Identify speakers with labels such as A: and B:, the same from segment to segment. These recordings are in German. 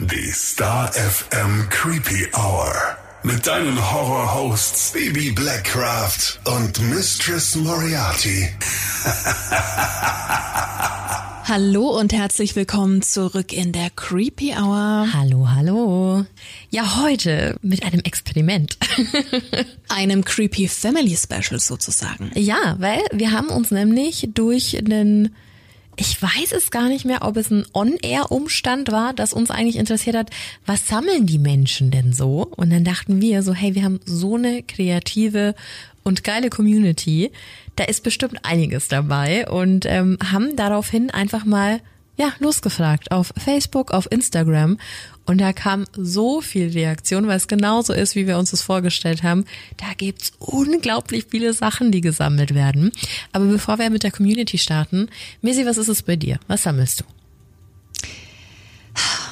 A: Die Star FM Creepy Hour. Mit deinen Horror-Hosts Baby Blackcraft und Mistress Moriarty.
B: Hallo und herzlich willkommen zurück in der Creepy Hour.
C: Hallo, hallo. Ja, heute mit einem Experiment.
B: Einem Creepy Family Special sozusagen.
C: ja, weil wir haben uns nämlich durch einen, ich weiß es gar nicht mehr, ob es ein On-Air-Umstand war, das uns eigentlich interessiert hat, was sammeln die Menschen denn so? Und dann dachten wir so, hey, wir haben so eine kreative und geile Community, da ist bestimmt einiges dabei und ähm, haben daraufhin einfach mal ja, losgefragt auf Facebook, auf Instagram und da kam so viel Reaktion, weil es genauso ist, wie wir uns das vorgestellt haben. Da gibt's unglaublich viele Sachen, die gesammelt werden. Aber bevor wir mit der Community starten, Missy, was ist es bei dir? Was sammelst du?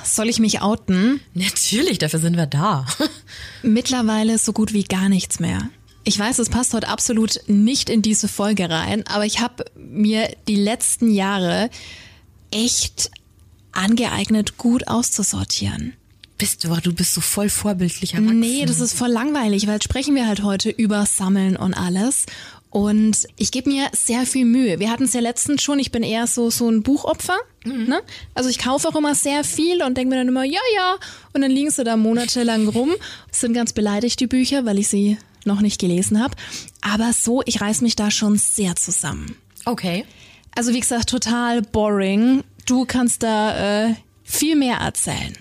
B: Soll ich mich outen?
C: Natürlich, dafür sind wir da.
B: Mittlerweile so gut wie gar nichts mehr. Ich weiß, es passt heute absolut nicht in diese Folge rein, aber ich habe mir die letzten Jahre echt angeeignet, gut auszusortieren.
C: Bist du, du bist so voll vorbildlich erwachsen.
B: Nee, das ist voll langweilig, weil sprechen wir halt heute über Sammeln und alles. Und ich gebe mir sehr viel Mühe. Wir hatten es ja letztens schon, ich bin eher so, so ein Buchopfer. Ne? Also ich kaufe auch immer sehr viel und denke mir dann immer, ja, ja. Und dann liegen sie da monatelang rum. Sind ganz beleidigt, die Bücher, weil ich sie noch nicht gelesen habe. Aber so, ich reiß mich da schon sehr zusammen.
C: Okay.
B: Also wie gesagt, total boring. Du kannst da äh, viel mehr erzählen.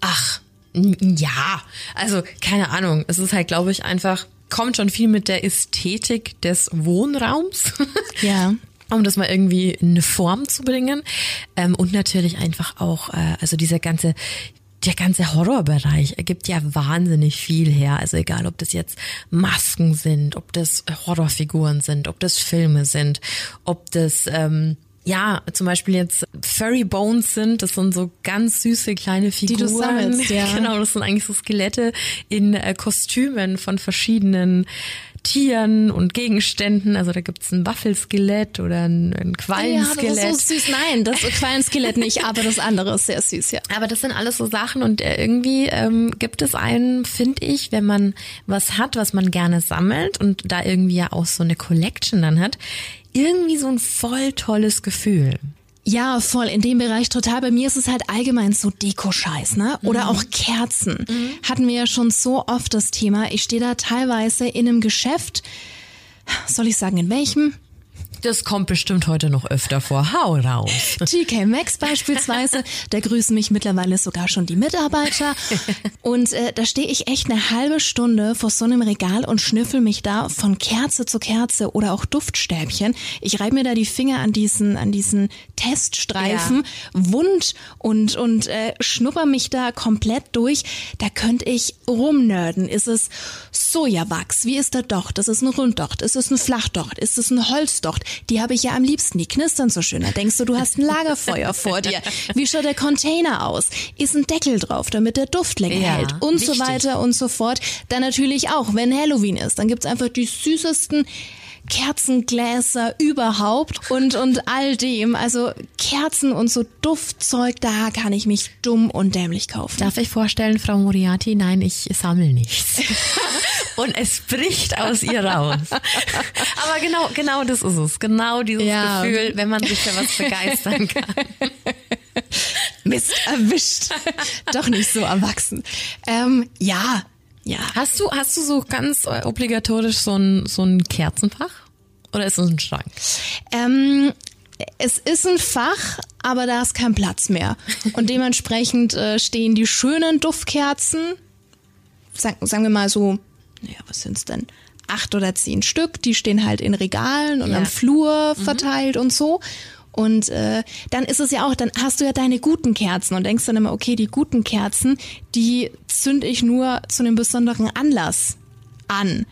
C: Ach, ja. Also, keine Ahnung. Es ist halt, glaube ich, einfach, kommt schon viel mit der Ästhetik des Wohnraums.
B: Ja.
C: um das mal irgendwie in eine Form zu bringen. Ähm, und natürlich einfach auch, äh, also dieser ganze, der ganze Horrorbereich ergibt ja wahnsinnig viel her. Also egal, ob das jetzt Masken sind, ob das Horrorfiguren sind, ob das Filme sind, ob das ähm, ja, zum Beispiel jetzt Furry Bones sind, das sind so ganz süße kleine Figuren.
B: du sammelst, ja.
C: Genau, das sind eigentlich so Skelette in äh, Kostümen von verschiedenen Tieren und Gegenständen. Also da gibt's ein Waffelskelett oder ein, ein
B: Ja, das
C: Quallenskelett.
B: ist so süß. Nein, das Quallenskelett nicht, aber das andere ist sehr süß, ja.
C: Aber das sind alles so Sachen und äh, irgendwie ähm, gibt es einen, finde ich, wenn man was hat, was man gerne sammelt und da irgendwie ja auch so eine Collection dann hat, irgendwie so ein voll tolles Gefühl.
B: Ja, voll. In dem Bereich total. Bei mir ist es halt allgemein so Deko-Scheiß, ne? Oder auch Kerzen. Hatten wir ja schon so oft das Thema. Ich stehe da teilweise in einem Geschäft. Soll ich sagen, in welchem?
C: Das kommt bestimmt heute noch öfter vor. Hau raus.
B: TK Maxx beispielsweise, da grüßen mich mittlerweile sogar schon die Mitarbeiter. Und äh, da stehe ich echt eine halbe Stunde vor so einem Regal und schnüffel mich da von Kerze zu Kerze oder auch Duftstäbchen. Ich reibe mir da die Finger an diesen, an diesen Teststreifen wund und, und äh, schnupper mich da komplett durch. Da könnte ich rumnörden. Ist es Sojawachs? Wie ist der Docht? Ist es ein Runddocht? Ist es ein Flachdocht? Ist es ein Holzdocht? Die habe ich ja am liebsten. Die knistern so schön. Da denkst du, du hast ein Lagerfeuer vor dir. Wie schaut der Container aus? Ist ein Deckel drauf, damit der Duft länger
C: Ja,
B: hält? Und so
C: wichtig.
B: weiter und so fort. Dann natürlich auch, wenn Halloween ist, dann gibt's einfach die süßesten Kerzengläser überhaupt und, und all dem. Also Kerzen und so Duftzeug, da kann ich mich dumm und dämlich kaufen.
C: Darf ich vorstellen, Frau Moriarty? Nein, ich sammle nichts. Und es bricht aus ihr raus. Aber genau, genau das ist es. Genau dieses
B: Ja.
C: Gefühl, wenn man sich für was begeistern kann.
B: Mist, erwischt. Doch nicht so erwachsen. Ähm, ja, ja.
C: Hast du, hast du so ganz äh, obligatorisch so ein, so ein Kerzenfach? Oder ist es ein Schrank?
B: Ähm, es ist ein Fach, aber da ist kein Platz mehr. Und dementsprechend äh, stehen die schönen Duftkerzen, sag, sagen wir mal so, naja, was sind's denn? Acht oder zehn Stück, die stehen halt in Regalen und
C: Ja.
B: am Flur verteilt und so. Und äh, dann ist es ja auch, dann hast du ja deine guten Kerzen und denkst dann immer, okay, die guten Kerzen, die zünd ich nur zu einem besonderen Anlass an.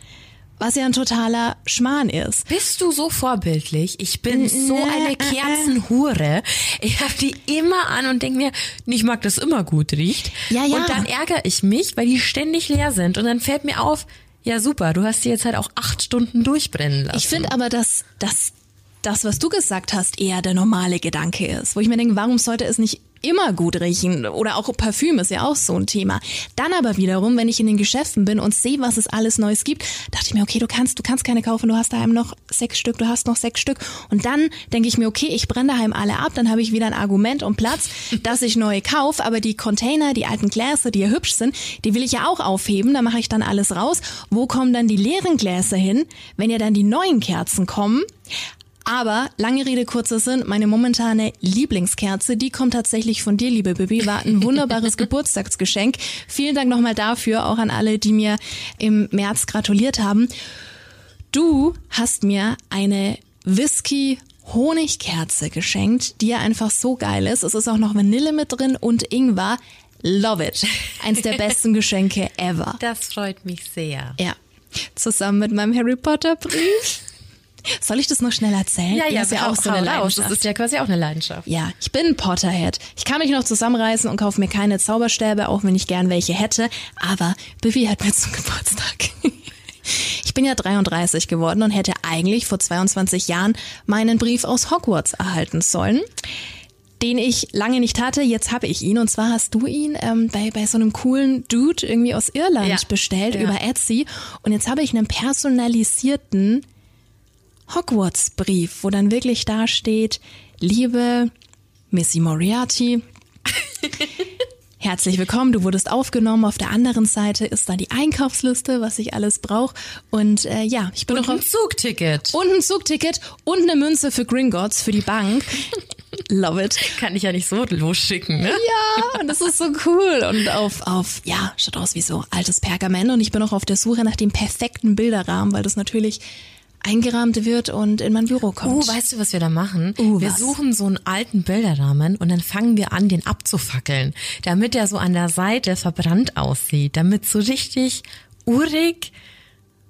B: Was ja ein totaler Schmarrn ist.
C: Bist du so vorbildlich? Ich bin so eine
B: äh, äh.
C: Kerzenhure. Ich habe die immer an und denk mir, ich mag, dass immer gut riecht.
B: Ja, ja.
C: Und dann ärgere ich mich, weil die ständig leer sind. Und dann fällt mir auf, ja super, du hast die jetzt halt auch acht Stunden durchbrennen lassen.
B: Ich finde aber, dass, dass das, was du gesagt hast, eher der normale Gedanke ist. Wo ich mir denke, warum sollte es nicht immer gut riechen. Oder auch Parfüm ist ja auch so ein Thema. Dann aber wiederum, wenn ich in den Geschäften bin und sehe, was es alles Neues gibt, dachte ich mir, okay, du kannst, du kannst keine kaufen, du hast daheim noch sechs Stück, du hast noch sechs Stück. Und dann denke ich mir, okay, ich brenne daheim alle ab, dann habe ich wieder ein Argument und Platz, dass ich neue kaufe. Aber die Container, die alten Gläser, die ja hübsch sind, die will ich ja auch aufheben. Da mache ich dann alles raus. Wo kommen dann die leeren Gläser hin, wenn ja dann die neuen Kerzen kommen? Aber lange Rede, kurzer Sinn, meine momentane Lieblingskerze, die kommt tatsächlich von dir, liebe Bibi, war ein wunderbares Geburtstagsgeschenk. Vielen Dank nochmal dafür, auch an alle, die mir im März gratuliert haben. Du hast mir eine Whisky Honigkerze geschenkt, die ja einfach so geil ist. Es ist auch noch Vanille mit drin und Ingwer. Love it. Eins der besten Geschenke ever.
C: Das freut mich sehr.
B: Ja. Zusammen mit meinem Harry Potter Brief. Soll ich das noch schnell erzählen?
C: Ja, ja,
B: das ist ja auch so eine
C: raus.
B: Leidenschaft.
C: Das ist ja quasi auch eine Leidenschaft.
B: Ja, ich bin Potterhead. Ich kann mich noch zusammenreißen und kaufe mir keine Zauberstäbe, auch wenn ich gern welche hätte. Aber Bibi hat mir zum Geburtstag. Ich bin ja 33 geworden und hätte eigentlich vor 22 Jahren meinen Brief aus Hogwarts erhalten sollen den ich lange nicht hatte. Jetzt habe ich ihn. Und zwar hast du ihn ähm, bei, bei so einem coolen Dude irgendwie aus Irland
C: Ja.
B: bestellt
C: Ja.
B: über Etsy. Und jetzt habe ich einen personalisierten Hogwarts-Brief, wo dann wirklich da steht, liebe Missy Moriarty, herzlich willkommen, du wurdest aufgenommen. Auf der anderen Seite ist dann die Einkaufsliste, was ich alles brauche. Und äh, ja, ich bin
C: Und
B: noch
C: ein Zugticket.
B: und ein Zugticket und eine Münze für Gringotts für die Bank. Love it.
C: Kann ich ja nicht so losschicken, ne?
B: Ja, und das ist so cool. Und auf, auf, ja, schaut aus wie so altes Pergament. Und ich bin auch auf der Suche nach dem perfekten Bilderrahmen, weil das natürlich eingerahmt wird und in mein Büro kommt.
C: Oh, weißt du, was wir da machen?
B: Uh,
C: wir
B: was?
C: suchen so einen alten Bilderrahmen und dann fangen wir an, den abzufackeln, damit er so an der Seite verbrannt aussieht, damit so richtig urig.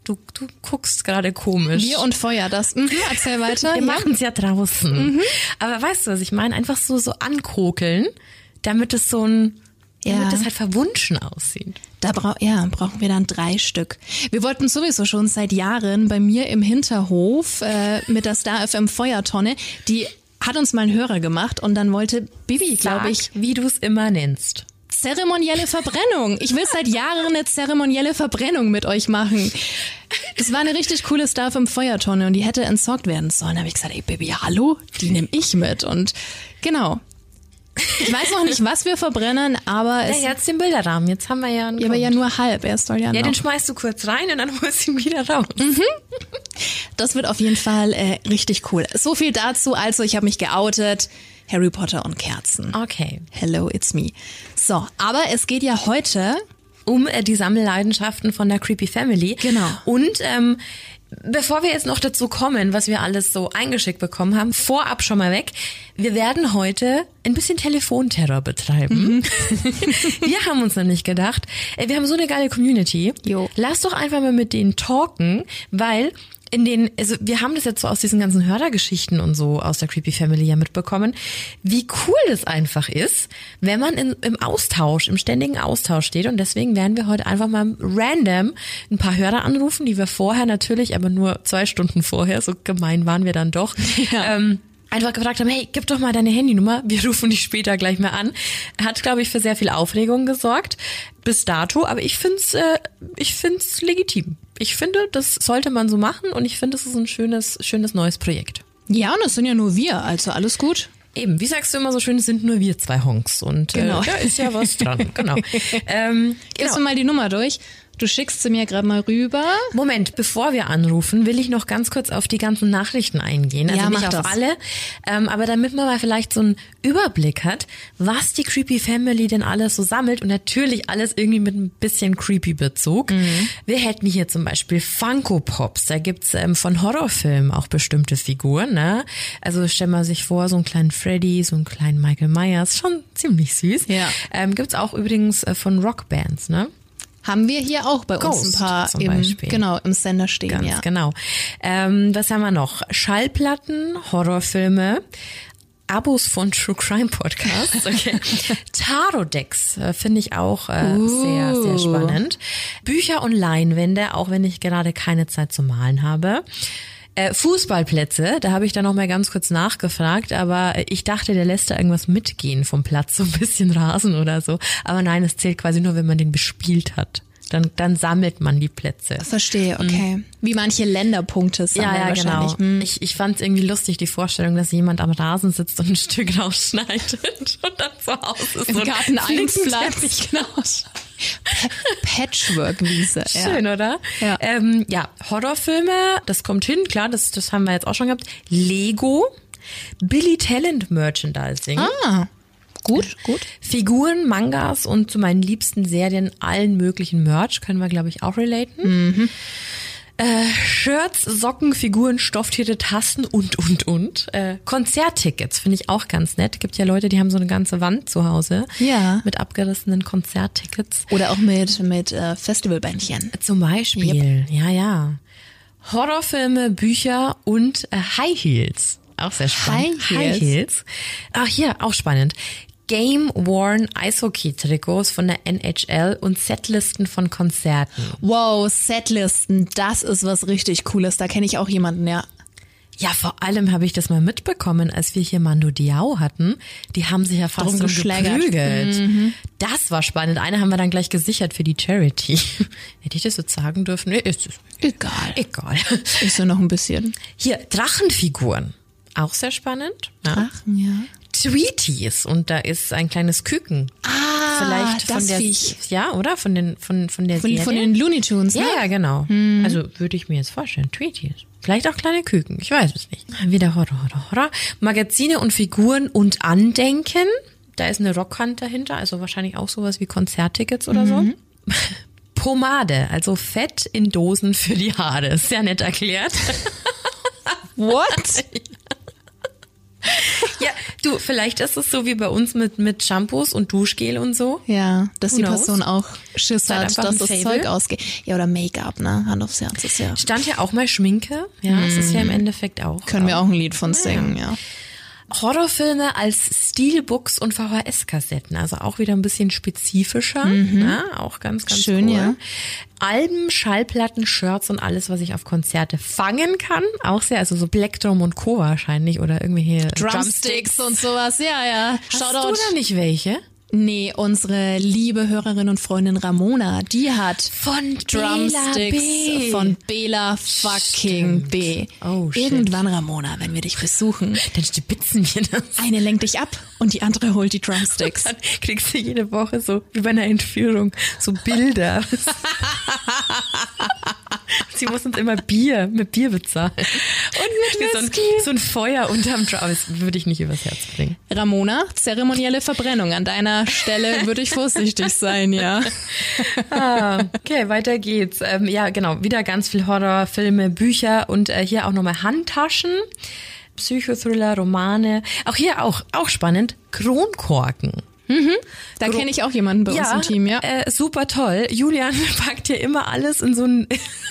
C: Du, du guckst gerade komisch.
B: Bier und Feuer, das. Mhm, erzähl weiter.
C: wir
B: Ja.
C: machen es ja draußen. Aber weißt du, was ich meine? Einfach so so ankokeln, damit es so ein,
B: Ja.
C: damit es halt verwunschen aussieht.
B: Da bra ja, brauchen wir dann drei Stück. Wir wollten sowieso schon seit Jahren bei mir im Hinterhof äh, mit der Star FM Feuertonne, die hat uns mal ein Hörer gemacht und dann wollte Bibi, glaube ich,
C: wie du es immer nennst.
B: zeremonielle Verbrennung. Ich will seit Jahren eine zeremonielle Verbrennung mit euch machen. Das war eine richtig coole Star FM Feuertonne und die hätte entsorgt werden sollen. Da habe ich gesagt, ey Bibi, hallo, die nehme ich mit und genau. Ich weiß noch nicht, was wir verbrennen, aber es
C: Ja, jetzt den Bilderrahmen. Jetzt haben wir ja einen
B: ja, aber ja nur halb. Er soll ja,
C: Ja,
B: noch.
C: den schmeißt du kurz rein und dann holst du ihn wieder raus.
B: Das wird auf jeden Fall äh, richtig cool. So viel dazu. Also, ich habe mich geoutet. Harry Potter und Kerzen.
C: Okay.
B: Hello, it's me. So, aber es geht ja heute
C: Um äh, die Sammelleidenschaften von der Creepy Family.
B: Genau.
C: Und ähm, bevor wir jetzt noch dazu kommen, was wir alles so eingeschickt bekommen haben, vorab schon mal weg. Wir werden heute ein bisschen Telefonterror betreiben.
B: Mhm.
C: wir haben uns nämlich gedacht, wir haben so eine geile Community.
B: Jo.
C: Lass doch einfach mal mit denen talken, weil in den, also wir haben das jetzt so aus diesen ganzen Hörergeschichten und so aus der Creepy Family ja mitbekommen, wie cool das einfach ist, wenn man in, im Austausch, im ständigen Austausch steht. Und deswegen werden wir heute einfach mal random ein paar Hörer anrufen, die wir vorher natürlich, aber nur zwei Stunden vorher, so gemein waren wir dann doch,
B: Ja.
C: ähm, einfach gefragt haben, hey, gib doch mal deine Handynummer, wir rufen dich später gleich mal an. Hat, glaube ich, für sehr viel Aufregung gesorgt bis dato, aber ich find's, äh, ich find's legitim. Ich finde, das sollte man so machen und ich finde, es ist ein schönes, schönes neues Projekt.
B: Ja, und es sind ja nur wir, also alles gut.
C: Eben, wie sagst du immer so schön, es sind nur wir zwei Honks und
B: Genau.
C: äh, da ist ja was dran. Genau. ähm,
B: Gibst du mal die Nummer durch? Du schickst sie mir gerade mal rüber.
C: Moment, bevor wir anrufen, will ich noch ganz kurz auf die ganzen Nachrichten eingehen. Also
B: Ja,
C: nicht auf
B: das.
C: alle, ähm, aber damit man mal vielleicht so einen Überblick hat, was die Creepy Family denn alles so sammelt und natürlich alles irgendwie mit ein bisschen creepy Bezug.
B: Mhm.
C: Wir hätten hier zum Beispiel Funko Pops. Da gibt's ähm, von Horrorfilmen auch bestimmte Figuren. Ne? Also stell mal sich vor, so einen kleinen Freddy, so einen kleinen Michael Myers, schon ziemlich süß.
B: Ja.
C: Ähm, gibt's auch übrigens äh, von Rockbands, ne?
B: Haben wir hier auch bei uns
C: Ghost
B: ein paar
C: zum
B: im,
C: Beispiel.
B: genau, im Sender stehen,
C: Ganz
B: ja.
C: genau. Ähm, was haben wir noch? Schallplatten, Horrorfilme, Abos von True Crime Podcasts. Okay. Tarot-Decks äh, finde ich auch äh, sehr, sehr spannend. Bücher und Leinwände, auch wenn ich gerade keine Zeit zum Malen habe. Äh, Fußballplätze, da habe ich dann noch mal ganz kurz nachgefragt, aber ich dachte, der lässt da irgendwas mitgehen vom Platz, so ein bisschen Rasen oder so. Aber nein, es zählt quasi nur, wenn man den bespielt hat. Dann, dann sammelt man die Plätze.
B: Verstehe, okay. Wie manche Länderpunkte sammeln
C: Ja, ja, genau.
B: Hm.
C: Ich, ich fand es irgendwie lustig, die Vorstellung, dass jemand am Rasen sitzt und ein Stück rausschneidet und dann zu Hause ist
B: Im Garten
C: Flickenteppich.
B: einpflanzt, genau. Pa- Patchwork-Wiese. Ja.
C: Schön, oder?
B: Ja.
C: Ähm, ja, Horrorfilme, das kommt hin, klar, das, das haben wir jetzt auch schon gehabt. Lego, Billy Talent Merchandising.
B: Ah, gut, gut.
C: Figuren, Mangas und zu meinen liebsten Serien allen möglichen Merch können wir, glaube ich, auch relaten. Äh, Shirts, Socken, Figuren, Stofftiere, Tassen und, und, und. Äh, Konzerttickets finde ich auch ganz nett. Gibt ja Leute, die haben so eine ganze Wand zu Hause.
B: Ja.
C: Mit abgerissenen Konzerttickets.
B: Oder auch mit, mit äh, Festivalbändchen.
C: Zum Beispiel, ja, ja. Horrorfilme, Bücher und äh, High Heels. Auch sehr spannend.
B: High Heels?
C: High Heels. Ach, hier, auch spannend. Game-worn Eishockey-Trikots von der NHL und Setlisten von Konzerten.
B: Wow, Setlisten, das ist was richtig Cooles. Da kenne ich auch jemanden, ja.
C: Ja, vor allem habe ich das mal mitbekommen, als wir hier Mando Diao hatten. Die haben sich ja fast so geprügelt. Das war spannend. Eine haben wir dann gleich gesichert für die Charity. Hätte ich das jetzt sagen dürfen? Nee, ist es.
B: Egal.
C: Egal.
B: Ist ja noch ein bisschen.
C: Hier, Drachenfiguren. Auch sehr spannend. Ja.
B: Drachen, ja.
C: Tweeties und da ist ein kleines Küken.
B: Ah,
C: Vielleicht von der
B: Viech.
C: ja, oder von den von von der
B: Von,
C: Serie.
B: von den Looney Tunes,
C: ja,
B: ne?
C: ja, genau. Also würde ich mir jetzt vorstellen, Tweeties. Vielleicht auch kleine Küken, ich weiß es nicht. Wieder Horror, Horror, Horror. Magazine und Figuren und Andenken. Da ist eine Rockhand dahinter, also wahrscheinlich auch sowas wie Konzerttickets oder so. Pomade, also Fett in Dosen für die Haare. Sehr nett erklärt.
B: What?
C: Ja, du, vielleicht ist es so wie bei uns mit, mit Shampoos und Duschgel und so.
B: Ja, dass
C: Who
B: die
C: knows?
B: Person auch Schiss
C: halt
B: hat, dass das
C: Fable.
B: Zeug ausgeht. Ja, oder Make-up, ne? Hand aufs Herz ist ja.
C: Stand ja auch mal Schminke. Ja, es ist ja im Endeffekt auch.
B: Können wir auch ein Lied von singen, ja.
C: Horrorfilme als Steelbooks und VHS-Kassetten, also auch wieder ein bisschen spezifischer, ne? auch ganz, ganz
B: Schön,
C: cool.
B: ja.
C: Alben, Schallplatten, Shirts und alles, was ich auf Konzerte fangen kann, auch sehr, also so Plektrum und Co. wahrscheinlich oder irgendwelche
B: Drumsticks und sowas, ja, ja.
C: Hast du da nicht welche?
B: Nee, unsere liebe Hörerin und Freundin Ramona, die hat
C: Von
B: Drumsticks
C: B.
B: von Bela fucking B.
C: Oh, shit.
B: Irgendwann, Ramona, wenn wir dich besuchen,
C: Dann stibitzen wir das.
B: eine lenkt dich ab und die andere holt die Drumsticks.
C: Dann kriegst du jede Woche so, wie bei einer Entführung, so Bilder. Sie muss uns immer Bier, mit Bier bezahlen. Und mit so ein, so ein Feuer unterm Drum. Das würde ich nicht übers Herz bringen.
B: Ramona, zeremonielle Verbrennung. An deiner Stelle würde ich vorsichtig sein, ja.
C: Ah, okay, weiter geht's. Ähm, ja, genau, wieder ganz viel Horror, Filme, Bücher und äh, hier auch nochmal Handtaschen. Psychothriller, Romane. Auch hier auch, auch spannend. Kronkorken.
B: Da kenne ich auch jemanden bei uns im Team, ja.
C: Äh, super toll. Julian packt hier immer alles in so, ein,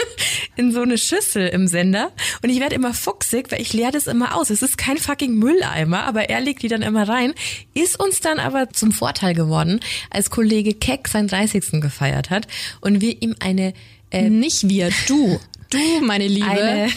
C: in so eine Schüssel im Sender und ich werde immer fuchsig, weil ich leere das immer aus. Es ist kein fucking Mülleimer, aber er legt die dann immer rein. Ist uns dann aber zum Vorteil geworden, als Kollege Keck seinen 30. gefeiert hat und wir ihm eine
B: Nicht wir, du. Du, meine Liebe,
C: Eine-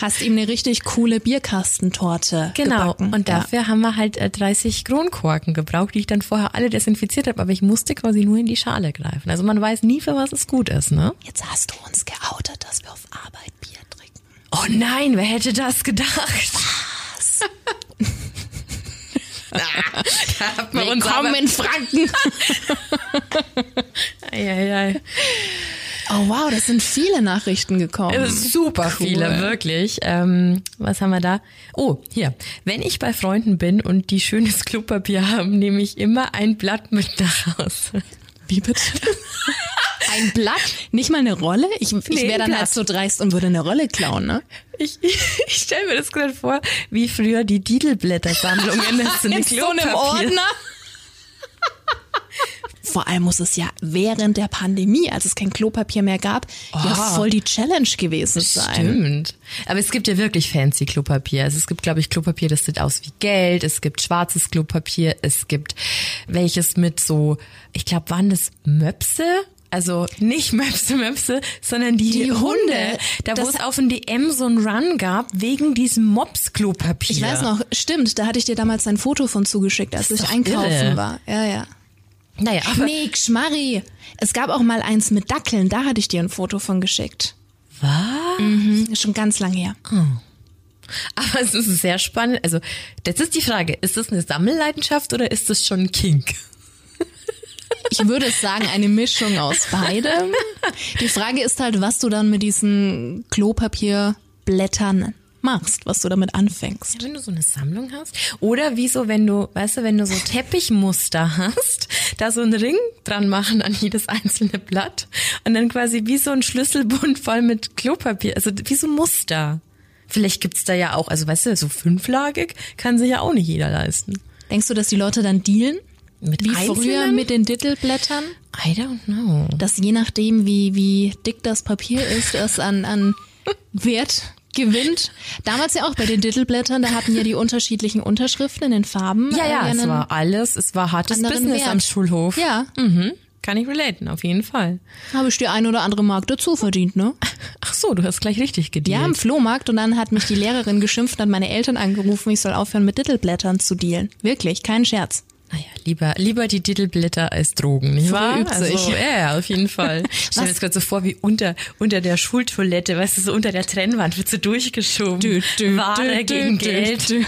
B: hast ihm eine richtig coole Bierkastentorte
C: Genau,
B: gebacken.
C: und dafür haben wir halt äh, 30 Kronkorken gebraucht, die ich dann vorher alle desinfiziert habe, aber ich musste quasi nur in die Schale greifen. Also man weiß nie, für was es gut ist, ne?
B: Ja. Jetzt hast du uns geoutet, dass wir auf Arbeit Bier trinken.
C: Oh nein, wer hätte das gedacht? Was? da hat man uns
B: Willkommen
C: aber,
B: in Franken.
C: ei, ei, ei.
B: Oh wow, das sind viele Nachrichten gekommen.
C: Super
B: Cool.
C: viele, wirklich. Ähm, was haben wir da? Oh, hier. Wenn ich bei Freunden bin und die schönes Klopapier haben, nehme ich immer ein Blatt mit nach Hause.
B: Wie bitte? Ein Blatt? Nicht mal eine Rolle? Ich, ich
C: Nee,
B: wäre dann halt so dreist und würde eine Rolle klauen, ne?
C: Ich, ich stelle mir das gerade vor, wie früher die Didelblättersammlung in
B: In so einem Ordner? Vor allem muss es ja während der Pandemie, als es kein Klopapier mehr gab, ja
C: Oh.
B: voll die Challenge gewesen sein.
C: Stimmt. Aber es gibt ja wirklich fancy Klopapier. Also es gibt, glaube ich, Klopapier, das sieht aus wie Geld. Es gibt schwarzes Klopapier. Es gibt welches mit so, ich glaube, waren das Möpse Also nicht Möpse Möpse, sondern die,
B: Die
C: Hunde.
B: Hunde.
C: Da wo es auf dem DM so einen Run gab, wegen diesem Mops-Klopapier.
B: Ich weiß noch, stimmt, da hatte ich dir damals ein Foto von zugeschickt, als ich einkaufen
C: irre.
B: war. Ja, ja.
C: Naja, aber
B: Nee, Schmarri. Es gab auch mal eins mit Dackeln, da hatte ich dir ein Foto von geschickt.
C: was?
B: Mhm, schon ganz lang her.
C: Aber es ist sehr spannend. Also, das ist die Frage, ist das eine Sammelleidenschaft oder ist das schon ein Kink?
B: Ich würde sagen, eine Mischung aus beidem. Die Frage ist halt, was du dann mit diesen Klopapierblättern machst, was du damit anfängst.
C: Wenn du so eine Sammlung hast. Oder wie so, wenn du, weißt du, wenn du so Teppichmuster hast, da so einen Ring dran machen an jedes einzelne Blatt und dann quasi wie so ein Schlüsselbund voll mit Klopapier, also wie so Muster. Vielleicht gibt's da ja auch, also weißt du, so fünflagig kann sich ja auch nicht jeder leisten.
B: Denkst du, dass die Leute dann dealen?
C: Mit
B: Wie früher
C: einzelnen?
B: mit den Dittelblättern?
C: I don't know.
B: Dass je nachdem, wie, wie dick das Papier ist, es an, an Wert gewinnt. Damals ja auch bei den Dittelblättern, da hatten ja die unterschiedlichen Unterschriften in den Farben.
C: Ja,
B: äh,
C: ja, es
B: einen
C: war alles, es war hartes Business
B: Wert.
C: am Schulhof.
B: Ja,
C: Mhm. Kann ich relaten, auf jeden Fall.
B: habe ich die ein oder andere Mark dazu verdient, ne?
C: Ach so, du hast gleich richtig gedealt.
B: Ja, im Flohmarkt und dann hat mich die Lehrerin geschimpft und hat meine Eltern angerufen, ich soll aufhören mit Dittelblättern zu dealen. Wirklich, kein Scherz.
C: Naja, lieber, lieber die Titelblätter als Drogen, nicht wahr? Also, ja, ja, auf jeden Fall. Ich stell mir jetzt gerade so vor, wie unter, unter der Schultoilette, weißt du, so unter der Trennwand wird so durchgeschoben. Ware gegen Geld.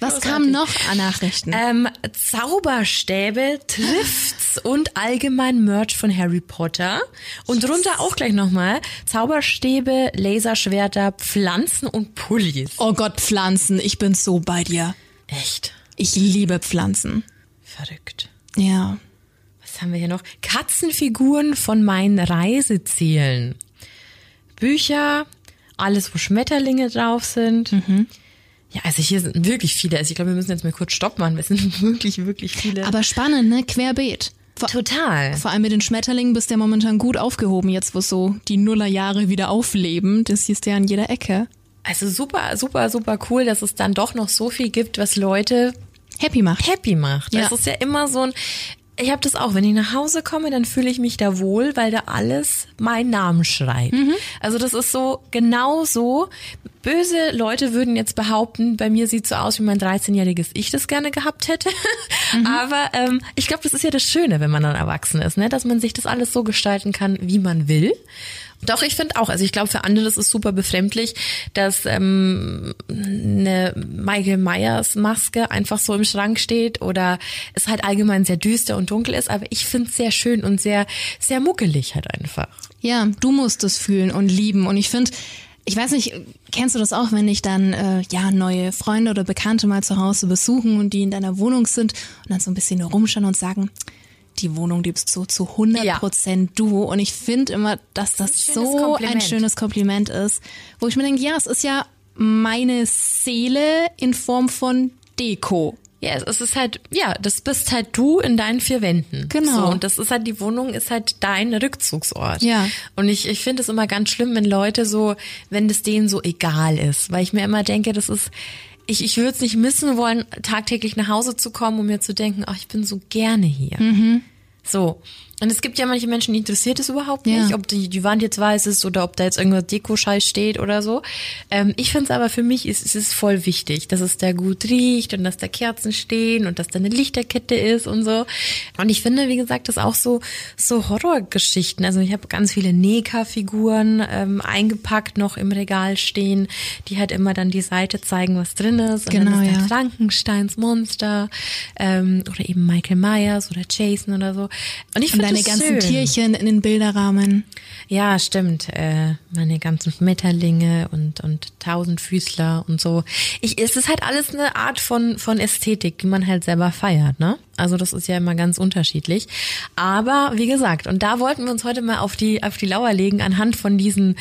B: Was kam noch an Nachrichten?
C: Ähm, Zauberstäbe, Trifts und allgemein Merch von Harry Potter. Und drunter auch gleich nochmal Zauberstäbe, Laserschwerter, Pflanzen und Pullis.
B: oh Gott, Pflanzen, ich bin so bei dir.
C: Echt
B: Ich liebe Pflanzen.
C: verrückt.
B: Ja.
C: Was haben wir hier noch? Katzenfiguren von meinen Reisezielen. Bücher, alles, wo Schmetterlinge drauf sind. Ja, also hier sind wirklich viele. Also ich glaube, wir müssen jetzt mal kurz Stopp machen. Es sind wirklich, wirklich viele.
B: Aber spannend, ne? Querbeet. Vor,
C: total.
B: vor allem mit den Schmetterlingen bist du ja momentan gut aufgehoben, jetzt wo so die Nullerjahre wieder aufleben. Das siehst du ja an jeder Ecke.
C: Also super, super, super cool, dass es dann doch noch so viel gibt, was Leute
B: Happy macht.
C: happy macht.
B: Ja.
C: Das ist ja immer so ein. Ich habe das auch, wenn ich nach Hause komme, dann fühle ich mich da wohl, weil da alles meinen Namen schreit. Also das ist so genau so. Böse Leute würden jetzt behaupten, bei mir sieht so aus, wie mein 13-jähriges Ich das gerne gehabt hätte. Aber ähm, ich glaube, das ist ja das Schöne, wenn man dann erwachsen ist, ne? dass man sich das alles so gestalten kann, wie man will. Doch, ich finde auch, also ich glaube, für andere ist es super befremdlich, dass ähm, eine Michael Myers Maske einfach so im Schrank steht oder es halt allgemein sehr düster und dunkel ist, aber ich finde es sehr schön und sehr, sehr muckelig halt einfach.
B: Ja, du musst es fühlen und lieben. Und ich finde, ich weiß nicht, kennst du das auch, wenn dich dann äh, ja neue Freunde oder Bekannte mal zu Hause besuchen und die in deiner Wohnung sind und dann so ein bisschen rumschauen und sagen, die Wohnung liebst so zu 100 Prozent du. Und ich finde immer, dass das,
C: ein
B: so ein
C: Kompliment.
B: schönes Kompliment ist, wo ich mir denke, ja, es ist ja meine Seele in Form von Deko.
C: Ja, es ist halt, ja, das bist halt du in deinen vier Wänden.
B: Genau.
C: So, und das ist halt, die Wohnung ist halt dein Rückzugsort.
B: Ja.
C: Und ich, ich finde es immer ganz schlimm, wenn Leute so, wenn das denen so egal ist. Weil ich mir immer denke, das ist, ich, ich würde es nicht missen wollen, tagtäglich nach Hause zu kommen, um mir zu denken, ach, ich bin so gerne hier.
B: Mhm.
C: So. Und es gibt ja manche Menschen, die interessiert es überhaupt nicht,
B: Ja.
C: ob die, die Wand jetzt weiß ist oder ob da jetzt irgendwas Deko-Scheiß steht oder so. Ähm, ich finde es aber für mich ist es ist voll wichtig, dass es da gut riecht und dass da Kerzen stehen und dass da eine Lichterkette ist und so. Und ich finde, wie gesagt, das auch so so Horrorgeschichten. Also ich habe ganz viele Neka-Figuren ähm, eingepackt noch im Regal stehen, die halt immer dann die Seite zeigen, was drin ist. Und
B: Genau,
C: dann ist da
B: ja.
C: Frankensteins Monster ähm, oder eben Michael Myers oder Jason oder so. Und ich finde
B: deine ganzen
C: schön.
B: Tierchen in den Bilderrahmen.
C: Ja, stimmt. Äh, meine ganzen Schmetterlinge und und Tausendfüßler und so. Ich, es ist halt alles eine Art von von Ästhetik, die man halt selber feiert, ne? Also das ist ja immer ganz unterschiedlich. Aber wie gesagt, und da wollten wir uns heute mal auf die auf die Lauer legen. Anhand von diesen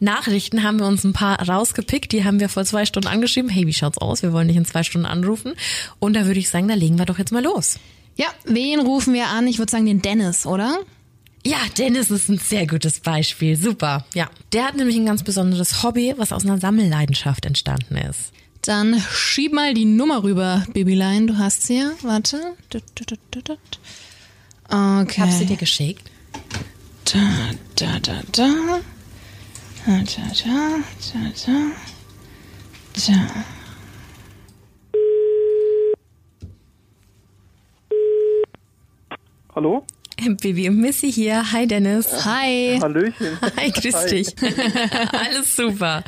C: Nachrichten haben wir uns ein paar rausgepickt. Die haben wir vor zwei Stunden angeschrieben. Hey, wie schaut's aus? Wir wollen dich in zwei Stunden anrufen. Und da würde ich sagen, da legen wir doch jetzt mal los.
B: Ja, wen rufen wir an? Ich würde sagen den Dennis, oder?
C: Ja, Dennis ist ein sehr gutes Beispiel. Super. Ja. Der hat nämlich ein ganz besonderes Hobby, was aus einer Sammelleidenschaft entstanden ist.
B: Dann schieb mal die Nummer rüber, Babylein. Du hast sie ja. Warte. Okay.
C: Ich habe sie dir geschickt.
B: Da, da, da, da. Da, da, da, da, da. Da.
D: Hallo?
C: Baby und Missy hier. Hi Dennis.
B: Hi.
D: Hallöchen.
C: Hi, grüß
D: Hi.
C: dich. Alles super.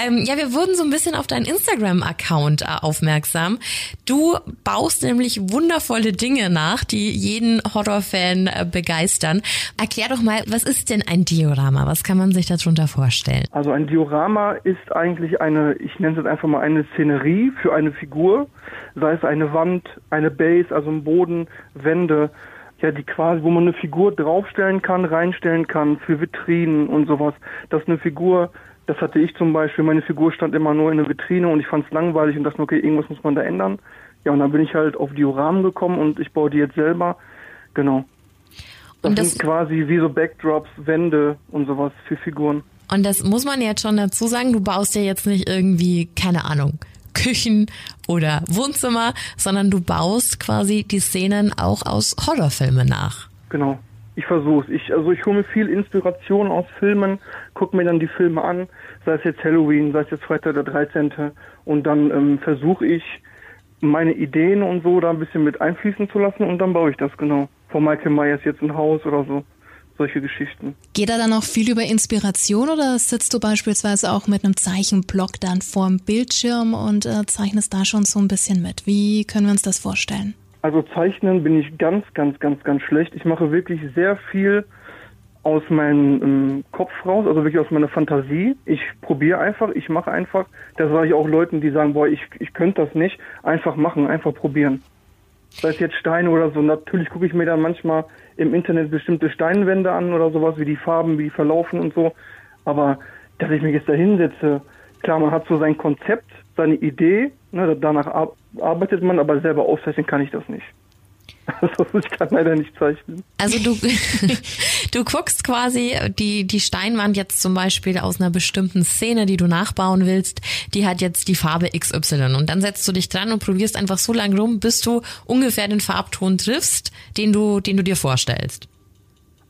C: Ähm, ja, wir wurden so ein bisschen auf deinen Instagram-Account äh, aufmerksam. Du baust nämlich wundervolle Dinge nach, die jeden Horrorfan äh, begeistern. Erklär doch mal, was ist denn ein Diorama? Was kann man sich darunter vorstellen?
D: Also ein Diorama ist eigentlich eine, ich nenne es jetzt einfach mal eine Szenerie für eine Figur, sei es eine Wand, eine Base, also ein Boden, Wände, ja, die quasi, wo man eine Figur draufstellen kann, reinstellen kann für Vitrinen und sowas. Das ist eine Figur, das hatte ich zum Beispiel, meine Figur stand immer nur in der Vitrine und ich fand es langweilig und dachte, okay, irgendwas muss man da ändern. Ja, und dann bin ich halt auf Dioramen gekommen und ich baue die jetzt selber. Genau. Das,
C: Und das-
D: sind quasi wie so Backdrops, Wände und sowas für Figuren.
C: Und das muss man jetzt schon dazu sagen, du baust ja jetzt nicht irgendwie, keine Ahnung, Küchen oder Wohnzimmer, sondern du baust quasi die Szenen auch aus Horrorfilmen nach.
D: Genau. Ich versuche Ich, also ich hole mir viel Inspiration aus Filmen, gucke mir dann die Filme an, sei es jetzt Halloween, sei es jetzt Freitag der 13. Und dann ähm, versuche ich, meine Ideen und so da ein bisschen mit einfließen zu lassen und dann baue ich das, genau. Von Michael Myers jetzt ein Haus oder so. Solche Geschichten.
B: Geht da dann auch viel über Inspiration oder sitzt du beispielsweise auch mit einem Zeichenblock dann vorm Bildschirm und äh, zeichnest da schon so ein bisschen mit? Wie können wir uns das vorstellen?
D: Also zeichnen bin ich ganz, ganz, ganz, ganz schlecht. Ich mache wirklich sehr viel aus meinem ähm, Kopf raus, also wirklich aus meiner Fantasie. Ich probiere einfach, ich mache einfach. Das sage ich auch Leuten, die sagen, boah, ich, ich könnte das nicht. Einfach machen, einfach probieren. Sei es jetzt Steine oder so. Natürlich gucke ich mir dann manchmal im Internet bestimmte Steinwände an oder sowas, wie die Farben, wie die verlaufen und so. Aber dass ich mich jetzt da hinsetze, klar, man hat so sein Konzept, seine Idee, ne, danach ar arbeitet man, aber selber aufzeichnen kann ich das nicht. Also ich kann leider nicht zeichnen.
C: Also du, du guckst quasi die, die Steinwand jetzt zum Beispiel aus einer bestimmten Szene, die du nachbauen willst, die hat jetzt die Farbe XY und dann setzt du dich dran und probierst einfach so lange rum, bis du ungefähr den Farbton triffst, den du, den du dir vorstellst.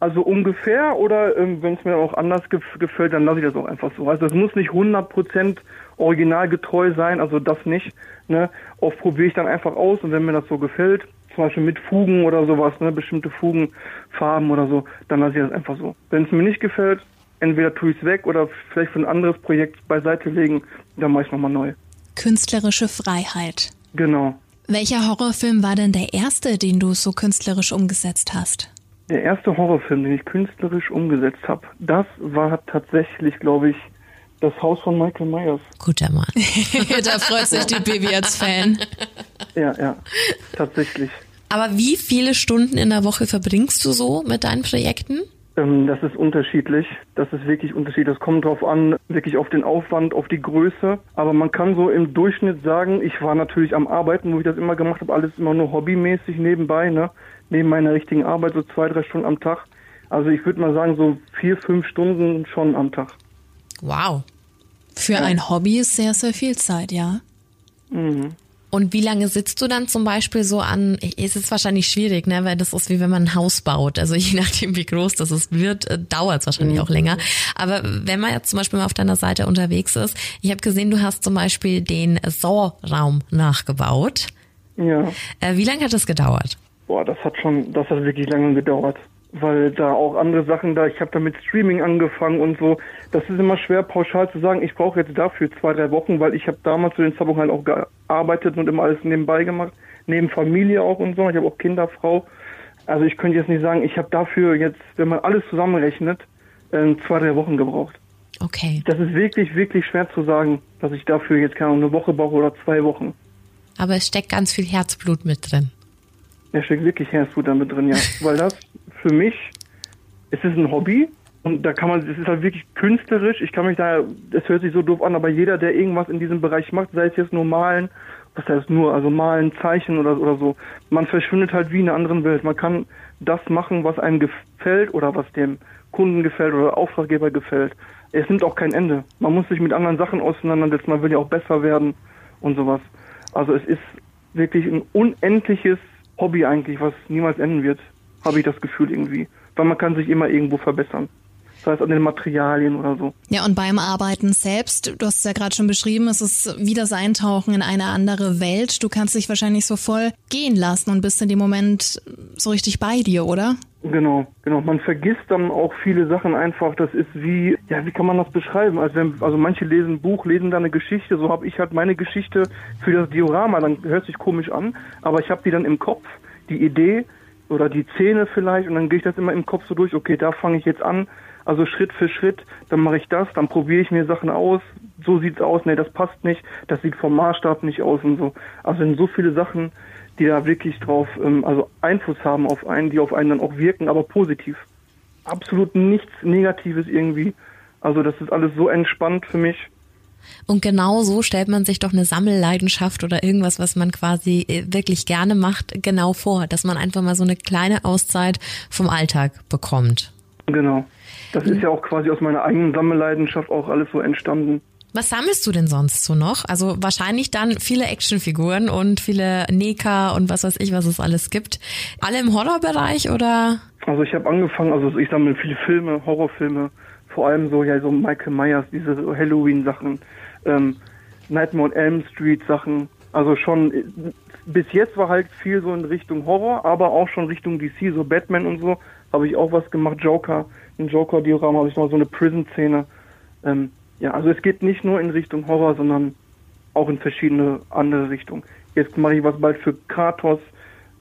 D: Also ungefähr oder ähm, wenn es mir auch anders gef gefällt, dann lasse ich das auch einfach so. Also es muss nicht 100% originalgetreu sein, also das nicht. Ne? Oft probiere ich dann einfach aus und wenn mir das so gefällt, zum Beispiel mit Fugen oder sowas, ne, bestimmte Fugen, Farben oder so, dann lasse ich das einfach so. Wenn es mir nicht gefällt, entweder tue ich es weg oder vielleicht für ein anderes Projekt beiseite legen, dann mache ich nochmal neu.
B: Künstlerische Freiheit.
D: Genau.
B: Welcher Horrorfilm war denn der erste, den du so künstlerisch umgesetzt hast?
D: Der erste Horrorfilm, den ich künstlerisch umgesetzt habe, das war tatsächlich, glaube ich, das Haus von Michael Myers.
C: Guter Mann.
B: da freut sich die Baby als Fan.
D: Ja, ja, tatsächlich.
C: Aber wie viele Stunden in der Woche verbringst du so mit deinen Projekten?
D: Ähm, das ist unterschiedlich. Das ist wirklich unterschiedlich. Das kommt drauf an, wirklich auf den Aufwand, auf die Größe. Aber man kann so im Durchschnitt sagen, ich war natürlich am Arbeiten, wo ich das immer gemacht habe, alles immer nur hobbymäßig nebenbei, ne? Neben meiner richtigen Arbeit, so zwei, drei Stunden am Tag. Also ich würde mal sagen, so vier, fünf Stunden schon am Tag.
C: Wow.
B: Für ein Hobby ist sehr, sehr viel Zeit, ja.
C: Und wie lange sitzt du dann zum Beispiel so an, es ist wahrscheinlich schwierig, ne, weil das ist wie wenn man ein Haus baut. Also je nachdem, wie groß das ist, wird, äh, dauert es wahrscheinlich auch länger. Aber wenn man jetzt zum Beispiel mal auf deiner Seite unterwegs ist, ich habe gesehen, du hast zum Beispiel den Saw-Raum nachgebaut.
D: Ja.
C: Äh, wie lange hat das gedauert?
D: Boah, das hat schon, das hat wirklich lange gedauert. Weil da auch andere Sachen da, ich habe da mit Streaming angefangen und so. Das ist immer schwer pauschal zu sagen, ich brauche jetzt dafür zwei, drei Wochen, weil ich habe damals zu den Zeitpunkt halt auch gearbeitet und immer alles nebenbei gemacht. Neben Familie auch und so. Ich habe auch Kinder, Frau. Also ich könnte jetzt nicht sagen, ich habe dafür jetzt, wenn man alles zusammenrechnet, äh, zwei, drei Wochen gebraucht.
C: Okay.
D: Das ist wirklich, wirklich schwer zu sagen, dass ich dafür jetzt keine eine Woche brauche oder zwei Wochen.
C: Aber es steckt ganz viel Herzblut mit drin.
D: Da steckt wirklich Herzblut damit drin, ja. Weil das für mich, es ist ein Hobby und da kann man, es ist halt wirklich künstlerisch. Ich kann mich da, es hört sich so doof an, aber jeder, der irgendwas in diesem Bereich macht, sei es jetzt nur malen, was heißt nur, also malen, zeichnen oder, oder so, man verschwindet halt wie in einer anderen Welt. Man kann das machen, was einem gefällt oder was dem Kunden gefällt oder Auftraggeber gefällt. Es nimmt auch kein Ende. Man muss sich mit anderen Sachen auseinandersetzen, man will ja auch besser werden und sowas. Also es ist wirklich ein unendliches Hobby eigentlich, was niemals enden wird. Habe ich das Gefühl irgendwie. Weil man kann sich immer irgendwo verbessern. Das heißt an den Materialien oder so.
B: Ja, und beim Arbeiten selbst, du hast es ja gerade schon beschrieben, es ist wie das Eintauchen in eine andere Welt. Du kannst dich wahrscheinlich so voll gehen lassen und bist in dem Moment so richtig bei dir, oder?
D: Genau, genau. Man vergisst dann auch viele Sachen einfach. Das ist wie, ja, wie kann man das beschreiben? Also, wenn, also manche lesen ein Buch, lesen da eine Geschichte. So habe ich halt meine Geschichte für das Diorama. Dann hört sich komisch an, aber ich habe die dann im Kopf, die Idee oder die Szene vielleicht, und dann gehe ich das immer im Kopf so durch. Okay, da fange ich jetzt an. Also Schritt für Schritt, dann mache ich das, dann probiere ich mir Sachen aus. So sieht's aus. Nee, das passt nicht. Das sieht vom Maßstab nicht aus und so. Also sind so viele Sachen die da wirklich drauf, ähm, also Einfluss haben auf einen, die auf einen dann auch wirken, aber positiv. Absolut nichts Negatives irgendwie. Also das ist alles so entspannt für mich.
C: Und genau so stellt man sich doch eine Sammelleidenschaft oder irgendwas, was man quasi äh, wirklich gerne macht, genau vor, dass man einfach mal so eine kleine Auszeit vom Alltag bekommt.
D: Genau. Das ist ja auch quasi aus meiner eigenen Sammelleidenschaft auch alles so entstanden.
C: Was sammelst du denn sonst so noch? Also wahrscheinlich dann viele Actionfiguren und viele Neka und was weiß ich, was es alles gibt. Alle im Horrorbereich oder?
D: Also ich habe angefangen, also ich sammle viele Filme, Horrorfilme, vor allem so ja so Michael Myers, diese Halloween-Sachen, ähm, Nightmare on Elm Street Sachen. Also schon bis jetzt war halt viel so in Richtung Horror, aber auch schon Richtung DC, so Batman und so habe ich auch was gemacht. Joker, ein Joker-Diorama habe ich mal so eine Prison-Szene. Ähm, ja, also es geht nicht nur in Richtung Horror, sondern auch in verschiedene andere Richtungen. Jetzt mache ich was bald für Kratos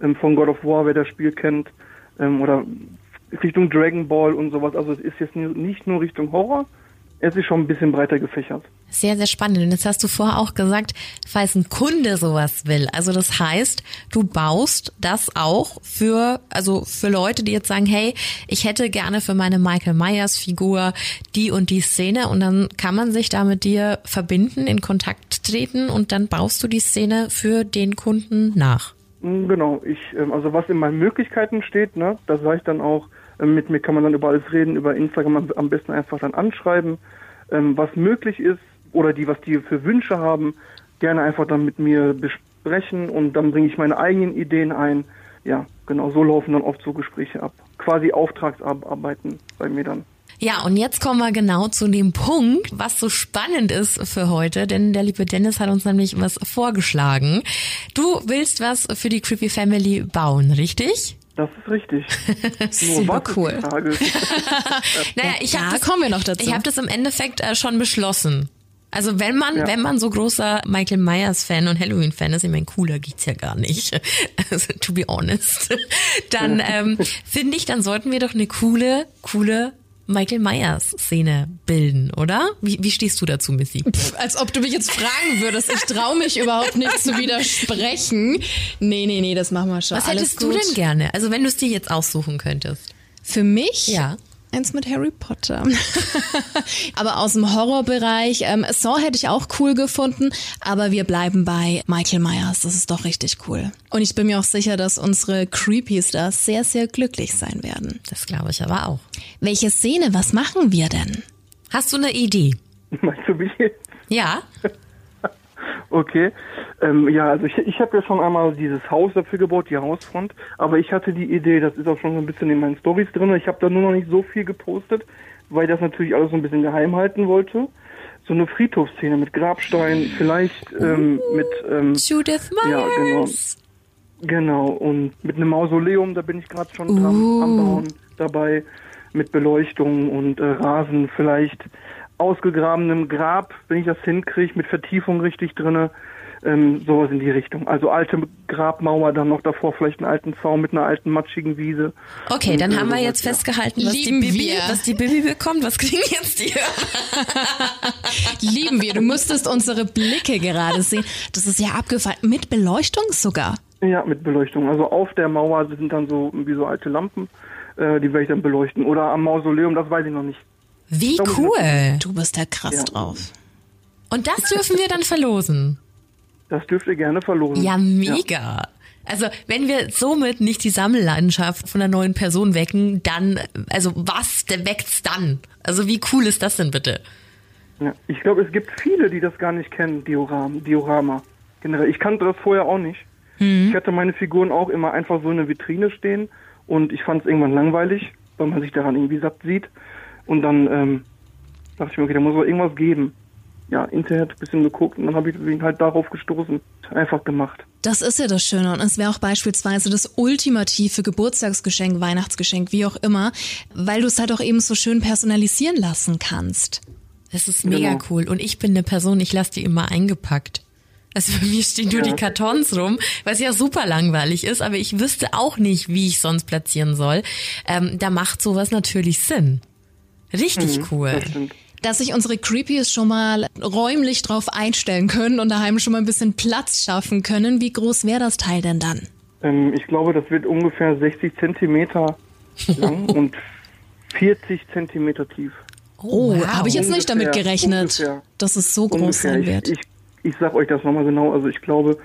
D: ähm, von God of War, wer das Spiel kennt, ähm, oder Richtung Dragon Ball und sowas. Also es ist jetzt nicht nur Richtung Horror, es ist schon ein bisschen breiter gefächert.
C: Sehr, sehr spannend. Und jetzt hast du vorher auch gesagt, falls ein Kunde sowas will. Also das heißt, du baust das auch für, also für Leute, die jetzt sagen, hey, ich hätte gerne für meine Michael Myers Figur die und die Szene und dann kann man sich da mit dir verbinden, in Kontakt treten und dann baust du die Szene für den Kunden nach.
D: Genau. Ich, ähm, also was in meinen Möglichkeiten steht, ne, da sage ich dann auch, mit mir kann man dann über alles reden, über Instagram am besten einfach dann anschreiben, ähm, was möglich ist oder die, was die für Wünsche haben, gerne einfach dann mit mir besprechen und dann bringe ich meine eigenen Ideen ein. Ja, genau, so laufen dann oft so Gespräche ab. Quasi Auftragsarbeiten bei mir dann.
C: Ja, und jetzt kommen wir genau zu dem Punkt, was so spannend ist für heute, denn der liebe Dennis hat uns nämlich was vorgeschlagen. Du willst was für die Creepy Family bauen, richtig?
D: Das ist richtig.
B: Super cool.
C: naja, ich habe das, kommen wir noch dazu. Ich habe das im Endeffekt äh, schon beschlossen. Also wenn man, ja. wenn man so großer Michael Myers Fan und Halloween Fan ist, ich meine, cooler geht's ja gar nicht. Also, to be honest. Dann ähm, finde ich, dann sollten wir doch eine coole, coole Michael Myers Szene bilden, oder? Wie, wie stehst du dazu, Missy?
B: Pff, als ob du mich jetzt fragen würdest. Ich traue mich überhaupt nicht zu widersprechen. Nee, nee, nee, das machen wir schon.
C: Was hättest du denn gerne? Also wenn du es dir jetzt aussuchen könntest.
B: Für mich?
C: Ja
B: eins mit Harry Potter. aber aus dem Horrorbereich. Ähm, Saw hätte ich auch cool gefunden, aber wir bleiben bei Michael Myers. Das ist doch richtig cool. Und ich bin mir auch sicher, dass unsere Creepies da sehr, sehr glücklich sein werden.
C: Das glaube ich aber auch.
B: Welche Szene, was machen wir denn?
C: Hast du eine Idee?
D: Meinst du mich jetzt?
C: Ja.
D: Okay. Ähm, ja, also ich, ich habe ja schon einmal dieses Haus dafür gebaut, die Hausfront. Aber ich hatte die Idee, das ist auch schon so ein bisschen in meinen Stories drin. Ich habe da nur noch nicht so viel gepostet, weil ich das natürlich alles so ein bisschen geheim halten wollte. So eine Friedhofsszene mit Grabstein, vielleicht ähm, mit ähm,
C: Judith Myers. Ja,
D: genau. Genau, und mit einem Mausoleum, da bin ich gerade schon dran uh. am Bauen dabei, mit Beleuchtung und äh, Rasen, vielleicht ausgegrabenem Grab, wenn ich das hinkriege, mit Vertiefung richtig drinne, ähm, sowas in die Richtung. Also alte Grabmauer, dann noch davor vielleicht einen alten Zaun mit einer alten matschigen Wiese.
C: Okay, und, dann äh, haben wir jetzt ja. festgehalten, was die, Bibi, was die Bibi bekommt. Was kriegen jetzt die?
B: Lieben wir. Du müsstest unsere Blicke gerade sehen. Das ist ja abgefallen. Mit Beleuchtung sogar.
D: Ja, mit Beleuchtung. Also auf der Mauer sind dann so wie so alte Lampen, äh, die werde ich dann beleuchten. Oder am Mausoleum, das weiß ich noch nicht.
C: Wie cool.
B: Du bist ja krass ja. drauf.
C: Und das dürfen wir dann verlosen.
D: Das dürft ihr gerne verlosen.
C: Ja, mega. Ja. Also, wenn wir somit nicht die Sammelleidenschaft von einer neuen Person wecken, dann, also was der weckt's dann? Also, wie cool ist das denn bitte?
D: Ja, ich glaube, es gibt viele, die das gar nicht kennen, Diorama. Diorama. Generell. Ich kannte das vorher auch nicht. Mhm. Ich hatte meine Figuren auch immer einfach so in der Vitrine stehen Und ich fand es irgendwann langweilig, weil man sich daran irgendwie satt sieht. Und dann ähm, dachte ich mir, okay, da muss es irgendwas geben. Ja, Internet ein bisschen geguckt und dann habe ich deswegen halt darauf gestoßen. Einfach gemacht.
B: Das ist ja das Schöne. Und es wäre auch beispielsweise das ultimative Geburtstagsgeschenk, Weihnachtsgeschenk, wie auch immer, weil du es halt auch eben so schön personalisieren lassen kannst.
C: Das ist mega
D: Genau.
C: cool. Und ich bin eine Person, ich lasse die immer eingepackt. Also bei mir stehen nur die Kartons rum, was ja super langweilig ist, aber ich wüsste auch nicht, wie ich sonst platzieren soll. Ähm, da macht sowas natürlich Sinn. Richtig cool.
D: Das stimmt.
B: Dass sich unsere Creepies schon mal räumlich drauf einstellen können und daheim schon mal ein bisschen Platz schaffen können. Wie groß wäre das Teil denn dann?
D: Ähm, ich glaube, das wird ungefähr 60 Zentimeter lang und 40 Zentimeter tief.
B: Oh,
C: wow.
B: habe ich jetzt nicht damit gerechnet,
D: ungefähr.
B: dass es so groß
D: Ungefähr.
B: sein
D: Ich,
B: wird.
D: ich, ich sag euch das nochmal genau. Also ich glaube,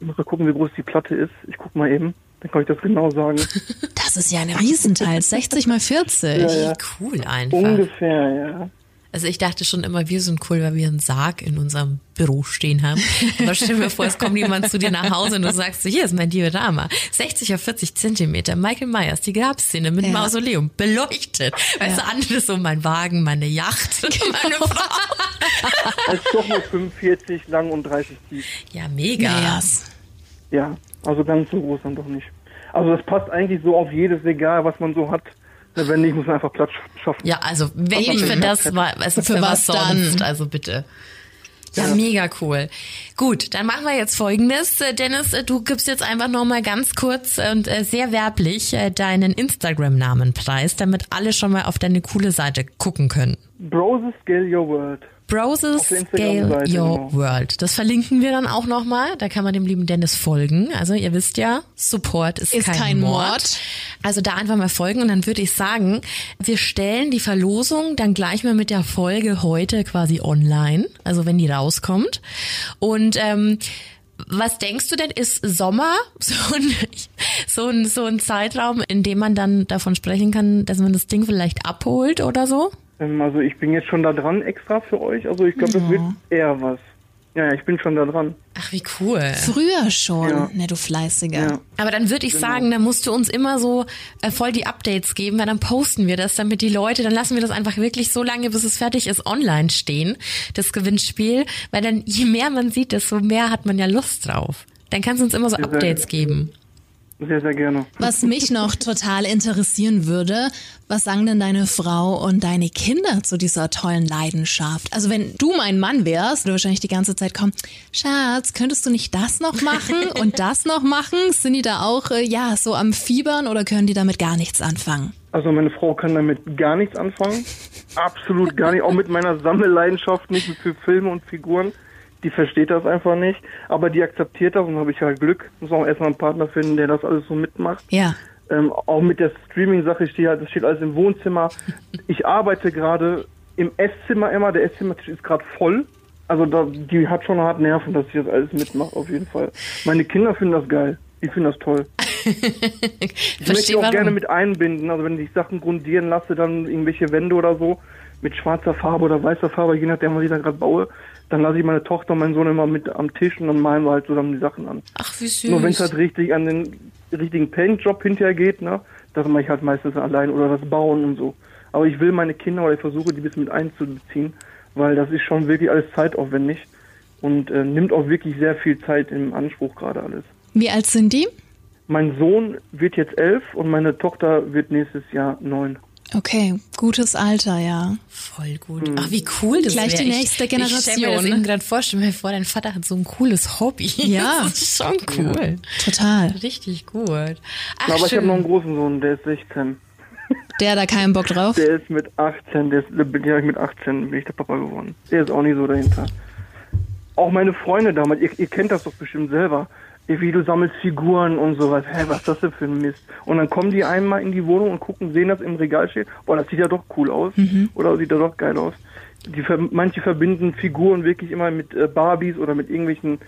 D: ich muss mal gucken, wie groß die Platte ist. Ich guck mal eben. Dann kann ich das genau sagen.
B: Das ist ja ein Riesenteil, 60 mal 40.
D: ja.
C: Cool einfach.
D: Ungefähr, ja.
C: Also ich dachte schon immer, wir sind cool, weil wir einen Sarg in unserem Büro stehen haben. Aber stell mir vor, es kommt jemand zu dir nach Hause und du sagst so, hier ist mein Diorama. 60 auf 40 Zentimeter. Michael Myers, die Grabszene mit
B: Ja.
C: Mausoleum. Beleuchtet. Weißt du, andere so mein Wagen, meine Yacht, meine Frau.
D: Es ist doch nur 45 lang und 30 tief.
C: Ja, mega.
D: Ja, also ganz so groß dann doch nicht. Also das passt eigentlich so auf jedes Regal, was man so hat. Na, Wenn nicht, muss man einfach Platz schaffen.
C: Ja, also wenn nicht für das, war, also für,
B: Für
C: was,
B: was dann?
C: sonst, also bitte. Ja, mega cool. Gut, dann machen wir jetzt folgendes. Äh, Dennis, äh, du gibst jetzt einfach nochmal ganz kurz und äh, sehr werblich deinen Instagram-Namen preis, damit alle schon mal auf deine coole Seite gucken können.
D: Broses Scale Your World. Der
C: Scale Your
D: genau.
C: World. Das verlinken wir dann auch nochmal. Da kann man dem lieben Dennis folgen. Also ihr wisst ja, Support ist,
B: Ist
C: kein,
B: kein
C: Mord.
B: Mord.
C: Also da einfach mal folgen und dann würde ich sagen, wir stellen die Verlosung dann gleich mal mit der Folge heute quasi online, also wenn die rauskommt. Und ähm, was denkst du denn, ist Sommer so ein, so ein, so ein Zeitraum, in dem man dann davon sprechen kann, dass man das Ding vielleicht abholt oder so?
D: Ähm, also ich bin jetzt schon da dran extra für euch. Also ich glaube, das wird eher was. Ja, ja, ich bin schon da dran.
C: Ach, wie cool.
B: Früher schon,
D: Ja.
B: ne, du Fleißiger.
D: Ja.
C: Aber dann würde ich sagen, dann musst du uns immer so äh, voll die Updates geben, weil dann posten wir das, damit die Leute, dann lassen wir das einfach wirklich so lange, bis es fertig ist, online stehen, das Gewinnspiel, weil dann je mehr man sieht, desto mehr hat man ja Lust drauf. Dann kannst du uns immer so Updates geben.
D: Sehr, sehr gerne.
B: Was mich noch total interessieren würde, was sagen denn deine Frau und deine Kinder zu dieser tollen Leidenschaft? Also wenn du mein Mann wärst, würde wahrscheinlich die ganze Zeit kommen, Schatz, könntest du nicht das noch machen und das noch machen? Sind die da auch, äh, ja, so am Fiebern oder können die damit gar nichts anfangen?
D: Also meine Frau kann damit gar nichts anfangen. Absolut gar nicht. Auch mit meiner Sammelleidenschaft nicht für Filme und Figuren. Die versteht das einfach nicht. Aber die akzeptiert das und habe ich halt Glück. Muss auch erstmal einen Partner finden, der das alles so mitmacht.
B: Ja.
D: Ähm, auch mit der Streaming-Sache steht halt, das steht alles im Wohnzimmer. Ich arbeite gerade im Esszimmer immer. Der Esszimmertisch ist gerade voll. Also da, die hat schon hart Nerven, dass ich das alles mitmache, auf jeden Fall. Meine Kinder finden das geil. Die finden das toll. Ich möchte auch
C: warum.
D: gerne mit einbinden. Also wenn ich Sachen grundieren lasse, dann irgendwelche Wände oder so mit schwarzer Farbe oder weißer Farbe, je nachdem, was ich da gerade baue, dann lasse ich meine Tochter und meinen Sohn immer mit am Tisch und dann malen wir halt zusammen die Sachen an.
C: Ach, wie süß.
D: Nur wenn es halt richtig an den richtigen Paintjob hinterher geht, ne, das mache ich halt meistens allein oder das Bauen und so. Aber ich will meine Kinder oder ich versuche die ein bisschen mit einzubeziehen, weil das ist schon wirklich alles zeitaufwendig und äh, nimmt auch wirklich sehr viel Zeit im Anspruch gerade alles.
B: Wie alt sind die?
D: Mein Sohn wird jetzt elf und meine Tochter wird nächstes Jahr neun.
B: Okay, gutes Alter, ja.
C: Voll gut. Ach, wie cool das
B: Gleich
C: wär.
B: die
C: Ich-
B: nächste
C: Ich stell mir das
B: Generation.
C: gerade vor, stell mir vor, dein Vater hat so ein cooles Hobby.
B: Ja.
C: Das ist schon cool.
B: Total.
C: Richtig gut. Ach,
D: Aber ich
C: schön.
D: habe noch einen großen Sohn, der ist 16.
B: Der hat da keinen Bock drauf.
D: Der ist mit 18, der ist, ja mit 18 bin ich der Papa geworden. Der ist auch nicht so dahinter. Auch meine Freunde damals, ihr, ihr kennt das doch bestimmt selber. Wie du sammelst Figuren und sowas. Hä, was ist das denn für ein Mist? Und dann kommen die einmal in die Wohnung und gucken, sehen das im Regal stehen. Boah, das sieht ja doch cool aus. Oder sieht ja doch geil aus. Die, manche verbinden Figuren wirklich immer mit äh, Barbies oder mit irgendwelchen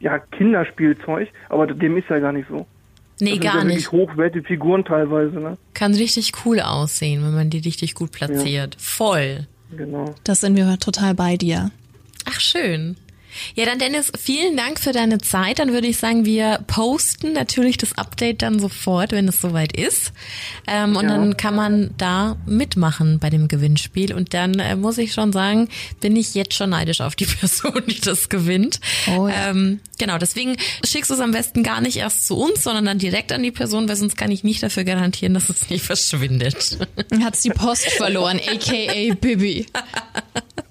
D: ja, Kinderspielzeug. Aber dem ist ja gar nicht so.
C: Nee,
D: Das sind
C: gar
D: ja wirklich
C: nicht.
D: hochwertige Figuren teilweise, ne?
C: Kann richtig cool aussehen, wenn man die richtig gut platziert. Voll.
D: Genau.
B: Das sind wir total bei dir.
C: Ach, schön. Ja, dann Dennis, vielen Dank für deine Zeit. Dann würde ich sagen, wir posten natürlich das Update dann sofort, wenn es soweit ist. Ähm, und
D: Ja.
C: dann kann man da mitmachen bei dem Gewinnspiel. Und dann äh, muss ich schon sagen, bin ich jetzt schon neidisch auf die Person, die das gewinnt.
B: Oh ja.
C: ähm, genau, deswegen schickst du es am besten gar nicht erst zu uns, sondern dann direkt an die Person, weil sonst kann ich nicht dafür garantieren, dass es nicht verschwindet.
B: Hat's die Post verloren, aka Bibi.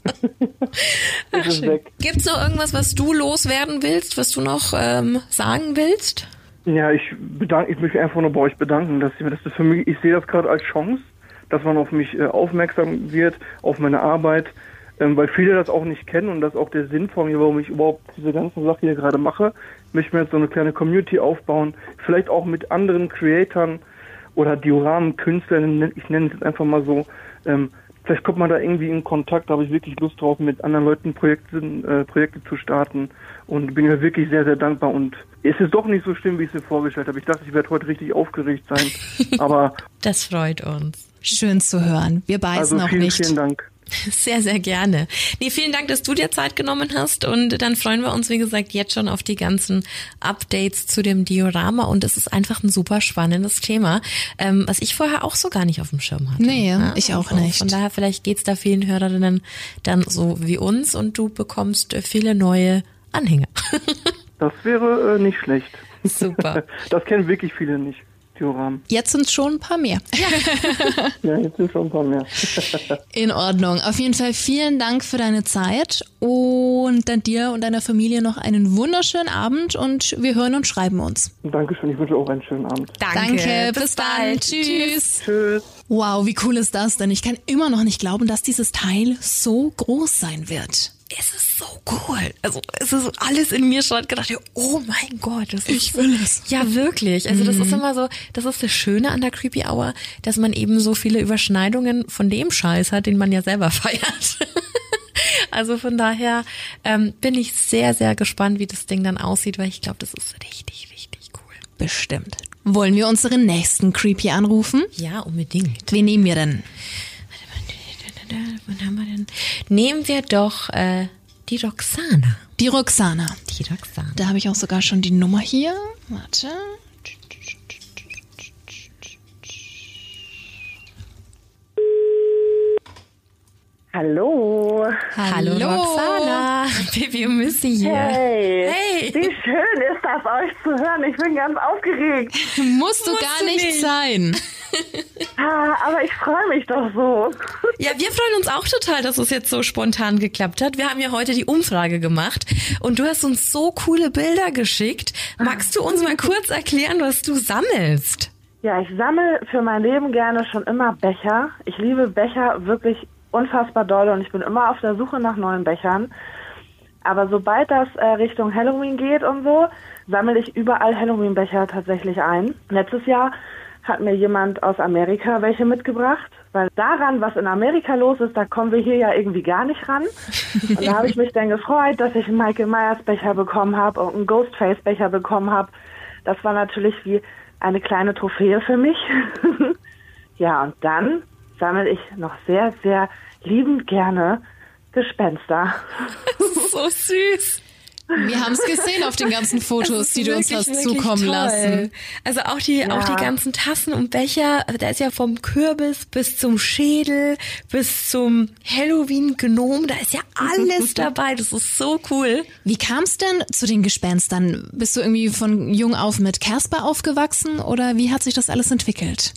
D: Es ist weg.
C: Gibt's noch irgendwas, was du loswerden willst, was du noch ähm, sagen willst?
D: Ja, ich bedanke, ich möchte mich einfach nur bei euch bedanken, dass ihr das für mich, ich sehe das gerade als Chance, dass man auf mich äh, aufmerksam wird, auf meine Arbeit, ähm, weil viele das auch nicht kennen und das ist auch der Sinn von mir, warum ich überhaupt diese ganze Sache hier gerade mache. Ich möchte mir jetzt so eine kleine Community aufbauen, vielleicht auch mit anderen Creatoren oder Dioramen-Künstlern, ich nenne es jetzt einfach mal so, ähm, vielleicht kommt man da irgendwie in Kontakt, da habe ich wirklich Lust drauf, mit anderen Leuten Projekte, äh, Projekte zu starten und bin mir wirklich sehr, sehr dankbar und es ist doch nicht so schlimm, wie ich es mir vorgestellt habe. Ich dachte, ich werde heute richtig aufgeregt sein, aber
C: Das freut uns.
B: Schön zu hören. Wir beißen
D: also
B: auch
D: vielen,
B: nicht.
D: vielen Dank.
C: Sehr, sehr gerne. Nee, vielen Dank, dass du dir Zeit genommen hast und dann freuen wir uns, wie gesagt, jetzt schon auf die ganzen Updates zu dem Diorama und es ist einfach ein super spannendes Thema, ähm, was ich vorher auch so gar nicht auf dem Schirm hatte.
B: Nee,
C: Ja,
B: ich auch
C: also
B: nicht.
C: Von daher, vielleicht geht's da vielen Hörerinnen dann so wie uns und du bekommst viele neue Anhänger.
D: Das wäre äh, nicht schlecht.
C: Super.
D: Das kennen wirklich viele nicht, Dioramen.
B: Jetzt sind schon ein paar mehr.
D: Ja, jetzt sind schon ein paar mehr.
B: In Ordnung. Auf jeden Fall vielen Dank für deine Zeit und dann dir und deiner Familie noch einen wunderschönen Abend und wir hören und schreiben uns.
D: Dankeschön, ich wünsche auch einen schönen Abend.
B: Danke, bis, dann. Tschüss.
D: Tschüss.
B: Wow, wie cool ist das denn? Ich kann immer noch nicht glauben, dass dieses Teil so groß sein wird.
C: Es ist so cool. Also es ist alles in mir schon gedacht, oh mein Gott, das ist
B: Ich will es.
C: Ja, wirklich. Also das ist immer so, das ist das Schöne an der Creepy Hour, dass man eben so viele Überschneidungen von dem Scheiß hat, den man ja selber feiert. also von daher ähm, bin ich sehr, sehr gespannt, wie das Ding dann aussieht, weil ich glaube, das ist richtig, richtig cool.
B: Bestimmt. Wollen wir unseren nächsten Creepy anrufen?
C: Ja, unbedingt.
B: Wen nehmen wir denn?
C: Wann haben wir denn? Nehmen wir doch äh, die Roxana.
B: Die Roxana.
C: Die Roxana.
B: Da habe ich auch sogar schon die Nummer hier. Warte.
E: Hallo.
C: Hallo Roxana. Baby und Missy hier.
E: Hey.
C: Hey.
E: Wie schön ist das, euch zu hören. Ich bin ganz aufgeregt.
B: Musst du
C: Musst
B: gar
C: du
B: nicht,
C: nicht.
B: sein.
E: Ah, aber ich freue mich doch so.
C: Ja, wir freuen uns auch total, dass es jetzt so spontan geklappt hat. Wir haben ja heute die Umfrage gemacht und du hast uns so coole Bilder geschickt. Magst du uns mal kurz erklären, was du sammelst?
E: Ja, ich sammle für mein Leben gerne schon immer Becher. Ich liebe Becher wirklich unfassbar doll und ich bin immer auf der Suche nach neuen Bechern. Aber sobald das äh, Richtung Halloween geht und so, sammle ich überall Halloween-Becher tatsächlich ein. Letztes Jahr hat mir jemand aus Amerika welche mitgebracht, weil daran, was in Amerika los ist, da kommen wir hier ja irgendwie gar nicht ran. Und da habe ich mich dann gefreut, dass ich einen Michael Myers Becher bekommen habe und einen Ghostface Becher bekommen habe. Das war natürlich wie eine kleine Trophäe für mich. ja, und dann sammle ich noch sehr, sehr liebend gerne Gespenster.
C: So süß.
B: Wir haben es gesehen auf den ganzen Fotos, die du uns
C: Wirklich,
B: hast zukommen
C: toll.
B: lassen.
C: Also auch die,
E: Ja.
C: auch die ganzen Tassen und Becher, also da ist ja vom Kürbis bis zum Schädel, bis zum Halloween-Gnom, da ist ja alles dabei. Das ist so cool.
B: Wie kam es denn zu den Gespenstern? Bist du irgendwie von jung auf mit Casper aufgewachsen oder wie hat sich das alles entwickelt?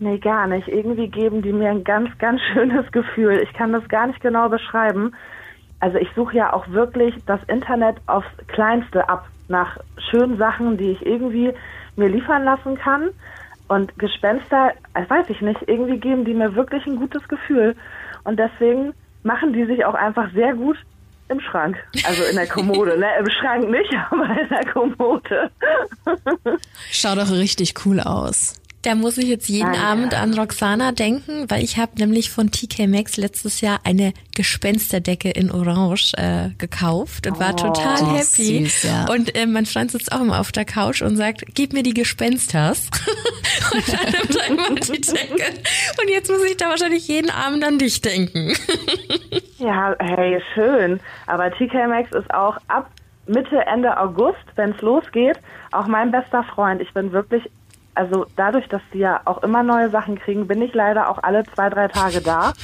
E: Nee, gar nicht. Irgendwie geben die mir ein ganz, ganz schönes Gefühl. Ich kann das gar nicht genau beschreiben. Also ich suche ja auch wirklich das Internet aufs Kleinste ab nach schönen Sachen, die ich irgendwie mir liefern lassen kann. Und Gespenster, äh, weiß ich nicht, irgendwie geben die mir wirklich ein gutes Gefühl. Und deswegen machen die sich auch einfach sehr gut im Schrank. Also in der Kommode, ne? Im Schrank nicht, aber in der Kommode.
B: Schaut doch richtig cool aus.
C: Da muss ich jetzt jeden
E: Danke.
C: Abend an Roxana denken, weil ich habe nämlich von TK Maxx letztes Jahr eine Gespensterdecke in Orange äh, gekauft und war total
B: Oh,
C: happy.
B: süß, ja.
C: Und äh, mein Freund sitzt auch immer auf der Couch und sagt, gib mir die Gespensters. und dann nimmt er immer die Decke. Und jetzt muss ich da wahrscheinlich jeden Abend an dich denken.
E: Ja, hey, schön. Aber TK Maxx ist auch ab Mitte, Ende August, wenn es losgeht, auch mein bester Freund. Ich bin wirklich, also dadurch, dass die ja auch immer neue Sachen kriegen, bin ich leider auch alle zwei, drei Tage da.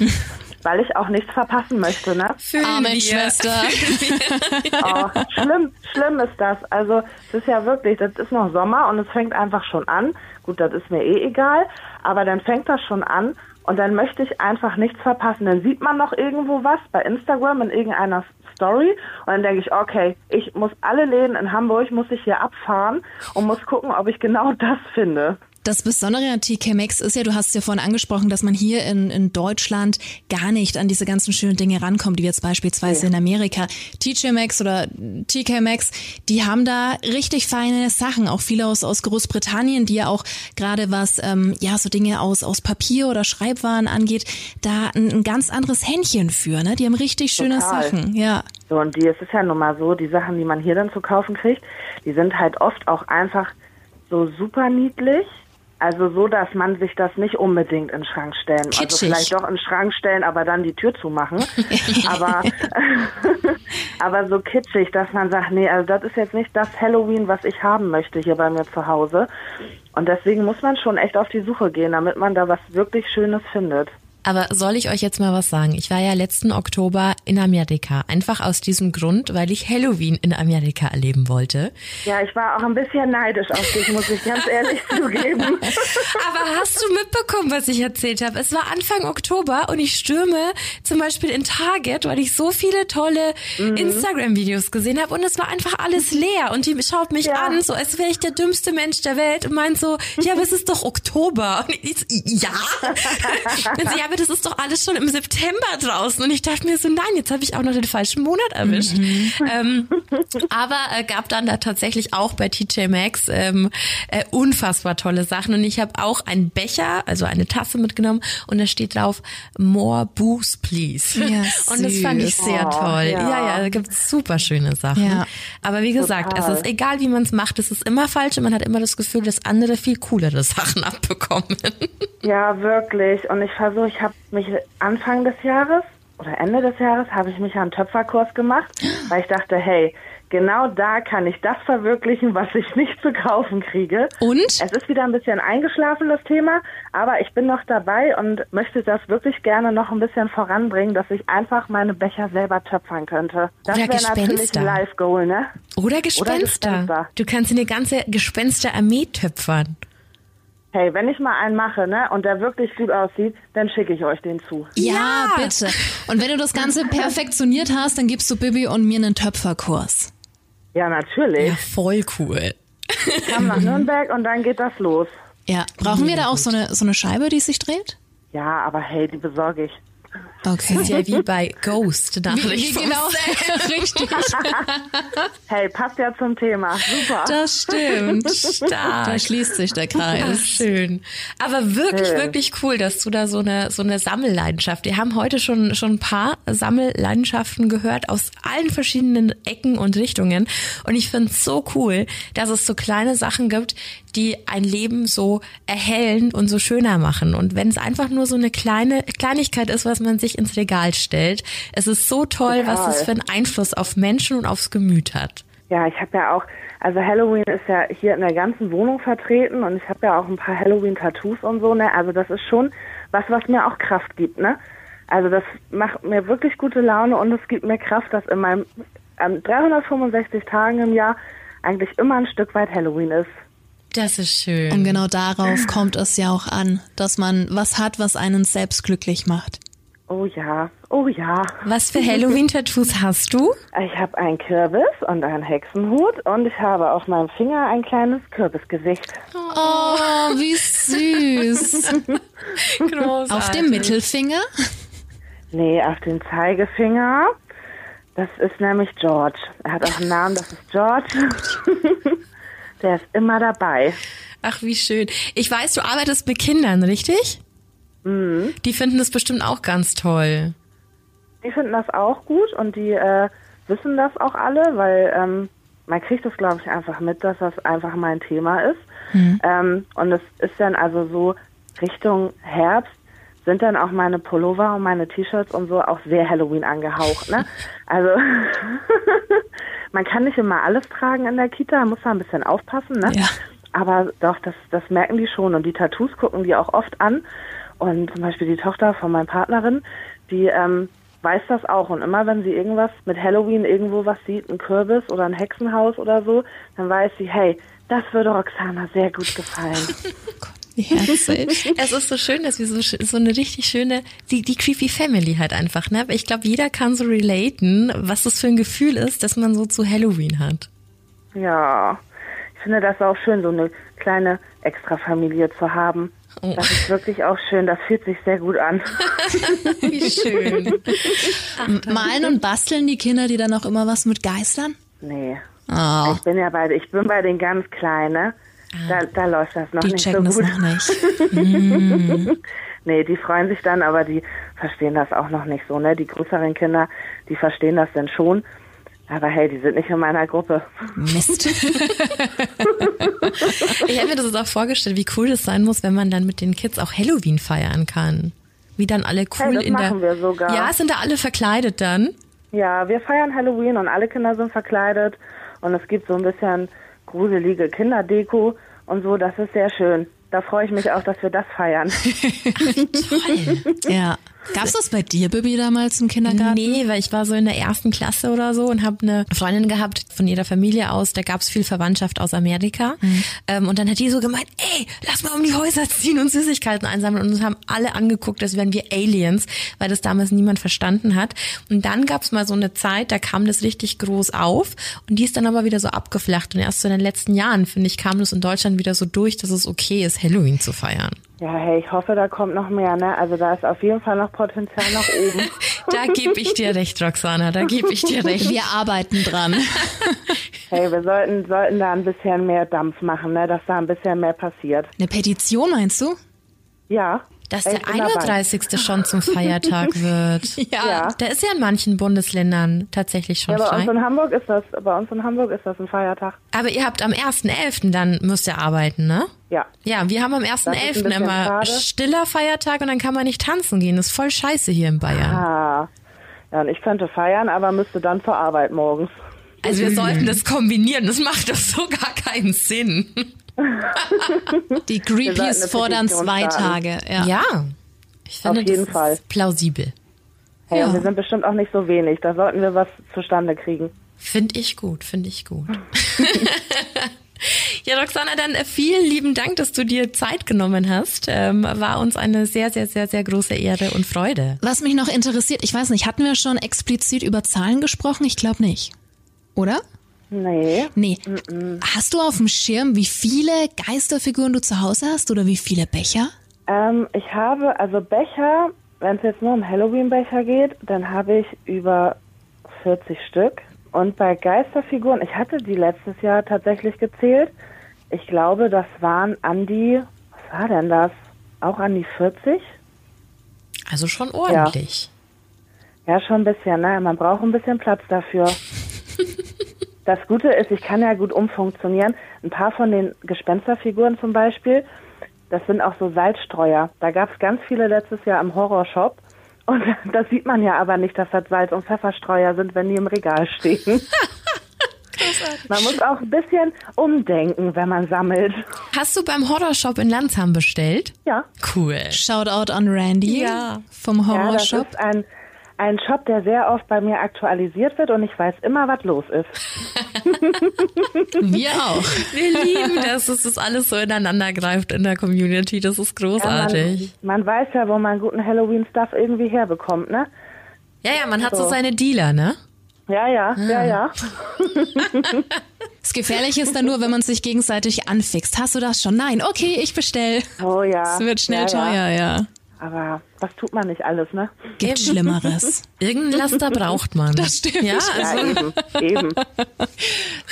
E: weil ich auch nichts verpassen möchte, ne?
B: Arme Schwester.
E: oh, schlimm, schlimm ist das. Also, es ist ja wirklich, das ist noch Sommer und es fängt einfach schon an. Gut, das ist mir eh egal, aber dann fängt das schon an und dann möchte ich einfach nichts verpassen. Dann sieht man noch irgendwo was bei Instagram in irgendeiner Story und dann denke ich, okay, ich muss alle Läden in Hamburg, muss ich hier abfahren und muss gucken, ob ich genau das finde.
B: Das Besondere an TK Maxx ist ja, du hast es ja vorhin angesprochen, dass man hier in, in Deutschland gar nicht an diese ganzen schönen Dinge rankommt, wie jetzt beispielsweise ja. in Amerika. TJ Maxx oder TK Maxx, die haben da richtig feine Sachen, auch viele aus, aus Großbritannien, die ja auch gerade was, ähm, ja, so Dinge aus, aus Papier oder Schreibwaren angeht, da ein, ein ganz anderes Händchen für, ne? Die haben richtig schöne Total. Sachen, ja.
E: So, und die, es ist ja nun mal so, die Sachen, die man hier dann zu kaufen kriegt, die sind halt oft auch einfach so super niedlich also so, dass man sich das nicht unbedingt in den Schrank stellen. Also Kitschig. Also vielleicht doch in den Schrank stellen, aber dann die Tür zumachen. aber, aber so kitschig, dass man sagt, nee, also das ist jetzt nicht das Halloween, was ich haben möchte hier bei mir zu Hause. Und deswegen muss man schon echt auf die Suche gehen, damit man da was wirklich Schönes findet.
C: Aber soll ich euch jetzt mal was sagen? Ich war ja letzten Oktober in Amerika. Einfach aus diesem Grund, weil ich Halloween in Amerika erleben wollte.
E: Ja, ich war auch ein bisschen neidisch auf dich, muss ich ganz ehrlich zugeben.
C: Aber hast du mitbekommen, was ich erzählt habe? Es war Anfang Oktober und ich stürme zum Beispiel in Target, weil ich so viele tolle mhm. Instagram-Videos gesehen habe und es war einfach alles leer. Und die schaut mich ja. an, so als wäre ich der dümmste Mensch der Welt und meint so, ja, aber es ist doch Oktober. Und ich, ja. Und sie, ja, das ist doch alles schon im September draußen. Und ich dachte mir so, nein, jetzt habe ich auch noch den falschen Monat erwischt. Mhm. Ähm, aber äh, gab dann da tatsächlich auch bei TJ Maxx ähm, äh, unfassbar tolle Sachen. Und ich habe auch einen Becher, also eine Tasse mitgenommen und da steht drauf More Booze, please. Ja, und das fand ich sehr oh, toll. Ja, ja, ja da gibt es super schöne Sachen. Ja. Aber wie gesagt, Total. es ist egal, wie man es macht, es ist immer falsch und man hat immer das Gefühl, dass andere viel coolere Sachen abbekommen.
E: Ja, wirklich. Und ich versuche, ich habe mich Anfang des Jahres oder Ende des Jahres habe ich mich einen Töpferkurs gemacht, weil ich dachte, hey, genau da kann ich das verwirklichen, was ich nicht zu kaufen kriege.
B: Und?
E: Es ist wieder ein bisschen eingeschlafen, das Thema, aber ich bin noch dabei und möchte das wirklich gerne noch ein bisschen voranbringen, dass ich einfach meine Becher selber töpfern könnte. Das wäre natürlich ein Live-Goal, ne?
C: Oder Gespenster. Oder Gespenster. Du kannst eine ganze Gespensterarmee töpfern.
E: Hey, wenn ich mal einen mache, ne, und der wirklich gut aussieht, dann schicke ich euch den zu.
B: Ja, ja, bitte. Und wenn du das Ganze perfektioniert hast, dann gibst du Bibi und mir einen Töpferkurs.
E: Ja, natürlich. Ja,
C: voll cool.
E: Ich komme nach Nürnberg und dann geht das los.
B: Ja, brauchen wir da auch so eine, so eine Scheibe, die sich dreht?
E: Ja, aber hey, die besorge ich.
C: Okay. Das ist ja wie bei Ghost Nachricht wie, wie genau,
B: richtig.
E: hey, passt ja zum Thema. Super.
B: Das stimmt. Stark. Da schließt sich der Kreis.
C: Schön. Aber wirklich, hey. wirklich cool, dass du da so eine, so eine Sammelleidenschaft. Wir haben heute schon, schon ein paar Sammelleidenschaften gehört aus allen verschiedenen Ecken und Richtungen. Und ich finde es so cool, dass es so kleine Sachen gibt, die ein Leben so erhellen und so schöner machen. Und wenn es einfach nur so eine kleine Kleinigkeit ist, was man sich ins Regal stellt, es ist so toll, Total. was es für einen Einfluss auf Menschen und aufs Gemüt hat.
E: Ja, ich habe ja auch, also Halloween ist ja hier in der ganzen Wohnung vertreten und ich habe ja auch ein paar Halloween-Tattoos und so, ne? Also das ist schon was, was mir auch Kraft gibt, ne? Also das macht mir wirklich gute Laune und es gibt mir Kraft, dass in meinem ähm, 365 Tagen im Jahr eigentlich immer ein Stück weit Halloween ist.
C: Das ist schön.
B: Und genau darauf kommt es ja auch an, dass man was hat, was einen selbst glücklich macht.
E: Oh ja, oh ja.
C: Was für Halloween-Tattoos hast du?
E: Ich habe einen Kürbis und einen Hexenhut und ich habe auf meinem Finger ein kleines Kürbisgesicht.
B: Oh, wie süß. Großartig. Auf dem Mittelfinger?
E: Nee, auf dem Zeigefinger. Das ist nämlich George. Er hat auch einen Namen, das ist George. Der ist immer dabei.
C: Ach, wie schön. Ich weiß, du arbeitest mit Kindern, richtig? Mhm. Die finden das bestimmt auch ganz toll.
E: Die finden das auch gut und die äh, wissen das auch alle, weil ähm, man kriegt das, glaube ich, einfach mit, dass das einfach mein Thema ist. Mhm. Ähm, und es ist dann also so Richtung Herbst sind dann auch meine Pullover und meine T-Shirts und so auch sehr Halloween angehaucht. Ne? Also man kann nicht immer alles tragen in der Kita, muss da ein bisschen aufpassen. Ne?
B: Ja.
E: Aber doch, das, das merken die schon und die Tattoos gucken die auch oft an. Und zum Beispiel die Tochter von meiner Partnerin, die ähm, weiß das auch. Und immer wenn sie irgendwas mit Halloween irgendwo was sieht, ein Kürbis oder ein Hexenhaus oder so, dann weiß sie, hey, das würde Roxana sehr gut gefallen.
B: Herzig.
C: Es ist so schön, dass wir so, sch- so eine richtig schöne, die, die Creepy Family halt einfach, ne? Aber ich glaube, jeder kann so relaten, was das für ein Gefühl ist, dass man so zu Halloween hat.
E: Ja, ich finde das auch schön, so eine kleine Extrafamilie zu haben.
C: Oh.
E: Das ist wirklich auch schön, das fühlt sich sehr gut an.
C: Wie schön.
B: Malen und basteln die Kinder, die dann auch immer was mit Geistern?
E: Nee.
B: Oh,
E: Ich bin ja bei, ich bin bei den ganz Kleinen, ne? Da, da läuft das noch
B: die
E: nicht so
B: checken das
E: gut.
B: noch nicht.
E: Nee, die freuen sich dann, aber die verstehen das auch noch nicht so, ne? Die größeren Kinder, die verstehen das dann schon. Aber hey, die sind nicht in meiner Gruppe.
B: Mist.
C: Ich hätte mir das jetzt auch vorgestellt, wie cool das sein muss, wenn man dann mit den Kids auch Halloween feiern kann. Wie dann alle cool
E: Hey, das
C: in der.
E: machen wir sogar.
C: Ja, sind da alle verkleidet dann?
E: Ja, wir feiern Halloween und alle Kinder sind verkleidet und es gibt so ein bisschen gruselige Kinderdeko und so, das ist sehr schön. Da freue ich mich auch, dass wir das feiern.
B: Ja. Gab's das bei dir, Bibi, damals im Kindergarten?
C: Nee, weil ich war so in der ersten Klasse oder so und habe eine Freundin gehabt von ihrer Familie aus, da gab's viel Verwandtschaft aus Amerika. Ähm, und dann hat die so gemeint, ey, lass mal um die Häuser ziehen und Süßigkeiten einsammeln. Und uns haben alle angeguckt, als wären wir Aliens, weil das damals niemand verstanden hat. Und dann gab's mal so eine Zeit, da kam das richtig groß auf und die ist dann aber wieder so abgeflacht. Und erst so in den letzten Jahren, finde ich, kam das in Deutschland wieder so durch, dass es okay ist, Halloween zu feiern.
E: Ja, hey, ich hoffe, da kommt noch mehr, ne? Also da ist auf jeden Fall noch Potenzial nach oben.
C: Da gebe ich dir recht, Roxana, da gebe ich dir recht.
B: Wir arbeiten dran.
E: Hey, wir sollten, sollten da ein bisschen mehr Dampf machen, ne? Dass da ein bisschen mehr passiert.
B: Eine Petition, meinst du?
E: Ja.
C: Dass der
E: ich bin dabei.
C: 31. schon zum Feiertag wird.
E: Ja.
C: Der ist ja in manchen Bundesländern tatsächlich schon
E: Ja, bei uns in Hamburg ist das, bei uns in Hamburg ist das ein Feiertag.
C: Aber ihr habt am 1.11. dann müsst ihr arbeiten, ne?
E: Ja.
C: Ja, wir haben am
E: Das ist ein
C: 1.11.
E: bisschen
C: immer
E: schade.
C: stiller Feiertag und dann kann man nicht tanzen gehen. Das ist voll scheiße hier in Bayern.
E: Ah. Ja, und ich könnte feiern, aber müsste dann zur Arbeit morgens.
C: Also wir sollten das kombinieren. Das macht doch so gar keinen Sinn.
B: Die Creepies fordern zwei. Tage. Ja.
C: Ja. Ich finde,
E: Auf jeden
C: das
E: Fall.
C: ist plausibel.
E: Hey,
B: Ja.
E: und wir sind bestimmt auch nicht so wenig. Da sollten wir was zustande kriegen.
C: Finde ich gut, finde ich gut. ja, Roxana, dann vielen lieben Dank, dass du dir Zeit genommen hast. Ähm, war uns eine sehr, sehr, sehr, sehr große Ehre und Freude.
B: Was mich noch interessiert, ich weiß nicht, hatten wir schon explizit über Zahlen gesprochen? Ich glaube nicht. Oder?
E: Nee.
B: Nee. Hast du auf dem Schirm, wie viele Geisterfiguren du zu Hause hast oder wie viele Becher?
E: Ähm, ich habe, also Becher, wenn es jetzt nur um Halloween-Becher geht, dann habe ich über 40 Stück. Und bei Geisterfiguren, ich hatte die letztes Jahr tatsächlich gezählt. Ich glaube, das waren an die, was war denn das? Auch an die 40?
C: Also schon ordentlich.
E: Ja, schon ein bisschen, ne? Man braucht ein bisschen Platz dafür. Das Gute ist, ich kann ja gut umfunktionieren. Ein paar von den Gespensterfiguren zum Beispiel, das sind auch so Salzstreuer. Da gab es ganz viele letztes Jahr im Horrorshop. Und das sieht man ja aber nicht, dass das Salz- und Pfefferstreuer sind, wenn die im Regal stehen. Man muss auch ein bisschen umdenken, wenn man sammelt.
C: Hast du beim Horrorshop in Landsham bestellt?
E: Ja.
C: Cool.
B: Shoutout an Randy
C: Ja.
B: vom
E: Ja, das
B: Horrorshop.
E: ist ein, ein Shop, der sehr oft bei mir aktualisiert wird und ich weiß immer, was los ist.
B: Wir auch.
C: Wir lieben das, dass das alles so ineinander greift in der Community. Das ist
E: Ja,
C: großartig.
E: man, man weiß ja, wo man guten Halloween-Stuff irgendwie herbekommt, ne?
C: Ja, ja, man hat so
E: So.
C: seine Dealer, ne?
E: Ja, ja, ja, ja.
B: Das Gefährliche ist dann nur, wenn man sich gegenseitig anfixt. Hast du das schon? Nein. Okay, ich bestell.
E: Oh ja.
B: Es wird schnell
E: ja,
B: teuer,
E: Ja.
B: ja.
E: Aber was tut man nicht alles, ne?
B: Gibt Schlimmeres.
C: Irgendein Laster braucht man.
B: Das stimmt.
C: Ja,
E: Ja,
C: also.
E: eben, eben.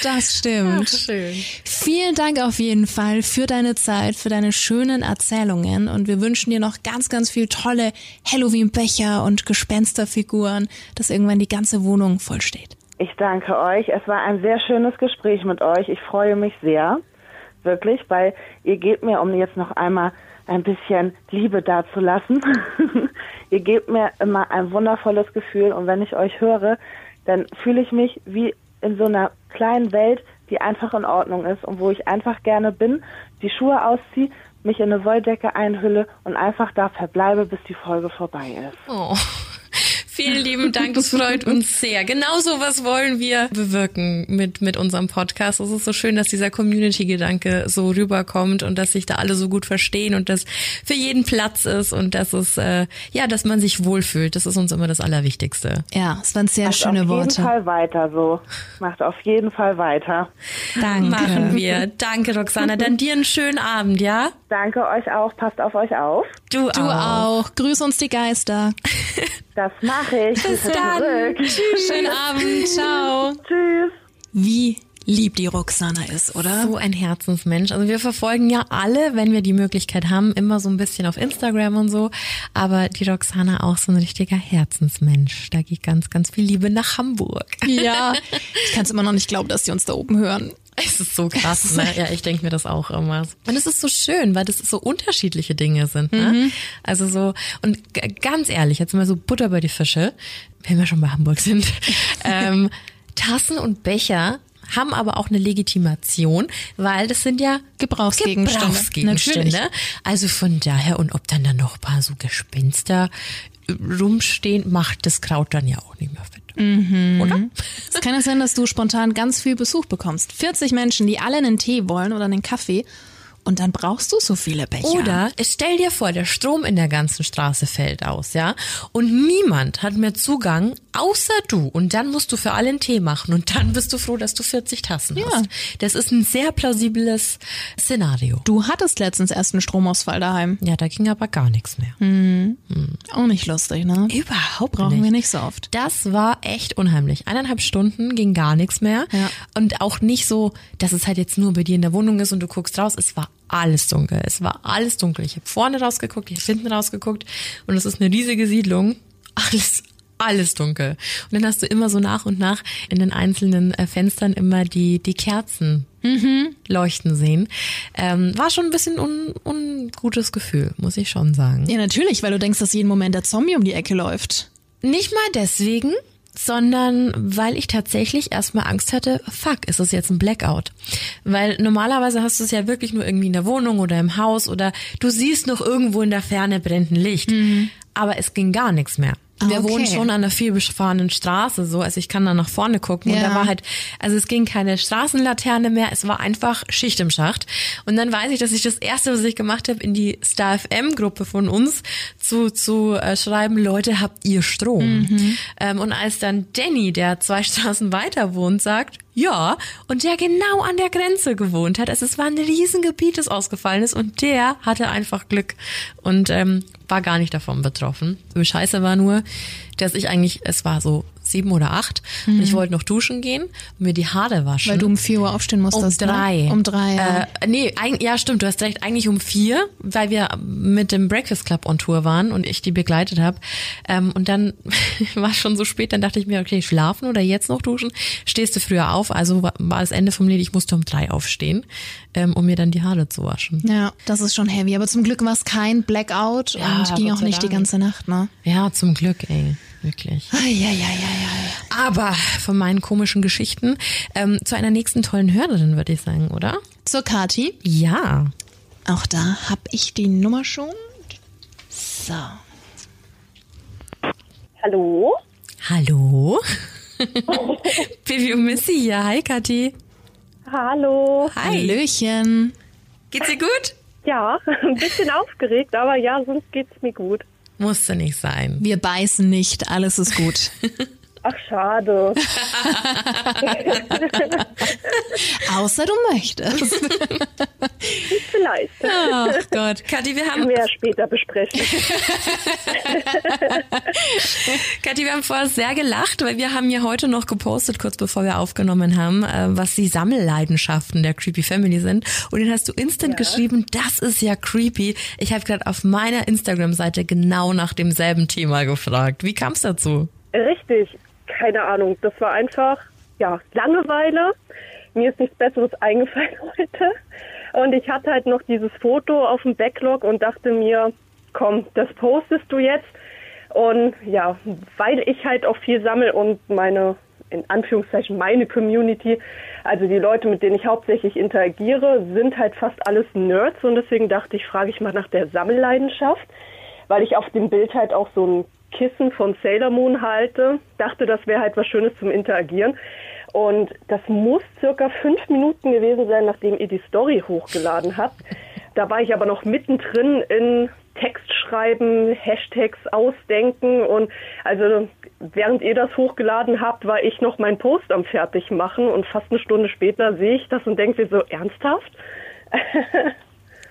B: Das stimmt.
C: Schön.
B: Vielen Dank auf jeden Fall für deine Zeit, für deine schönen Erzählungen und wir wünschen dir noch ganz, ganz viel tolle Halloween-Becher und Gespensterfiguren, dass irgendwann die ganze Wohnung voll steht.
E: Ich danke euch. Es war ein sehr schönes Gespräch mit euch. Ich freue mich sehr. Wirklich, weil ihr gebt mir, um jetzt noch einmal ein bisschen Liebe dazulassen. Ihr gebt mir immer ein wundervolles Gefühl und wenn ich euch höre, dann fühle ich mich wie in so einer kleinen Welt, die einfach in Ordnung ist und wo ich einfach gerne bin, die Schuhe ausziehe, mich in eine Wolldecke einhülle und einfach da verbleibe, bis die Folge vorbei ist.
C: Oh. Vielen lieben Dank, das freut uns sehr. Genau so was wollen wir bewirken mit, mit unserem Podcast. Es ist so schön, dass dieser Community-Gedanke so rüberkommt und dass sich da alle so gut verstehen und dass für jeden Platz ist und dass es, äh, ja, dass man sich wohlfühlt. Das ist uns immer das Allerwichtigste.
B: Ja, es waren sehr
E: Macht
B: schöne
E: auf
B: Worte.
E: jeden Fall weiter so. Macht auf jeden Fall weiter.
B: Danke.
C: Machen wir. Danke, Roxana. Dann dir einen schönen Abend, ja?
E: Danke euch auch. Passt auf euch auf.
C: Du,
B: Du auch. Grüß uns die Geister.
E: Das mache ich. Bis Zurück.
B: Schönen Abend. Ciao.
E: Tschüss.
B: Wie lieb die Roxana ist, oder?
C: So ein Herzensmensch. Also wir verfolgen ja alle, wenn wir die Möglichkeit haben, immer so ein bisschen auf Instagram und so. Aber die Roxana auch so ein richtiger Herzensmensch. Da geht ganz, ganz viel Liebe nach Hamburg.
B: Ja. Ich kann es immer noch nicht glauben, dass die uns da oben hören.
C: Es ist so krass, ne? Ja, ich denke mir das auch immer. Und es ist so schön, weil das so unterschiedliche Dinge sind, ne? Also so, und ganz ehrlich, jetzt mal so Butter bei die Fische, wenn wir schon bei Hamburg sind. ähm, Tassen und Becher haben aber auch eine Legitimation, weil das sind ja
B: Gebrauchsgegenstände.
C: Gebrauchsgegenstände. Also von daher, und ob dann da noch ein paar so Gespenster äh, rumstehen, macht das Kraut dann ja auch nicht mehr fett. Oder?
B: Es kann ja sein, dass du spontan ganz viel Besuch bekommst. 40 Menschen, die alle einen Tee wollen oder einen Kaffee. Und dann brauchst du so viele Becher.
C: Oder es stell dir vor, der Strom in der ganzen Straße fällt aus, ja? Und niemand hat mehr Zugang, außer du. Und dann musst du für alle einen Tee machen. Und dann bist du froh, dass du 40 Tassen
B: Ja.
C: hast. Das ist ein sehr plausibles Szenario.
B: Du hattest letztens erst einen Stromausfall daheim.
C: Ja, da ging aber gar nichts mehr.
B: Auch nicht lustig, ne?
C: Überhaupt
B: Brauchen
C: nicht.
B: wir nicht so oft.
C: Das war echt unheimlich. Eineinhalb Stunden ging gar nichts mehr.
B: Ja.
C: Und auch nicht so, dass es halt jetzt nur bei dir in der Wohnung ist und du guckst raus. Es war alles dunkel. Es war alles dunkel. Ich habe vorne rausgeguckt, ich habe hinten rausgeguckt. Und es ist eine riesige Siedlung. Alles, alles dunkel. Und dann hast du immer so nach und nach in den einzelnen äh, Fenstern immer die, die Kerzen leuchten sehen. Ähm, war schon ein bisschen un, ungutes Gefühl, muss ich schon sagen.
B: Ja, natürlich, weil du denkst, dass jeden Moment der Zombie um die Ecke läuft.
C: Nicht mal deswegen, sondern weil ich tatsächlich erstmal Angst hatte, fuck, ist das jetzt ein Blackout? Weil normalerweise hast du es ja wirklich nur irgendwie in der Wohnung oder im Haus oder du siehst noch irgendwo in der Ferne brennt ein Licht. Aber es ging gar nichts mehr.
B: Ah,
C: Wir
B: okay.
C: wohnen schon an einer vielbefahrenen Straße, so, also ich kann da nach vorne gucken und
B: Ja.
C: da war halt, also es ging keine Straßenlaterne mehr, es war einfach Schicht im Schacht. Und dann weiß ich, dass ich das erste, was ich gemacht habe, in die Star FM Gruppe von uns zu zu äh, schreiben, Leute, habt ihr Strom?
B: Mhm.
C: Ähm, und als dann Danny, der zwei Straßen weiter wohnt, sagt, ja, und der genau an der Grenze gewohnt hat, also es war ein Riesengebiet, das ausgefallen ist und der hatte einfach Glück und ähm, war gar nicht davon betroffen. Scheiße war nur, dass ich eigentlich, es war so sieben oder acht und ich wollte noch duschen gehen und mir die Haare waschen.
B: Mhm. Weil du um 4 Uhr aufstehen
C: um
B: musstest.
C: drei.
B: Ne? Um drei, ja.
C: Äh, nee, eig- ja, stimmt, du hast recht. Eigentlich um vier, weil wir mit dem Breakfast Club on Tour waren und ich die begleitet habe. Ähm, und dann war es schon so spät, dann dachte ich mir, okay, schlafen oder jetzt noch duschen. Stehst du früher auf, also war, war das Ende vom Lied, ich musste um drei aufstehen, ähm, um mir dann die Haare zu waschen.
B: ja, das ist schon heavy. Aber zum Glück war es kein Blackout
C: Ja,
B: und ging auch nicht die
C: Dank.
B: ganze Nacht, ne?
C: Ja, zum Glück, ey. Wirklich.
B: Ja, ja, ja, ja.
C: Aber von meinen komischen Geschichten ähm, zu einer nächsten tollen Hörerin, würde ich sagen, oder?
B: Zur Kati.
C: Ja.
B: Auch da hab ich die Nummer schon. So.
F: Hallo?
C: Hallo? Baby und Missy hier. Hi, Kathi.
F: Hallo.
C: Hi.
B: Hallöchen.
C: Geht's dir gut?
F: Ja, ein bisschen aufgeregt, aber ja, sonst geht's mir gut.
C: Musste nicht sein.
B: Wir beißen nicht, alles ist gut.
F: Ach, schade.
B: Außer du möchtest.
F: Vielleicht.
C: Ach Gott. Kathi, wir haben,
F: Können wir ja später besprechen.
C: Kathi, wir haben vorher sehr gelacht, weil wir haben ja heute noch gepostet, kurz bevor wir aufgenommen haben, äh, was die Sammelleidenschaften der Creepy Family sind. Und dann hast du instant geschrieben, das ist ja creepy. Ich habe gerade auf meiner Instagram-Seite genau nach demselben Thema gefragt. Wie kam es dazu?
F: Richtig. Keine Ahnung. Das war einfach, ja, Langeweile. Mir ist nichts Besseres eingefallen heute. Und ich hatte halt noch dieses Foto auf dem Backlog und dachte mir, komm, das postest du jetzt. Und ja, weil ich halt auch viel sammle und meine, in Anführungszeichen, meine Community, also die Leute, mit denen ich hauptsächlich interagiere, sind halt fast alles Nerds und deswegen dachte ich, frage ich mal nach der Sammelleidenschaft, weil ich auf dem Bild halt auch so ein Kissen von Sailor Moon halte, dachte, das wäre halt was Schönes zum Interagieren. Und das muss circa fünf Minuten gewesen sein, nachdem ihr die Story hochgeladen habt. Da war ich aber noch mittendrin in Text schreiben, Hashtags ausdenken und also während ihr das hochgeladen habt, war ich noch mein Post am fertig machen und fast eine Stunde später sehe ich das und denke mir so ernsthaft.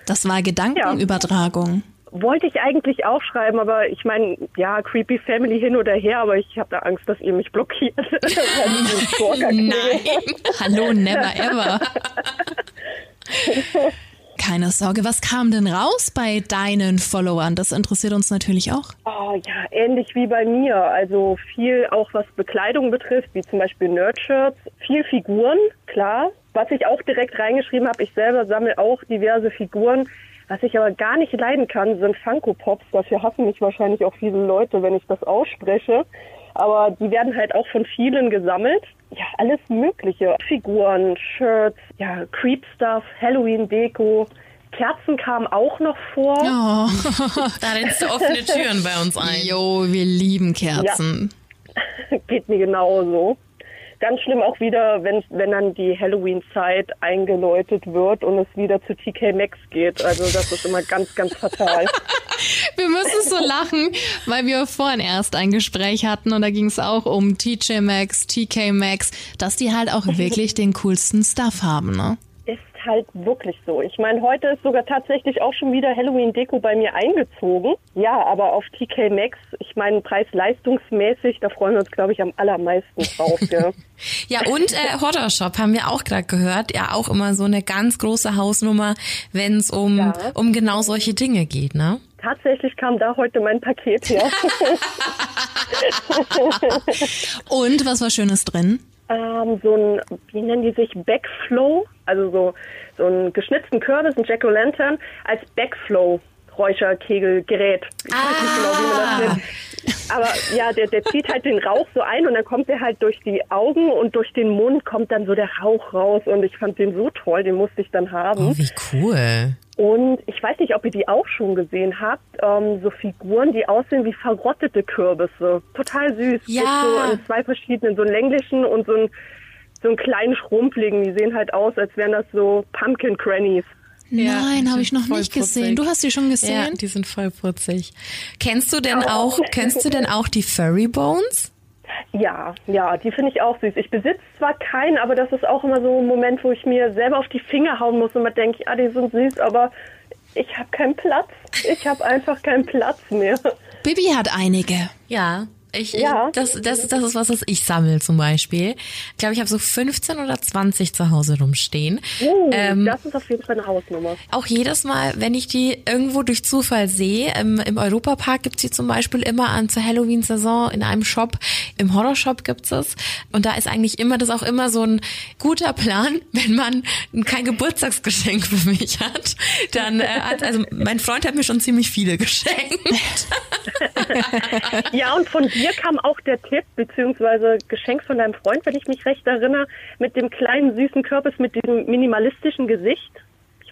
B: Das war Gedankenübertragung.
F: Ja. Wollte ich eigentlich auch schreiben, aber ich meine, ja, Creepy Family hin oder her, aber ich habe da Angst, dass ihr mich blockiert.
B: Nein, hallo, never ever. Keine Sorge, was kam denn raus bei deinen Followern? Das interessiert uns natürlich auch.
F: Oh ja, ähnlich wie bei mir. Also viel auch was Bekleidung betrifft, wie zum Beispiel Nerdshirts, viel Figuren, klar. Was ich auch direkt reingeschrieben habe, ich selber sammle auch diverse Figuren. Was ich aber gar nicht leiden kann, sind Funko Pops. Dafür hassen mich wahrscheinlich auch viele Leute, wenn ich das ausspreche. Aber die werden halt auch von vielen gesammelt. Ja, alles Mögliche. Figuren, Shirts, ja, Creep Stuff, Halloween-Deko. Kerzen kamen auch noch vor.
C: Oh. da rennst du offene Türen bei uns ein.
B: Jo, wir lieben Kerzen.
F: Ja. Geht mir genauso. Ganz schlimm auch wieder, wenn, wenn dann die Halloween-Zeit eingeläutet wird und es wieder zu TK Maxx geht. Also das ist immer ganz, ganz fatal.
B: wir müssen so lachen, weil wir vorhin erst ein Gespräch hatten und da ging es auch um TJ Maxx, TK Maxx, dass die halt auch wirklich den coolsten Stuff haben, ne?
F: Halt wirklich so. Ich meine, heute ist sogar tatsächlich auch schon wieder Halloween-Deko bei mir eingezogen. Ja, aber auf TK Maxx, ich meine, preis-leistungsmäßig, da freuen wir uns, glaube ich, am allermeisten drauf. ja,
C: ja und äh, Horror Shop haben wir auch gerade gehört. Ja, auch immer so eine ganz große Hausnummer, wenn es um, ja. um genau solche Dinge geht, ne?
F: Tatsächlich kam da heute mein Paket her.
B: und was war Schönes drin?
F: ähm, so ein, wie nennen die sich, Backflow, also so, so einen geschnitzten Kürbis, ein Jack-O-Lantern als Backflow. Räucherkegelgerät. Ich ah. weiß nicht genau, wie man das ah. nennt. Aber ja, der, der zieht halt den Rauch so ein und dann kommt der halt durch die Augen und durch den Mund kommt dann so der Rauch raus und ich fand den so toll, den musste ich dann haben.
C: Oh, wie cool.
F: Und ich weiß nicht, ob ihr die auch schon gesehen habt, ähm, so Figuren, die aussehen wie verrottete Kürbisse. Total süß.
C: Ja.
F: so in zwei verschiedenen, so einen länglichen und so einen, so einen kleinen Schrumpfligen. Die sehen halt aus, als wären das so Pumpkin Crannies.
B: Ja, Nein, habe ich noch nicht putzig. gesehen. Du hast die schon gesehen? Ja,
C: die sind voll putzig. Kennst du denn auch, kennst du denn auch die Furry Bones?
F: Ja, ja, die finde ich auch süß. Ich besitze zwar keinen, aber das ist auch immer so ein Moment, wo ich mir selber auf die Finger hauen muss und man denkt, ja, die sind süß, aber ich habe keinen Platz. Ich habe einfach keinen Platz mehr.
B: Bibi hat einige.
C: Ja. Ich, ja. das, das, das ist was, was ich sammle zum Beispiel. Ich glaube, ich habe so 15 oder 20 zu Hause rumstehen.
F: Uh, ähm, das ist auf jeden Fall eine Hausnummer.
C: Auch jedes Mal, wenn ich die irgendwo durch Zufall sehe, im, im Europapark gibt's die zum Beispiel immer an zur Halloween-Saison in einem Shop. Im Horror-Shop gibt's es. Und da ist eigentlich immer, das auch immer so ein guter Plan, wenn man kein Geburtstagsgeschenk für mich hat. Dann äh, hat, also mein Freund hat mir schon ziemlich viele geschenkt.
F: ja, und von dir kam auch der Tipp, beziehungsweise Geschenk von deinem Freund, wenn ich mich recht erinnere, mit dem kleinen süßen Kürbis mit diesem minimalistischen Gesicht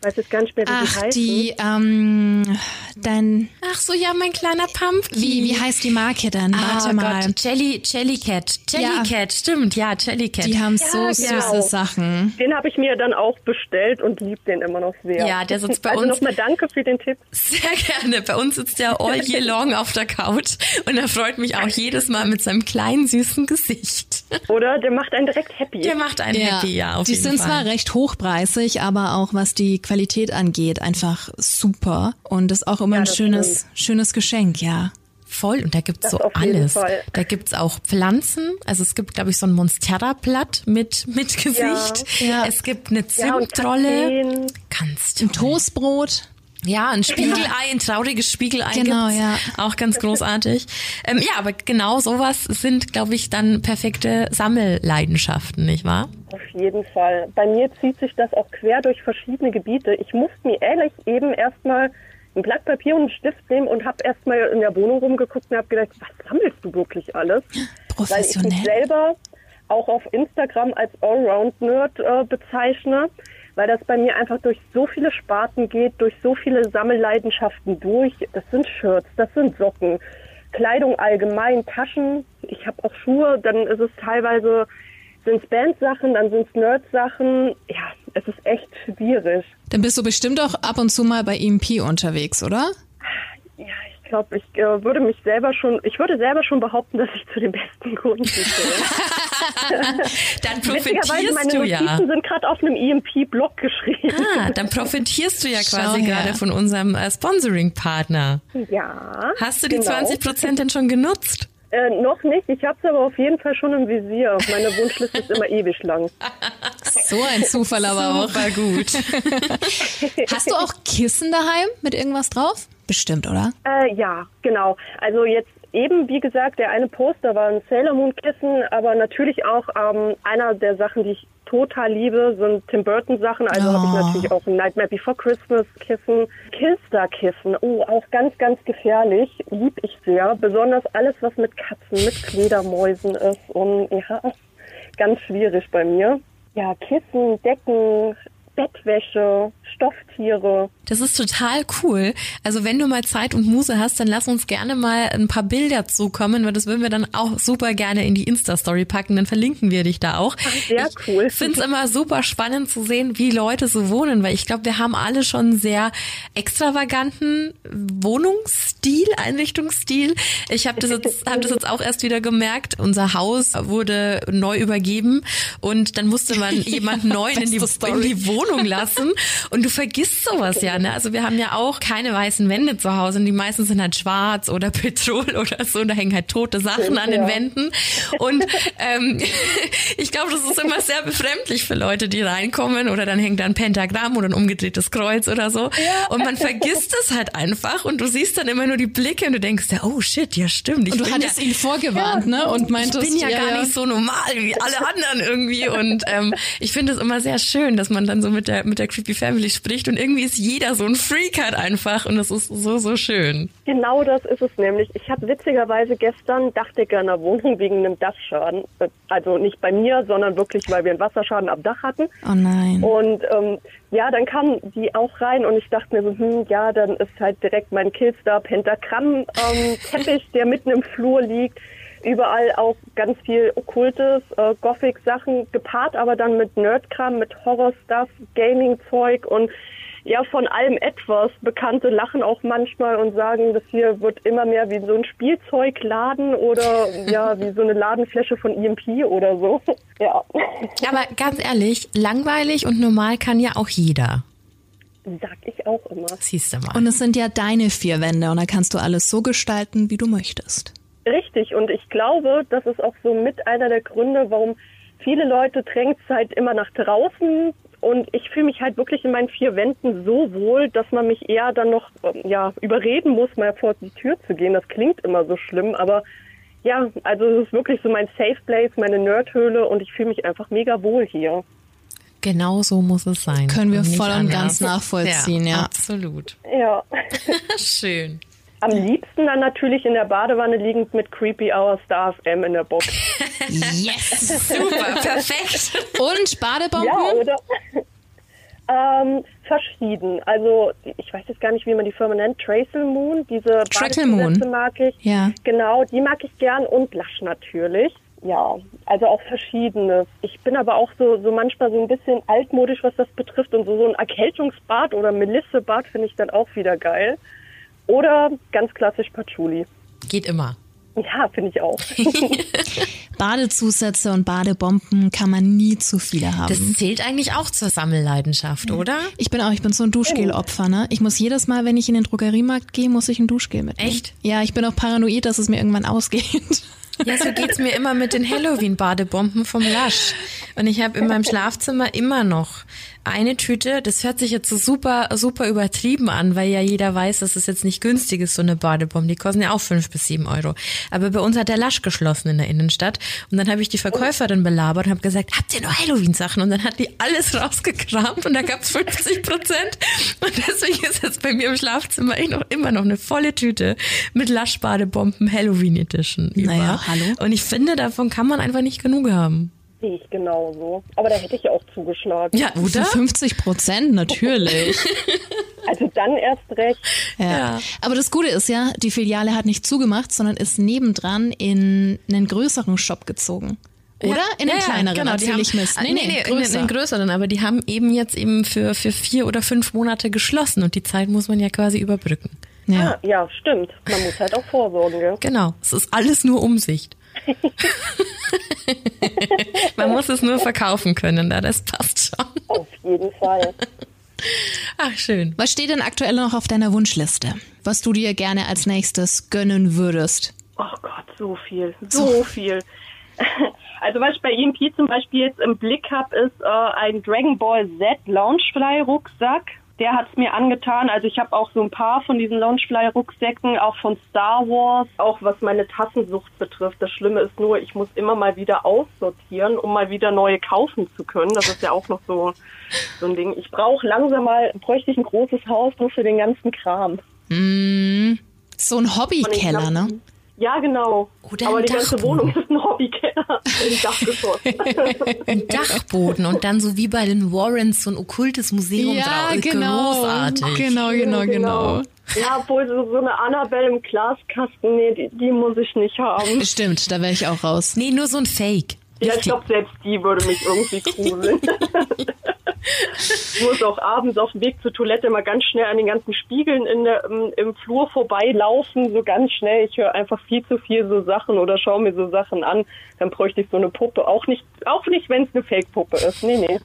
F: weiß jetzt gar nicht mehr, wie
B: Ach,
F: die heißt.
B: die, ähm, dann.
C: Ach so, ja, mein kleiner Pumpkin.
B: Wie, wie heißt die Marke dann? Ah, Warte mal.
C: Gott, Jelly, Jellycat. Jellycat, ja. stimmt, ja, Jellycat.
B: Die haben so ja, süße genau. Sachen.
F: Den habe ich mir dann auch bestellt und lieb den immer noch sehr.
C: Ja, der sitzt bei
F: also
C: uns.
F: Also nochmal danke für den Tipp.
C: Sehr gerne. Bei uns sitzt der all year long auf der Couch und er freut mich auch jedes Mal mit seinem kleinen süßen Gesicht.
F: Oder? Der macht einen direkt happy.
C: Der macht einen ja. happy, ja, auf
B: die
C: jeden Fall.
B: Die sind zwar recht hochpreisig, aber auch was die Qualität angeht, einfach super und ist auch immer ja, ein schönes, stimmt. schönes Geschenk, ja.
C: Voll, und da gibt's das so alles. Da gibt's auch Pflanzen. Also es gibt, glaube ich, so ein Monstera-Blatt mit, mit Gesicht. Ja, ja. Es gibt eine Zimtrolle.
B: Ja, Ganz toll. Ein Toastbrot.
C: Ja, ein Spiegelei, ein trauriges Spiegelei.
B: Genau,
C: gibt's.
B: ja.
C: Auch ganz großartig. Ähm, ja, aber genau sowas sind, glaube ich, dann perfekte Sammelleidenschaften, nicht wahr?
F: Auf jeden Fall. Bei mir zieht sich das auch quer durch verschiedene Gebiete. Ich musste mir ehrlich eben erstmal ein Blatt Papier und einen Stift nehmen und habe erstmal in der Wohnung rumgeguckt und habe gedacht, was sammelst du wirklich alles? Weil ich mich
B: Professionell.
F: selber auch auf Instagram als Allround-Nerd äh, bezeichne, weil das bei mir einfach durch so viele Sparten geht, durch so viele Sammelleidenschaften durch. Das sind Shirts, das sind Socken, Kleidung allgemein, Taschen. Ich habe auch Schuhe, dann ist es teilweise sind es Bandsachen, dann sind es Nerd-Sachen. Ja, es ist echt schwierig.
B: Dann bist du bestimmt auch ab und zu mal bei EMP unterwegs, oder?
F: Ja, ich glaube, ich äh, würde mich selber schon, ich würde selber schon behaupten, dass ich zu den besten Kunden gehöre.
C: Dann profitierst
F: meine
C: du
F: Notizen
C: ja.
F: sind gerade auf einem EMP-Blog geschrieben.
C: Ah, dann profitierst du ja quasi gerade von unserem äh, Sponsoring-Partner.
F: Ja.
C: Hast du die
F: genau.
C: 20 Prozent denn schon genutzt?
F: Äh, noch nicht, ich habe es aber auf jeden Fall schon im Visier. Meine Wunschliste ist immer ewig lang.
B: So ein Zufall aber auch.
C: Super gut.
B: Hast du auch Kissen daheim mit irgendwas drauf? Bestimmt, oder?
F: Äh, ja, genau. Also jetzt eben, wie gesagt, der eine Poster war ein Sailor Moon Kissen, aber natürlich auch ähm, einer der Sachen, die ich total liebe, sind Tim Burton Sachen. Also habe ich
B: Oh.
F: natürlich auch ein Nightmare Before Christmas Kissen, Killstar Kissen. Oh, auch ganz, ganz gefährlich. Lieb ich sehr. Besonders alles, was mit Katzen, mit Fledermäusen ist und ja, ganz schwierig bei mir. Ja, Kissen, Decken, Bettwäsche, Stofftiere.
C: Das ist total cool. Also wenn du mal Zeit und Muse hast, dann lass uns gerne mal ein paar Bilder zukommen, weil das würden wir dann auch super gerne in die Insta-Story packen. Dann verlinken wir dich da auch.
F: sehr cool.
C: Ich finde es immer super spannend zu sehen, wie Leute so wohnen, weil ich glaube, wir haben alle schon einen sehr extravaganten Wohnungsstil, Einrichtungsstil. Ich habe das, jetzt, hab das jetzt auch erst wieder gemerkt. Unser Haus wurde neu übergeben und dann musste man jemanden neuen in die, in die Wohnung lassen. Und du vergisst sowas ja, ne? Also wir haben ja auch keine weißen Wände zu Hause. Und die meisten sind halt schwarz oder Petrol oder so. Und da hängen halt tote Sachen an den
F: Ja.
C: Wänden. Und ähm, ich glaube, das ist immer sehr befremdlich für Leute, die reinkommen oder dann hängt da ein Pentagramm oder ein umgedrehtes Kreuz oder so. Und man vergisst es halt einfach. Und du siehst dann immer nur die Blicke und du denkst ja, oh shit, ja stimmt. Ich
B: Und du
C: bin
B: hattest
C: ja,
B: ihn vorgewarnt, ne? Und meintest,
C: ich bin ja, gar nicht so normal wie alle anderen irgendwie. Und ähm, ich finde es immer sehr schön, dass man dann so mit der mit der Creepy Family spricht und irgendwie ist jeder so ein Freak halt einfach und das ist so so schön.
F: Genau das ist es nämlich. Ich habe witzigerweise gestern Dachdecker in der Wohnung wegen einem Dachschaden. Also nicht bei mir, sondern wirklich, weil wir einen Wasserschaden am Dach hatten.
B: Oh nein.
F: Und ähm, ja, dann kamen die auch rein und ich dachte mir so, hm, ja, dann ist halt direkt mein Killstar Pentagramm ähm, Teppich, der mitten im Flur liegt. Überall auch ganz viel okkultes, äh, Gothic-Sachen, gepaart aber dann mit Nerdkram, mit Horror-Stuff, Gaming-Zeug und ja, von allem etwas. Bekannte lachen auch manchmal und sagen, das hier wird immer mehr wie so ein Spielzeugladen oder ja, wie so eine Ladenfläche von EMP oder so. Ja.
C: Aber ganz ehrlich, langweilig und normal kann ja auch jeder.
F: Sag ich auch immer.
C: Siehst du mal.
B: Und es sind ja deine vier Wände und da kannst du alles so gestalten, wie du möchtest.
F: Richtig, und ich glaube, das ist auch so mit einer der Gründe, warum viele Leute drängt halt immer nach draußen. Und ich fühle mich halt wirklich in meinen vier Wänden so wohl, dass man mich eher dann noch ähm, ja, überreden muss, mal vor die Tür zu gehen. Das klingt immer so schlimm, aber ja, also es ist wirklich so mein Safe Place, meine Nerdhöhle und ich fühle mich einfach mega wohl hier.
C: Genau so muss es sein.
B: Können wir voll und ganz nachvollziehen, ja.
C: Absolut.
F: Ja.
C: Schön.
F: Am liebsten dann natürlich in der Badewanne liegend mit Creepy Hour Star FM in der Box.
B: Yes!
C: Super, perfekt.
B: Und Badebomben?
F: Ja, oder? ähm, verschieden. Also ich weiß jetzt gar nicht, wie man die Firma nennt. Tracer Moon, diese
B: Moon.
F: Badezusätze mag ich.
B: Ja.
F: Genau, die mag ich gern und Lush natürlich. Ja, also auch verschiedenes. Ich bin aber auch so, so manchmal so ein bisschen altmodisch, was das betrifft. Und so, so ein Erkältungsbad oder Melissebad finde ich dann auch wieder geil. Oder ganz klassisch Patchouli.
C: Geht immer.
F: Ja, finde ich auch.
B: Badezusätze und Badebomben kann man nie zu viele haben.
C: Das zählt eigentlich auch zur Sammelleidenschaft, oder?
B: ich bin auch, ich bin so ein Duschgel-Opfer, ne? Ich muss jedes Mal, wenn ich in den Drogeriemarkt gehe, muss ich ein Duschgel mitnehmen.
C: Echt?
B: Ja, ich bin auch paranoid, dass es mir irgendwann ausgeht.
C: Ja, so geht's mir immer mit den Halloween-Badebomben vom Lush. Und ich habe in meinem Schlafzimmer immer noch eine Tüte, das hört sich jetzt so super, super übertrieben an, weil ja jeder weiß, dass es jetzt nicht günstig ist, so eine Badebombe. Die kosten ja auch fünf bis sieben Euro. Aber bei uns hat der Lasch geschlossen in der Innenstadt. Und dann habe ich die Verkäuferin belabert und habe gesagt, habt ihr nur Halloween-Sachen? Und dann hat die alles rausgekramt und da gab's 50 Prozent. Und deswegen ist jetzt bei mir im Schlafzimmer ich noch, immer noch eine volle Tüte mit Lasch-Badebomben Halloween Edition. Über.
B: Naja, hallo.
C: Und ich finde, davon kann man einfach nicht genug haben.
F: Sehe ich genauso. Aber da hätte ich ja auch zugeschlagen.
C: Ja,
B: Für 50 Prozent, natürlich.
F: Also dann erst recht.
B: Ja.
C: Ja.
B: Aber das Gute ist ja, die Filiale hat nicht zugemacht, sondern ist nebendran in einen größeren Shop gezogen. Oder? in einen kleineren,
C: genau, die haben,
B: ich Mist.
C: Nee, nee, in, in den größeren, aber die haben eben jetzt eben für, für vier oder fünf Monate geschlossen und die Zeit muss man ja quasi überbrücken.
B: ja.
F: Ah, ja, stimmt. Man muss halt auch vorsorgen, gell?
C: Genau, es ist alles nur Umsicht. man muss es nur verkaufen können, da das passt schon.
F: Auf jeden Fall.
C: Ach, schön.
B: Was steht denn aktuell noch auf deiner Wunschliste? Was du dir gerne als nächstes gönnen würdest?
F: Oh Gott, so viel. So viel. Also was ich bei EMP zum Beispiel jetzt im Blick habe, ist äh, ein Dragon Ball Z Loungefly Rucksack. Der hat es mir angetan. Also ich habe auch so ein paar von diesen Loungefly Rucksäcken, auch von Star Wars, auch was meine Tassensucht betrifft. Das Schlimme ist nur, ich muss immer mal wieder aussortieren, um mal wieder neue kaufen zu können. Das ist ja auch noch so, so ein Ding. Ich brauche langsam mal, bräuchte ich ein großes Haus nur für den ganzen Kram.
B: So ein Hobbykeller, ne?
F: Ja, genau.
C: Oder
F: Aber die ganze
C: Dachboden.
F: Wohnung ist ein Hobbykeller im Dachgeschoss.
C: Ein Dachboden und dann so wie bei den Warrens so ein okkultes Museum drauf. Großartig.
B: Genau, genau, genau.
F: Ja, obwohl so, so eine Annabelle im Glaskasten, nee, die, die muss ich nicht haben.
B: Stimmt, da wäre ich auch raus.
C: Nee, nur so ein Fake.
F: Ja, ich glaube, selbst die würde mich irgendwie gruseln. ich muss auch abends auf dem Weg zur Toilette mal ganz schnell an den ganzen Spiegeln in der, im, im Flur vorbeilaufen, so ganz schnell. Ich höre einfach viel zu viel so Sachen oder schaue mir so Sachen an. Dann bräuchte ich so eine Puppe. Auch nicht, auch nicht, wenn es eine Fake-Puppe ist. Nee, nee.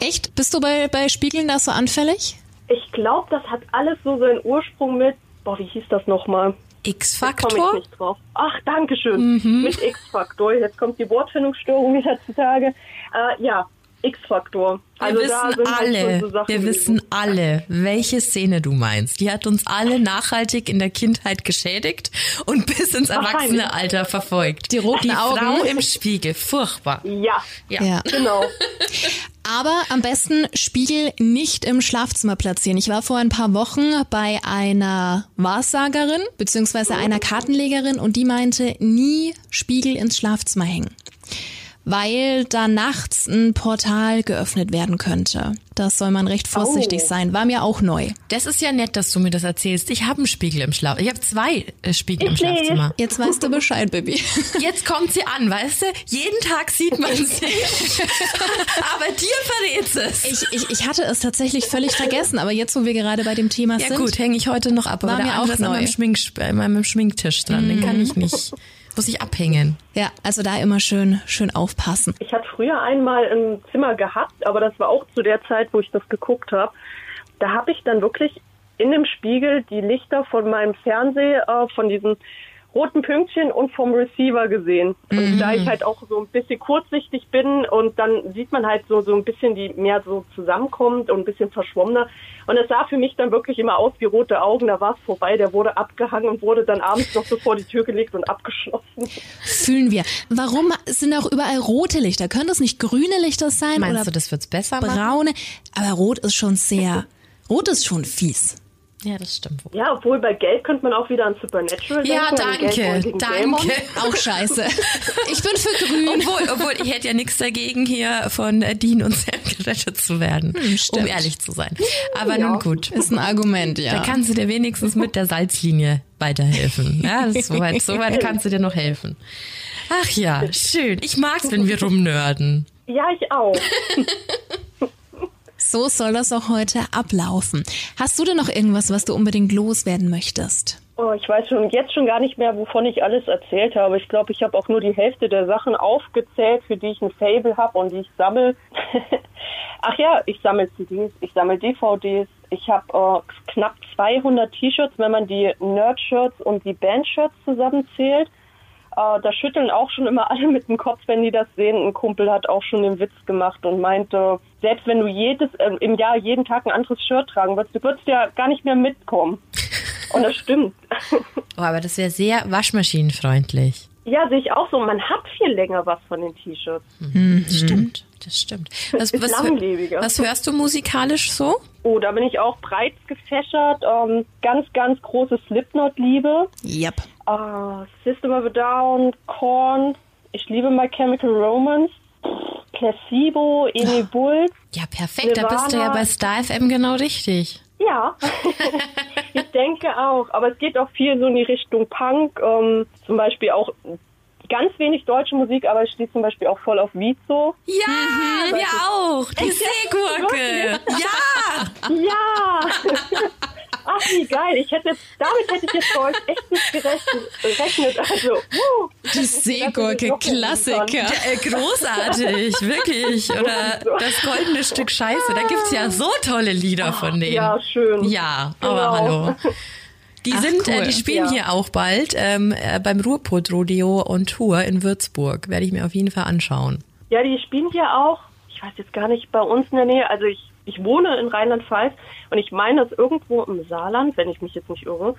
B: Echt? Bist du bei, bei Spiegeln da so anfällig?
F: Ich glaube, das hat alles so seinen Ursprung mit, boah, wie hieß das nochmal?
C: X-Faktor?
F: Ach, danke schön. Mit X-Faktor. Jetzt kommt die Wortfindungsstörung wieder zutage. Äh, ja, X-Faktor.
C: Wir
F: Also da
C: wissen
F: sind halt
C: alle,
F: so, Sachen
C: wir
F: gewesen.
C: wissen alle, welche Szene du meinst. Die hat uns alle nachhaltig in der Kindheit geschädigt und bis ins
F: Wahrscheinlich.
C: Erwachsene verfolgt.
B: Die roten
C: Die
B: Augen.
C: Frau im Spiegel, furchtbar.
F: Ja,
C: Ja.
B: Ja.
F: genau.
B: Aber am besten Spiegel nicht im Schlafzimmer platzieren. Ich war vor ein paar Wochen bei einer Wahrsagerin beziehungsweise einer Kartenlegerin und die meinte, nie Spiegel ins Schlafzimmer hängen. Weil da nachts ein Portal geöffnet werden könnte. Das soll man recht vorsichtig
F: Oh.
B: sein. War mir auch neu.
C: Das ist ja nett, dass du mir das erzählst. Ich habe einen Spiegel im Schlaf. Ich habe zwei äh, Spiegel im
F: Ich nicht.
C: Schlafzimmer.
B: Jetzt weißt du Bescheid, Baby.
C: Jetzt kommt sie an, weißt du? Jeden Tag sieht man sie. Aber dir verrät's es.
B: Ich, ich, ich hatte es tatsächlich völlig vergessen, aber jetzt, wo wir gerade bei dem Thema
C: ja
B: sind.
C: gut, hänge ich heute noch ab.
B: War mir auch
C: ist an
B: neu.
C: meinem, Schmink, äh, meinem Schminktisch dran. Den kann ich nicht. Muss ich abhängen.
B: Ja, also da immer schön, schön aufpassen.
F: Ich hatte früher einmal ein Zimmer gehabt, aber das war auch zu der Zeit, wo ich das geguckt habe. Da habe ich dann wirklich in dem Spiegel die Lichter von meinem Fernseher, äh, von diesen roten Pünktchen und vom Receiver gesehen. Und da ich halt auch so ein bisschen kurzsichtig bin und dann sieht man halt so, so ein bisschen, die mehr so zusammenkommt und ein bisschen verschwommener. Und es sah für mich dann wirklich immer aus wie rote Augen. Da war es vorbei, der wurde abgehangen und wurde dann abends noch so vor die Tür gelegt und abgeschlossen.
B: Fühlen wir. Warum sind auch überall rote Lichter? Können das nicht grüne Lichter sein
C: Meinst
B: oder
C: du, das wird's besser machen?
B: braune? Aber rot ist schon sehr, rot ist schon fies.
C: Ja, das stimmt wohl.
F: Ja, obwohl bei Gelb könnte man auch wieder an Supernatural
C: Ja,
F: denken. den
C: danke, danke.
B: Auch scheiße. Ich bin für grün.
C: Obwohl, obwohl ich hätte ja nichts dagegen, hier von Dean und Sam gerettet zu werden, um
B: stimmt.
C: ehrlich zu sein. Aber
F: Ja.
C: nun gut.
B: Ist ein Argument, ja.
C: Da kannst du dir wenigstens mit der Salzlinie weiterhelfen. Ja, soweit, soweit kannst du dir noch helfen. Ach ja, schön. Ich mag's, wenn wir rumnörden.
F: Ja, ich auch.
B: So soll das auch heute ablaufen. Hast du denn noch irgendwas, was du unbedingt loswerden möchtest?
F: Oh, ich weiß schon jetzt schon gar nicht mehr, wovon ich alles erzählt habe. Ich glaube, ich habe auch nur die Hälfte der Sachen aufgezählt, für die ich ein Fable habe und die ich sammle. Ach ja, ich sammle CDs, ich sammle DVDs. Ich habe äh, knapp 200 T-Shirts, wenn man die Nerd-Shirts und die Band-Shirts zusammenzählt. Äh, da schütteln auch schon immer alle mit dem Kopf, wenn die das sehen. Ein Kumpel hat auch schon den Witz gemacht und meinte, selbst wenn du jedes äh, im Jahr jeden Tag ein anderes Shirt tragen würdest, du würdest ja gar nicht mehr mitkommen. Und das stimmt.
C: Oh, aber das wäre sehr waschmaschinenfreundlich.
F: Ja, sehe ich auch so. Man hat viel länger was von den T-Shirts.
C: Das stimmt, das stimmt. Was,
F: Ist
C: was,
F: langlebiger.
C: was hörst du musikalisch so?
F: Oh, da bin ich auch breit gefächert. Ähm, ganz, ganz große Slipknot-Liebe.
B: Yep.
F: Uh, System of a Down, Korn. Ich liebe My Chemical Romance. Placebo, Eni Bulls.
C: Ja, perfekt. Da bist du ja
F: Nirvana.
C: bei Star FM genau richtig.
F: Ja, ich denke auch. Aber es geht auch viel so in die Richtung Punk. Ähm, zum Beispiel auch ganz wenig deutsche Musik, aber ich stehe zum Beispiel auch voll auf Vizo.
C: Ja, wir auch. Die Seegurke. Ja.
F: Ja! Ach, wie geil. Ich hätte damit hätte ich jetzt bei euch echt nicht gerechnet. Also, uh,
B: Die Seegurke, Klassiker.
C: Äh, großartig, wirklich. Oder das goldene Stück Scheiße. Da gibt's ja so tolle Lieder von denen.
F: ja, schön.
C: Ja, aber
F: Genau.
C: hallo. Die
B: Ach,
C: sind,
B: cool.
C: äh, die spielen
F: Ja.
C: hier auch bald ähm, äh, beim Ruhrpott Rodeo on Tour in Würzburg. Werde ich mir auf jeden Fall anschauen.
F: Ja, die spielen hier auch, ich weiß jetzt gar nicht, bei uns in der Nähe. Also ich, ich wohne in Rheinland-Pfalz und ich meine, dass irgendwo im Saarland, wenn ich mich jetzt nicht irre,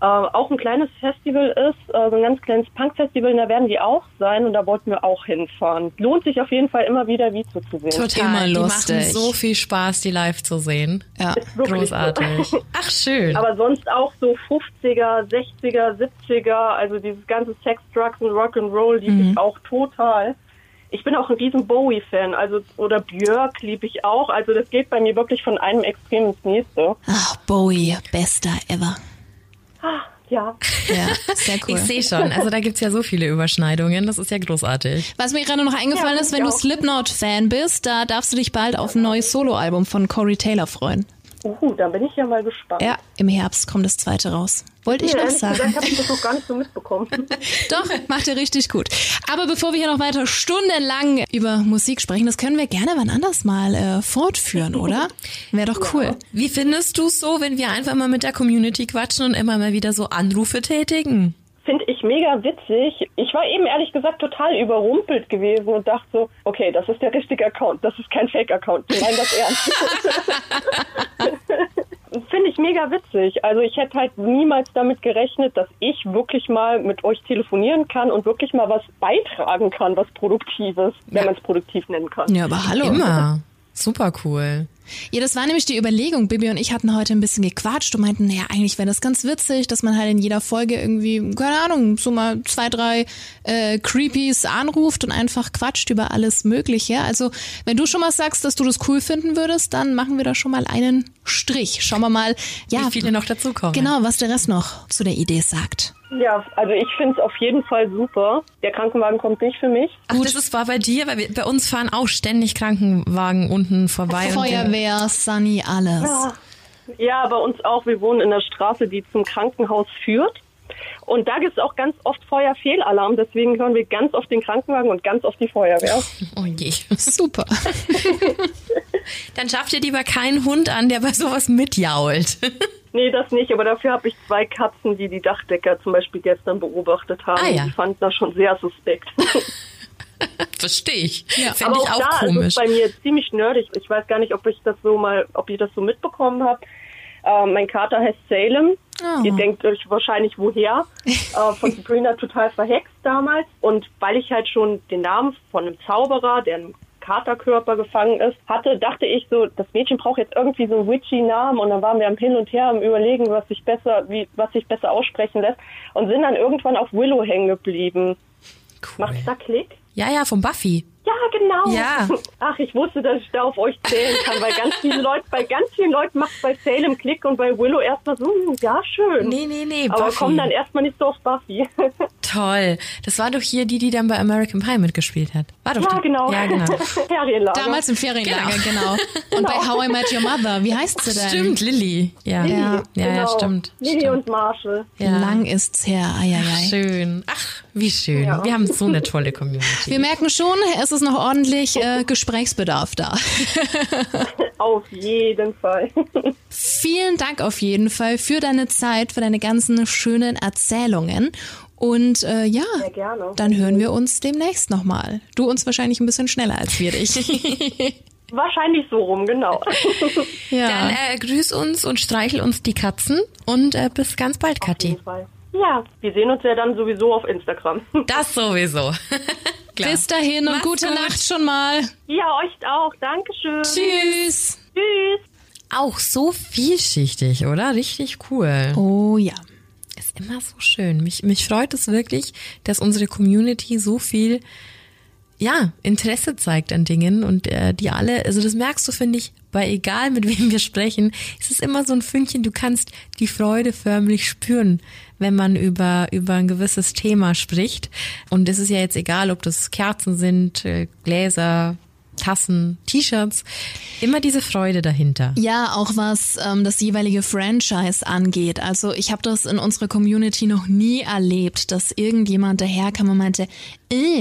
F: äh, auch ein kleines Festival ist, äh, so ein ganz kleines Punk-Festival, und da werden die auch sein und da wollten wir auch hinfahren. Lohnt sich auf jeden Fall immer wieder Vizo zu sehen.
B: Immer
C: Die
B: lustig.
C: machen so viel Spaß, die live zu sehen.
B: Ja.
C: Großartig. Ach, schön.
F: Aber sonst auch so 50er, 60er, 70er, also dieses ganze Sex, Drugs und Rock'n'Roll liebe ich auch total. Ich bin auch ein riesen Bowie-Fan, also oder Björk liebe ich auch. Also das geht bei mir wirklich von einem Extrem ins nächste.
B: Ach, Bowie, bester ever.
F: Ah, ja.
B: Ja, sehr cool.
C: Ich sehe schon. Also da gibt's ja so viele Überschneidungen. Das ist ja großartig.
B: Was mir gerade noch eingefallen
F: Ja,
B: ist, wenn du. Slipknot-Fan bist, da darfst du dich bald auf ein neues Soloalbum von Corey Taylor freuen.
F: Uh, da bin ich ja mal gespannt.
B: Ja, im Herbst kommt das zweite raus. Wollte ich
F: Ja,
B: noch sagen.
F: gesagt ich das noch gar nicht so mitbekommen.
B: Doch, macht er richtig gut. Aber bevor wir hier noch weiter stundenlang über Musik sprechen, das können wir gerne wann anders mal äh, fortführen, oder? Wäre doch cool.
C: Wie findest du so, wenn wir einfach mal mit der Community quatschen und immer mal wieder so Anrufe tätigen?
F: Finde ich mega witzig. Ich war eben ehrlich gesagt total überrumpelt gewesen und dachte so, okay, das ist der richtige Account, das ist kein Fake-Account. Die meinen das ernst. Finde ich mega witzig. Also ich hätte halt niemals damit gerechnet, dass ich wirklich mal mit euch telefonieren kann und wirklich mal was beitragen kann, was Produktives, wenn man es produktiv nennen kann.
B: Ja, aber hallo.
C: Immer. Super cool.
B: Ja, das war nämlich die Überlegung. Bibi und ich hatten heute ein bisschen gequatscht und meinten, naja, eigentlich wäre das ganz witzig, dass man halt in jeder Folge irgendwie, keine Ahnung, so mal zwei, drei äh, Creepies anruft und einfach quatscht über alles Mögliche. Also, wenn du schon mal sagst, dass du das cool finden würdest, dann machen wir da schon mal einen Strich. Schauen wir mal, ja,
C: Wie viele noch dazukommen.
B: genau, was der Rest noch zu der Idee sagt.
F: Ja, also ich finde es auf jeden Fall super. Der Krankenwagen kommt nicht für mich.
C: Ach, das ist, war bei dir, weil wir, bei uns fahren auch ständig Krankenwagen unten vorbei. und den-
B: Feuerwehr, Sunny, alles.
F: Ja, bei uns auch. Wir wohnen in der Straße, die zum Krankenhaus führt. Und da gibt es auch ganz oft Feuerfehlalarm. Deswegen hören wir ganz oft den Krankenwagen und ganz oft die Feuerwehr.
C: Oh je.
B: Super.
C: Dann schafft ihr lieber keinen Hund an, der bei sowas mitjault.
F: Nee, das nicht. Aber dafür habe ich zwei Katzen, die die Dachdecker zum Beispiel gestern beobachtet haben.
C: Ah, ja.
F: Die fanden das schon sehr suspekt.
C: Verstehe ich.
B: Ja.
C: Fände ich auch
F: da ist
C: komisch.
F: es bei mir ziemlich nerdig. Ich weiß gar nicht, ob ich das so mal, ob ihr das so mitbekommen habt. Äh, mein Kater heißt Salem.
B: Oh.
F: Ihr denkt euch wahrscheinlich woher. äh, von Sabrina total verhext damals. Und weil ich halt schon den Namen von einem Zauberer, der im Katerkörper gefangen ist, hatte, dachte ich so, das Mädchen braucht jetzt irgendwie so einen witchy Namen und dann waren wir am Hin und Her am überlegen, was sich besser, wie, was sich besser aussprechen lässt und sind dann irgendwann auf Willow hängen geblieben. Macht's da Klick?
C: Ja, ja, von Buffy.
F: Ja, genau.
C: Ja.
F: Ach, ich wusste, dass ich da auf euch zählen kann, weil ganz viele Leute, bei ganz vielen Leuten macht bei Salem Klick und bei Willow erstmal so, hm, ja, schön.
C: Nee, nee, nee,
F: Aber
C: Buffy.
F: kommen dann erstmal nicht so auf Buffy.
C: Toll. Das war doch hier die, die dann bei American Pie mitgespielt hat. War doch
F: ja,
C: die.
F: genau.
C: Ja, genau.
F: Ferienlager.
B: Damals im Ferienlager, genau. Und bei How I Met Your Mother, wie heißt sie denn?
C: Stimmt, Lilly. Ja,
F: Lilly,
C: ja, ja, ja,
F: genau.
C: stimmt.
F: Lilly
C: stimmt.
F: und Marshall.
C: Ja.
B: Lang ist's her. Eieiei.
C: Schön. Ach, wie schön.
F: Ja.
C: Wir haben so eine tolle Community.
B: Wir merken schon, es ist noch ordentlich äh, Gesprächsbedarf da.
F: Auf jeden Fall.
B: Vielen Dank auf jeden Fall für deine Zeit, für deine ganzen schönen Erzählungen. Und äh, ja, dann hören wir uns demnächst nochmal. Du uns wahrscheinlich ein bisschen schneller als wir dich.
F: Wahrscheinlich so rum, genau.
B: ja.
C: Dann äh, grüß uns und streichel uns die Katzen und äh, bis ganz bald,
F: Auf
C: Kathi.
F: jeden Fall. Ja, wir sehen uns ja dann sowieso auf Instagram.
C: Das sowieso. Klar.
B: Bis dahin und
C: Mach's
B: gute
C: gut.
B: Nacht schon mal.
F: Ja, euch auch. Dankeschön.
B: Tschüss.
F: Tschüss.
C: Auch so vielschichtig, oder? Richtig cool.
B: Oh ja.
C: Ist immer so schön. Mich, mich freut es wirklich, dass unsere Community so viel ja, Interesse zeigt an Dingen und äh, die alle, also das merkst du, finde ich, bei egal mit wem wir sprechen, es ist immer so ein Fünkchen, du kannst die Freude förmlich spüren, wenn man über, über ein gewisses Thema spricht. Und es ist ja jetzt egal, ob das Kerzen sind, äh, Gläser, Tassen, T-Shirts, immer diese Freude dahinter.
B: Ja, auch was ähm, das jeweilige Franchise angeht. Also ich habe das in unserer Community noch nie erlebt, dass irgendjemand daherkam und meinte,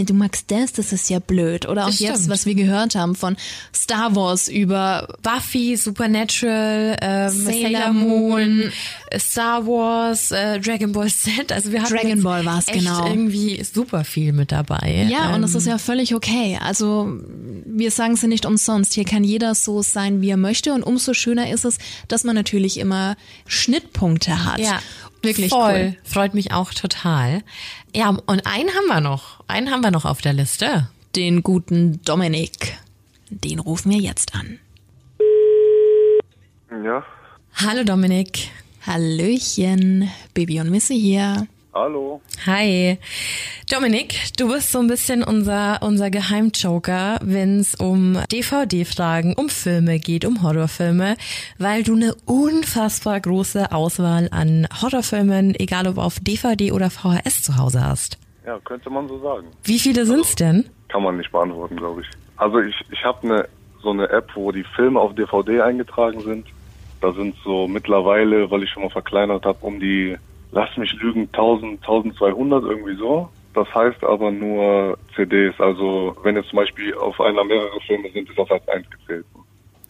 B: du magst das, das ist ja blöd. Oder auch
C: Das
B: jetzt,
C: stimmt.
B: was wir gehört haben von Star Wars über
C: Buffy, Supernatural, ähm,
B: Sailor
C: Sailor Moon, Star Wars, äh, Dragon Ball Z. Also wir hatten
B: Dragon Ball war's,
C: echt
B: genau.
C: irgendwie super viel mit dabei.
B: Ja, und das
C: Ähm,
B: ist ja völlig okay. Also wir sagen es ja nicht umsonst. Hier kann jeder so sein, wie er möchte. Und umso schöner ist es, dass man natürlich immer Schnittpunkte hat.
C: ja,
B: wirklich
C: voll.
B: cool.
C: Freut mich auch total. Ja, und einen haben wir noch. Einen haben wir noch auf der Liste.
B: Den guten Dominik. Den rufen wir jetzt an.
G: Ja,
C: Hallo Dominik.
B: Hallöchen, Baby und Missy hier.
G: Hallo.
C: Hi. Dominik, du bist so ein bisschen unser, unser Geheimjoker, wenn es um DVD-Fragen, um Filme geht, um Horrorfilme, weil du eine unfassbar große Auswahl an Horrorfilmen, egal ob auf DVD oder VHS zu Hause hast.
G: Ja, könnte man so sagen.
C: Wie viele sind's denn?
G: Kann man nicht beantworten, glaube ich. Also ich, ich habe eine so eine App, wo die Filme auf DVD eingetragen sind. Da sind so mittlerweile, weil ich schon mal verkleinert habe, um die, lass mich lügen, 1000, 1200 irgendwie so. Das heißt aber nur CDs. Also wenn jetzt zum Beispiel auf einer mehrere Filme sind, ist das als eins gezählt.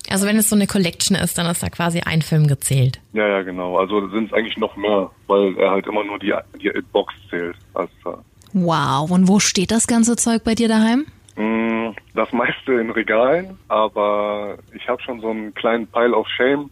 C: Also wenn es so eine Collection ist, dann ist da quasi ein Film gezählt.
G: Ja, ja, genau. Also sind es eigentlich noch mehr, weil er halt immer nur die, die Box zählt als Zahl.
B: Wow, und wo steht das ganze Zeug bei dir daheim?
G: Mm, Das meiste in Regalen, aber ich habe schon so einen kleinen Pile of Shame.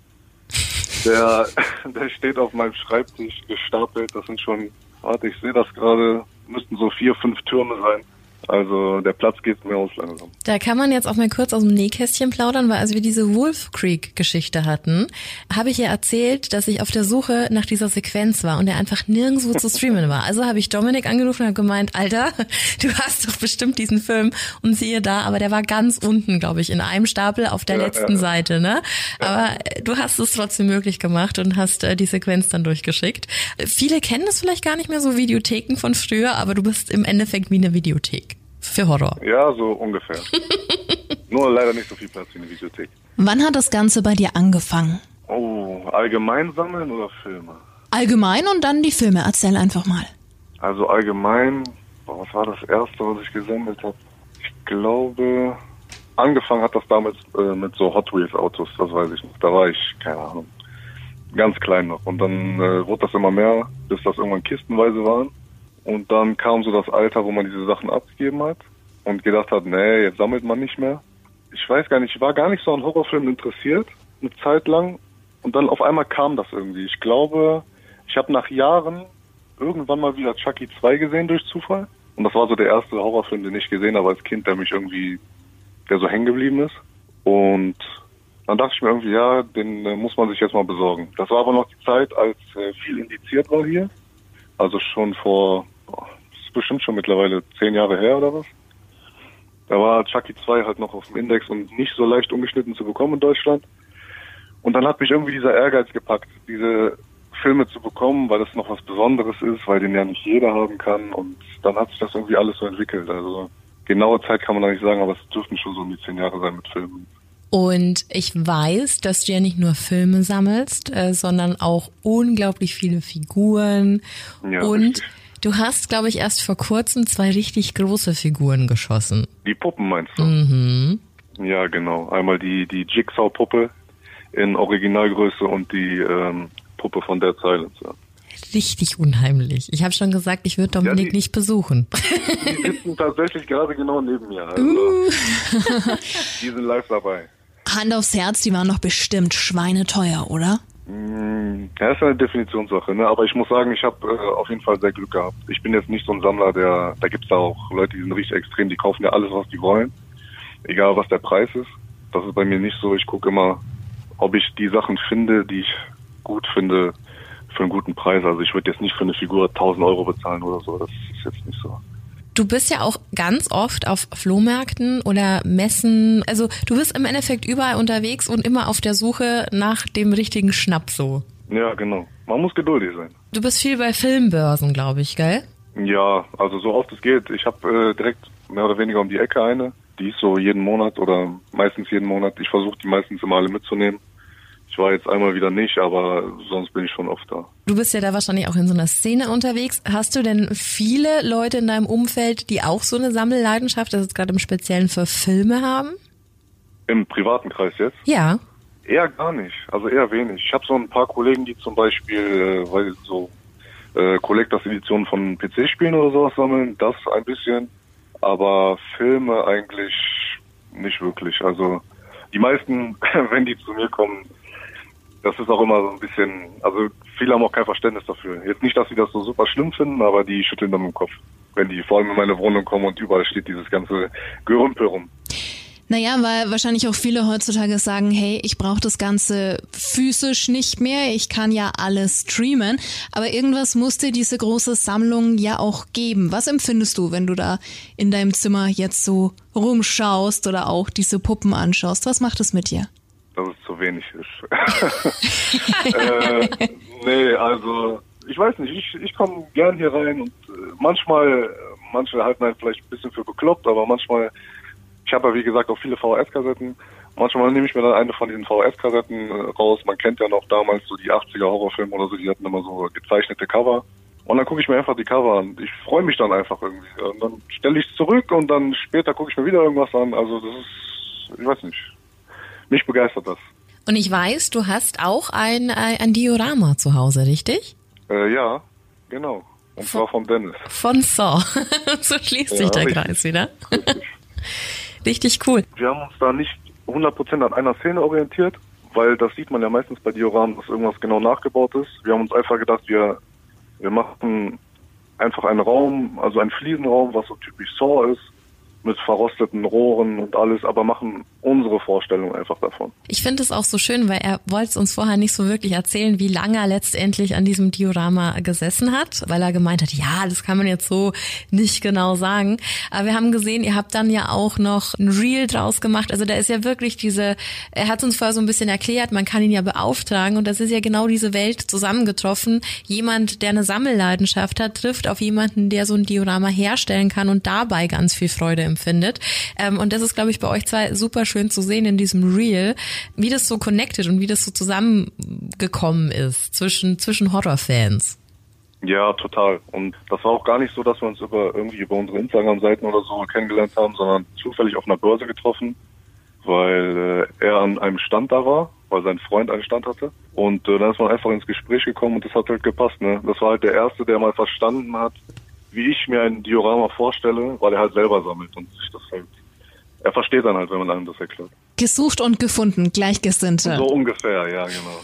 G: Der, der steht auf meinem Schreibtisch gestapelt. Das sind schon, warte, ich sehe das gerade, müssten so vier, fünf Türme sein. Also der Platz geht mir aus langsam.
C: Da kann man jetzt auch mal kurz aus dem Nähkästchen plaudern, weil als wir diese Wolf Creek Geschichte hatten, habe ich ja erzählt, dass ich auf der Suche nach dieser Sequenz war und er einfach nirgendwo zu streamen war. Also habe ich Dominik angerufen und habe gemeint, Alter, du hast doch bestimmt diesen Film und siehe da, aber der war ganz unten, glaube ich, in einem Stapel auf der
G: Ja,
C: letzten
G: ja.
C: Seite, ne? Aber äh, du hast es trotzdem möglich gemacht und hast äh, die Sequenz dann durchgeschickt. Äh, Viele kennen das vielleicht gar nicht mehr so Videotheken von früher, aber du bist im Endeffekt wie eine Videothek für Horror.
G: Ja, so ungefähr. Nur leider nicht so viel Platz wie eine Videothek.
B: Wann hat das Ganze bei dir angefangen?
G: Oh, allgemein sammeln oder Filme?
B: Allgemein und dann die Filme. Erzähl einfach mal.
G: Also allgemein, boah, was war das erste, was ich gesammelt habe? Ich glaube, angefangen hat das damals äh, mit so Hot Wheels Autos, das weiß ich noch. Da war ich, keine Ahnung, ganz klein noch. Und dann äh, wurde das immer mehr, bis das irgendwann kistenweise waren. Und dann kam so das Alter, wo man diese Sachen abgegeben hat und gedacht hat, nee, jetzt sammelt man nicht mehr. Ich weiß gar nicht, ich war gar nicht so an Horrorfilmen interessiert, eine Zeit lang. Und dann auf einmal kam das irgendwie. Ich glaube, ich habe nach Jahren irgendwann mal wieder Chucky 2 gesehen durch Zufall. Und das war so der erste Horrorfilm, den ich gesehen habe als Kind, der mich irgendwie, der so hängen geblieben ist. Und dann dachte ich mir irgendwie, ja, den äh, muss man sich jetzt mal besorgen. Das war aber noch die Zeit, als äh, viel indiziert war hier. Also schon vor, ist bestimmt schon mittlerweile zehn Jahre her oder was. Da war Chucky 2 halt noch auf dem Index und nicht so leicht ungeschnitten zu bekommen in Deutschland. Und dann hat mich irgendwie dieser Ehrgeiz gepackt, diese Filme zu bekommen, weil das noch was Besonderes ist, weil den ja nicht jeder haben kann. Und dann hat sich das irgendwie alles so entwickelt. Also genaue Zeit kann man da nicht sagen, aber es dürften schon so um die zehn Jahre sein mit Filmen.
C: Und ich weiß, dass du ja nicht nur Filme sammelst, äh, sondern auch unglaublich viele Figuren.
G: Ja,
C: und
G: richtig.
C: Du hast, glaube ich, erst vor kurzem zwei richtig große Figuren geschossen.
G: Die Puppen meinst du?
C: Mhm.
G: Ja, genau. Einmal die, die Jigsaw-Puppe in Originalgröße und die ähm, Puppe von Dead Silence. Ja.
C: richtig unheimlich. Ich habe schon gesagt, ich würde Dominik
G: die-
C: nicht besuchen.
G: Die sitzen tatsächlich gerade genau neben mir. Also,
B: Uh.
G: die sind live dabei.
B: Hand aufs Herz, die waren doch bestimmt schweineteuer, oder?
G: Mm, Ja, ist eine Definitionssache, ne? aber ich muss sagen, ich habe äh, auf jeden Fall sehr Glück gehabt. Ich bin jetzt nicht so ein Sammler, der, da gibt's da auch Leute, die sind richtig extrem, die kaufen ja alles, was die wollen, egal was der Preis ist. Das ist bei mir nicht so. Ich gucke immer, ob ich die Sachen finde, die ich gut finde, für einen guten Preis. Also ich würde jetzt nicht für eine Figur 1000 Euro bezahlen oder so, das ist jetzt nicht so.
C: Du bist ja auch ganz oft auf Flohmärkten oder Messen. Also du bist im Endeffekt überall unterwegs und immer auf der Suche nach dem richtigen Schnapp so.
G: Ja, genau. Man muss geduldig sein.
C: Du bist viel bei Filmbörsen, glaube ich, gell?
G: Ja, also so oft es geht. Ich habe äh, direkt mehr oder weniger um die Ecke eine. Die ist so jeden Monat oder meistens jeden Monat. Ich versuche die meistens immer alle mitzunehmen. Ich war jetzt einmal wieder nicht, aber sonst bin ich schon oft da.
C: Du bist ja da wahrscheinlich auch in so einer Szene unterwegs. Hast du denn viele Leute in deinem Umfeld, die auch so eine Sammelleidenschaft, das ist gerade im Speziellen für Filme haben?
G: Im privaten Kreis jetzt?
C: Ja.
G: Eher gar nicht, also eher wenig. Ich habe so ein paar Kollegen, die zum Beispiel, äh, weil so äh, Collectors Editionen von PC-Spielen oder sowas sammeln, das ein bisschen, aber Filme eigentlich nicht wirklich. Also die meisten, wenn die zu mir kommen, das ist auch immer so ein bisschen, also viele haben auch kein Verständnis dafür. Jetzt nicht, dass sie das so super schlimm finden, aber die schütteln dann im Kopf, wenn die vor allem in meine Wohnung kommen und überall steht dieses ganze Gerümpel rum.
B: Naja, weil wahrscheinlich auch viele heutzutage sagen, hey, ich brauche das Ganze physisch nicht mehr, ich kann ja alles streamen, aber irgendwas muss dir diese große Sammlung ja auch geben. Was empfindest du, wenn du da in deinem Zimmer jetzt so rumschaust oder auch diese Puppen anschaust? Was macht es mit dir?
G: Dass es zu wenig ist. äh, nee, also ich weiß nicht, ich, ich komme gern hier rein und äh, manchmal, manche halten halt vielleicht ein bisschen für bekloppt, aber manchmal, ich habe ja wie gesagt auch viele VHS-Kassetten, manchmal nehme ich mir dann eine von diesen VHS-Kassetten äh, raus, man kennt ja noch damals so die 80er Horrorfilme oder so, die hatten immer so gezeichnete Cover. Und dann gucke ich mir einfach die Cover an. Ich freue mich dann einfach irgendwie. Und dann stelle ich es zurück und dann später gucke ich mir wieder irgendwas an. Also das ist, ich weiß nicht. Mich begeistert das.
C: Und ich weiß, du hast auch ein, ein Diorama zu Hause, richtig?
G: Äh, ja, genau. Und zwar vom Dennis.
C: Von Saw. so schließt sich
G: Ja,
C: der
G: richtig.
C: Kreis wieder. richtig cool.
G: Wir haben uns da nicht 100% an einer Szene orientiert, weil das sieht man ja meistens bei Dioramen, dass irgendwas genau nachgebaut ist. Wir haben uns einfach gedacht, wir, wir machen einfach einen Raum, also einen Fliesenraum, was so typisch Saw ist, mit verrosteten Rohren und alles, aber machen unsere Vorstellung einfach davon.
C: Ich finde es auch so schön, weil er wollte uns vorher nicht so wirklich erzählen, wie lange er letztendlich an diesem Diorama gesessen hat, weil er gemeint hat, ja, das kann man jetzt so nicht genau sagen. Aber wir haben gesehen, ihr habt dann ja auch noch ein Reel draus gemacht. Also da ist ja wirklich diese, er hat uns vorher so ein bisschen erklärt, man kann ihn ja beauftragen und das ist ja genau diese Welt zusammengetroffen. Jemand, der eine Sammelleidenschaft hat, trifft auf jemanden, der so ein Diorama herstellen kann und dabei ganz viel Freude empfindet. Ähm, und das ist, glaube ich, bei euch zwei super schön zu sehen in diesem Reel, wie das so connected und wie das so zusammengekommen ist zwischen, zwischen Horrorfans.
G: Ja, total. Und das war auch gar nicht so, dass wir uns über irgendwie über unsere Instagram-Seiten oder so kennengelernt haben, sondern zufällig auf einer Börse getroffen, weil äh, er an einem Stand da war, weil sein Freund einen Stand hatte. Und äh, dann ist man einfach ins Gespräch gekommen und das hat halt gepasst. Ne? Das war halt der Erste, der mal verstanden hat, wie ich mir ein Diorama vorstelle, weil er halt selber sammelt und sich das halt. Er versteht dann halt, wenn man einem das erklärt.
B: Gesucht und gefunden, Gleichgesinnte.
G: So ungefähr, ja, genau.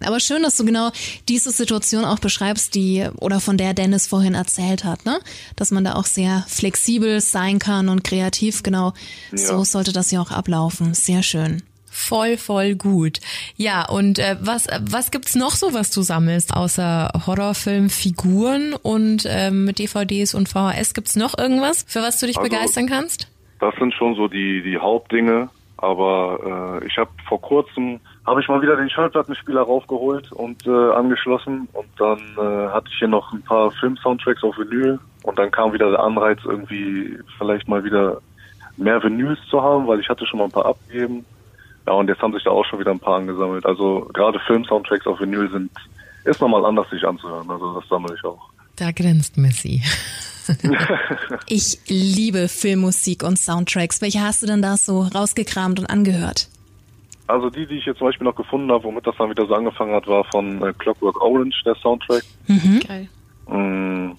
B: Aber schön, dass du genau diese Situation auch beschreibst, die oder von der Dennis vorhin erzählt hat, ne? Dass man da auch sehr flexibel sein kann und kreativ, genau. So
G: Ja.
B: sollte das ja auch ablaufen. Sehr schön.
C: Voll, voll gut. Ja, und äh, was, was gibt's noch so, was du sammelst, außer Horrorfilmfiguren und ähm, DVDs und VHS? Gibt's noch irgendwas, für was du dich
G: Also-
C: begeistern kannst?
G: Das sind schon so die, die Hauptdinge. Aber äh, ich habe vor kurzem, habe ich mal wieder den Schallplattenspieler raufgeholt und äh, angeschlossen. Und dann äh, hatte ich hier noch ein paar Film-Soundtracks auf Vinyl. Und dann kam wieder der Anreiz, irgendwie vielleicht mal wieder mehr Vinyls zu haben, weil ich hatte schon mal ein paar abgegeben. Ja, und jetzt haben sich da auch schon wieder ein paar angesammelt. Also gerade Film-Soundtracks auf Vinyl sind, ist nochmal anders, sich anzuhören. Also das sammle ich auch.
C: Da grinst Missy.
B: Ich liebe Filmmusik und Soundtracks. Welche hast du denn da so rausgekramt und angehört?
G: Also die, die ich jetzt zum Beispiel noch gefunden habe, womit das dann wieder so angefangen hat, war von äh, Clockwork Orange, der Soundtrack.
C: Geil.
G: Mm,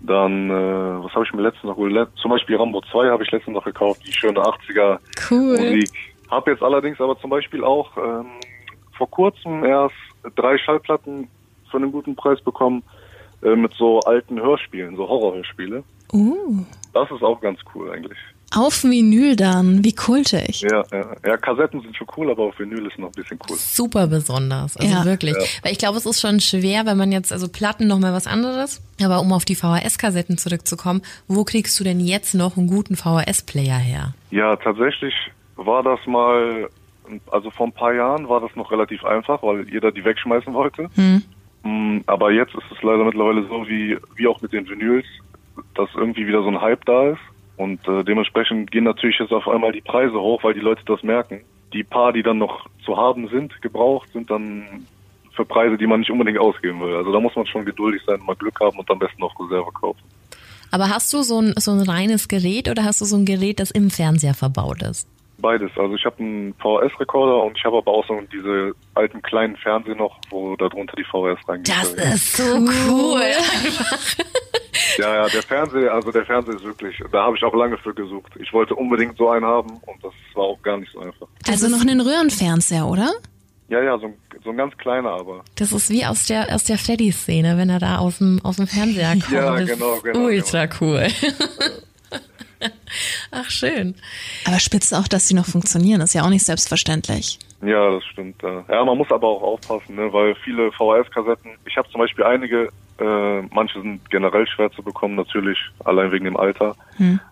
G: Dann, äh, was habe ich mir letztens noch geholt? Zum Beispiel Rambo 2 habe ich letztens noch gekauft, die schöne 80er
B: Cool.
G: Musik. Habe jetzt allerdings aber zum Beispiel auch ähm, vor kurzem erst drei Schallplatten für einen guten Preis bekommen äh, mit so alten Hörspielen, so Horrorhörspiele.
B: Uh.
G: Das ist auch ganz cool eigentlich.
B: Auf Vinyl dann, wie kultig.
G: Ja, ja, ja, Kassetten sind schon cool, aber auf Vinyl ist noch ein bisschen cool.
C: Super besonders, also
B: Ja.
C: wirklich. Weil ich glaube, es ist schon schwer, wenn man jetzt, also Platten noch mal was anderes, aber um auf die VHS-Kassetten zurückzukommen, wo kriegst du denn jetzt noch einen guten VHS-Player her?
G: Ja, tatsächlich war das mal, also vor ein paar Jahren war das noch relativ einfach, weil jeder die wegschmeißen wollte. Mm, Aber jetzt ist es leider mittlerweile so, wie, wie auch mit den Vinyls, dass irgendwie wieder so ein Hype da ist. Und äh, dementsprechend gehen natürlich jetzt auf einmal die Preise hoch, weil die Leute das merken. Die paar, die dann noch zu haben sind, gebraucht, sind dann für Preise, die man nicht unbedingt ausgeben will. Also da muss man schon geduldig sein, mal Glück haben und am besten auch Reserve kaufen.
C: Aber hast du so ein, so ein reines Gerät oder hast du so ein Gerät, das im Fernseher verbaut ist?
G: Beides. Also ich habe einen VHS-Rekorder und ich habe aber auch so diese alten kleinen Fernseher noch, wo da drunter die VHS reingeht.
C: ist so cool.
G: Ja, ja, der Fernseher, also der Fernseher ist wirklich, da habe ich auch lange für gesucht. Ich wollte unbedingt so einen haben und das war auch gar nicht so einfach.
B: Also noch einen Röhrenfernseher, oder?
G: Ja, ja, so ein, so ein ganz kleiner aber.
C: Das ist wie aus der, aus der Freddy-Szene, wenn er da aus dem, aus dem Fernseher kommt.
G: Ja,
C: Das
G: genau,
C: ist
G: genau,
C: Ultra cool. Ach, schön.
B: Aber spitze auch, dass sie noch funktionieren, ist ja auch nicht selbstverständlich.
G: Ja, das stimmt. Ja, man muss aber auch aufpassen, ne, weil viele VHS-Kassetten, ich habe zum Beispiel einige, äh, manche sind generell schwer zu bekommen, natürlich, allein wegen dem Alter.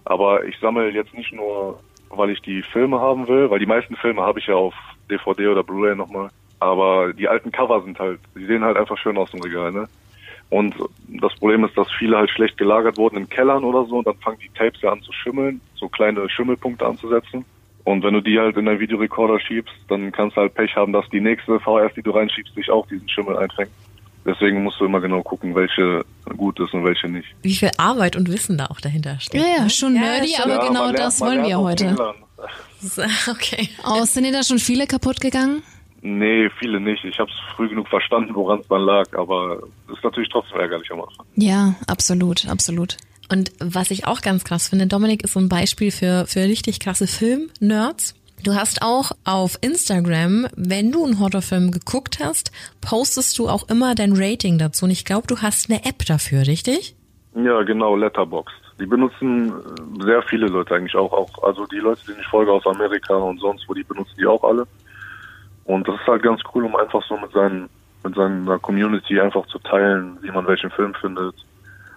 G: Aber ich sammle jetzt nicht nur, weil ich die Filme haben will, weil die meisten Filme habe ich ja auf DVD oder Blu-ray nochmal. Aber die alten Cover sind halt, die sehen halt einfach schön aus dem Regal, ne? Und das Problem ist, dass viele halt schlecht gelagert wurden in Kellern oder so und dann fangen die Tapes ja an zu schimmeln, so kleine Schimmelpunkte anzusetzen. Und wenn du die halt in deinen Videorekorder schiebst, dann kannst du halt Pech haben, dass die nächste VHS, die du reinschiebst, sich auch diesen Schimmel einfängt. Deswegen musst du immer genau gucken, welche gut ist und welche nicht.
C: Wie viel Arbeit und Wissen da auch dahinter steht.
B: Ja, ja, schon
C: Ja,
B: nerdy, aber
G: Ja,
B: genau
G: lernt-
B: das wollen wir heute.
C: Okay.
B: Oh, sind dir da schon viele kaputt gegangen?
G: Nee, viele nicht. Ich habe es früh genug verstanden, woran es dann lag, aber es ist natürlich trotzdem ärgerlich am Anfang.
B: Ja, absolut, absolut.
C: Und was ich auch ganz krass finde, Dominik ist so ein Beispiel für, für richtig krasse Film-Nerds. Du hast auch auf Instagram, wenn du einen Horrorfilm geguckt hast, postest du auch immer dein Rating dazu. Und ich glaube, du hast eine App dafür, richtig?
G: Ja, genau, Letterboxd. Die benutzen äh, sehr viele Leute eigentlich auch, auch, also die Leute, die ich folge aus Amerika und sonst wo, die benutzen die auch alle. Und das ist halt ganz cool, um einfach so mit seinen, mit seiner Community einfach zu teilen, wie man welchen Film findet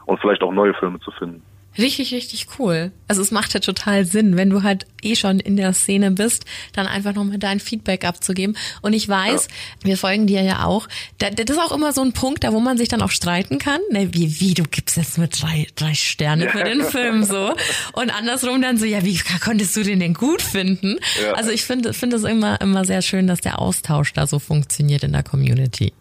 G: und vielleicht auch neue Filme zu finden.
C: Richtig, richtig cool. Also es macht ja total Sinn, wenn du halt eh schon in der Szene bist, dann einfach nochmal dein Feedback abzugeben. Und ich weiß, wir folgen dir ja auch. Da, das ist auch immer so ein Punkt, da wo man sich dann auch streiten kann. Ne, wie, wie, du gibst jetzt nur drei, drei Sterne für den Film so. Und andersrum dann so, ja, wie konntest du den denn gut finden?
G: Ja.
C: Also ich finde finde es immer, immer sehr schön, dass der Austausch da so funktioniert in der Community.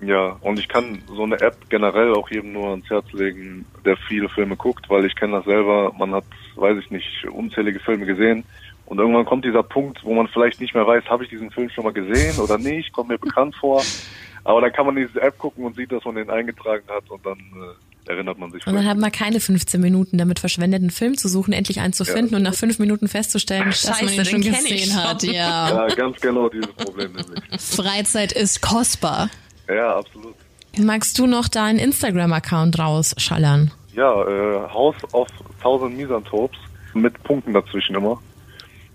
G: Ja, und ich kann so eine App generell auch jedem nur ans Herz legen, der viele Filme guckt, weil ich kenne das selber. Man hat, weiß ich nicht, unzählige Filme gesehen. Und irgendwann kommt dieser Punkt, wo man vielleicht nicht mehr weiß, habe ich diesen Film schon mal gesehen oder nicht, kommt mir bekannt vor. Aber dann kann man diese App gucken und sieht, dass man den eingetragen hat und dann äh, erinnert man sich.
C: Und dann hat man keine 15 Minuten damit verschwendet, einen Film zu suchen, endlich einen zu finden und nach fünf Minuten festzustellen,
B: Dass man
C: scheiße,
B: ihn schon gesehen hat, ja.
G: ja, ganz genau dieses Problem nämlich.
B: Freizeit ist kostbar.
G: Ja, absolut.
C: Magst du noch deinen Instagram-Account rausschallern?
G: Ja, äh, House of Thousand Misanthropes mit Punkten dazwischen immer.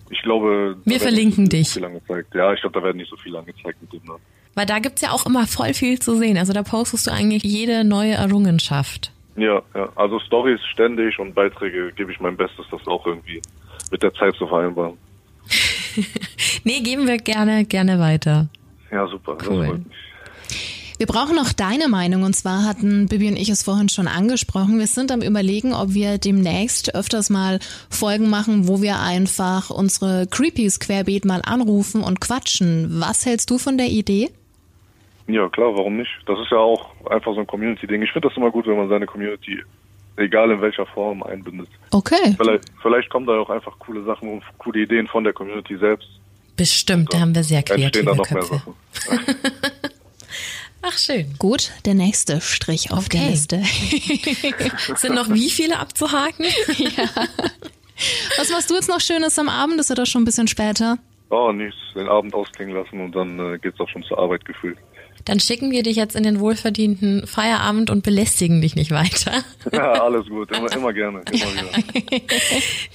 G: Ich glaube, da
C: Wir verlinken
G: nicht so
C: dich.
G: Viel angezeigt. Ja, ich glaube, da werden nicht so viel angezeigt mit dem Namen.
C: Weil da gibt's ja auch immer voll viel zu sehen. Also da postest du eigentlich jede neue Errungenschaft.
G: Ja, ja. Also Stories ständig und Beiträge gebe ich mein Bestes, das auch irgendwie mit der Zeit zu vereinbaren.
C: Nee, geben wir gerne, gerne weiter.
G: Ja, super. Das
C: Cool.
B: Wir brauchen noch deine Meinung und zwar hatten Bibi und ich es vorhin schon angesprochen. Wir sind am überlegen, ob wir demnächst öfters mal Folgen machen, wo wir einfach unsere Creepies querbeet mal anrufen und quatschen. Was hältst du von der Idee?
G: Ja, klar, warum nicht? Das ist ja auch einfach so ein Community-Ding. Ich finde das immer gut, wenn man seine Community, egal in welcher Form, einbindet.
B: Okay.
G: Vielleicht, vielleicht kommen da auch einfach coole Sachen und coole Ideen von der Community selbst.
C: Bestimmt, da haben wir sehr kreative
G: da noch mehr
C: Köpfe. Ach, schön.
B: Gut, der nächste Strich auf der
C: Okay.
B: Liste.
C: Sind noch wie viele abzuhaken?
B: Was machst du jetzt noch Schönes am Abend? Ist ja doch schon ein bisschen später.
G: Oh, nichts. Den Abend ausklingen lassen und dann äh, geht's auch schon zur Arbeit gefühlt.
C: Dann schicken wir dich jetzt in den wohlverdienten Feierabend und belästigen dich nicht weiter.
G: Ja, alles gut. Immer, immer gerne. Immer wieder.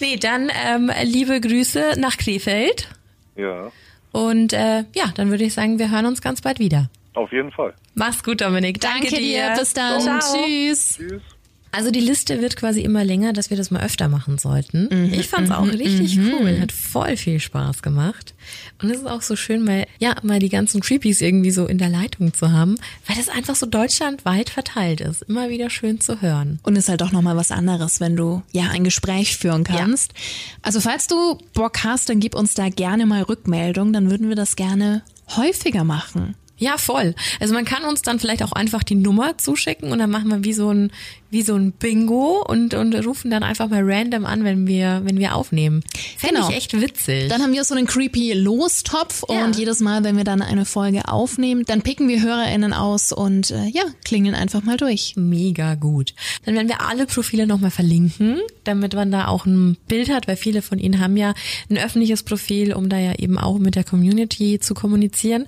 C: Nee, dann ähm, liebe Grüße nach Krefeld.
G: Ja,
C: Und äh, ja, dann würde ich sagen, wir hören uns ganz bald wieder.
G: Auf jeden Fall.
C: Mach's gut, Dominik. Danke,
B: Danke dir. Bis dann.
C: Ciao.
B: Tschüss.
G: Tschüss.
C: Also die Liste wird quasi immer länger, dass wir das mal öfter machen sollten. ich fand's auch richtig cool, hat voll viel Spaß gemacht. Und es ist auch so schön, mal ja mal die ganzen Creepies irgendwie so in der Leitung zu haben, weil das einfach so deutschlandweit verteilt ist. Immer wieder schön zu hören.
B: Und ist halt doch nochmal was anderes, wenn du ja ein Gespräch führen kannst. Also falls du Bock hast, dann gib uns da gerne mal Rückmeldung, dann würden wir das gerne häufiger machen.
C: Ja, voll. Also man kann uns dann vielleicht auch einfach die Nummer zuschicken und dann machen wir wie so ein wie so ein Bingo und und rufen dann einfach mal random an, wenn wir wenn wir aufnehmen. Fände
B: Genau.
C: ich echt witzig.
B: Dann haben wir so einen creepy Lostopf
C: Ja.
B: und jedes Mal, wenn wir dann eine Folge aufnehmen, dann picken wir HörerInnen aus und äh, ja, klingeln einfach mal durch.
C: Mega gut. Dann werden wir alle Profile nochmal verlinken, damit man da auch ein Bild hat, weil viele von ihnen haben ja ein öffentliches Profil, um da ja eben auch mit der Community zu kommunizieren.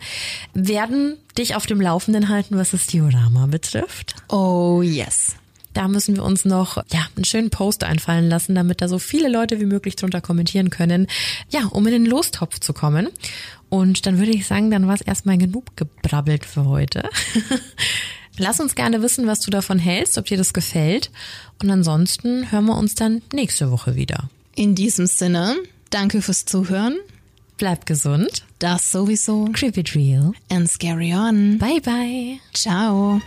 C: Werden dich auf dem Laufenden halten, was das Diorama betrifft.
B: Oh yes.
C: Da müssen wir uns noch ja einen schönen Post einfallen lassen, damit da so viele Leute wie möglich drunter kommentieren können. Ja, um in den Lostopf zu kommen. Und dann würde ich sagen, dann war es erstmal genug gebrabbelt für heute. Lass uns gerne wissen, was du davon hältst, ob dir das gefällt. Und ansonsten hören wir uns dann nächste Woche wieder.
B: In diesem Sinne, danke fürs Zuhören.
C: Bleib gesund.
B: Das sowieso.
C: Creep it real.
B: And scary on.
C: Bye bye.
B: Ciao.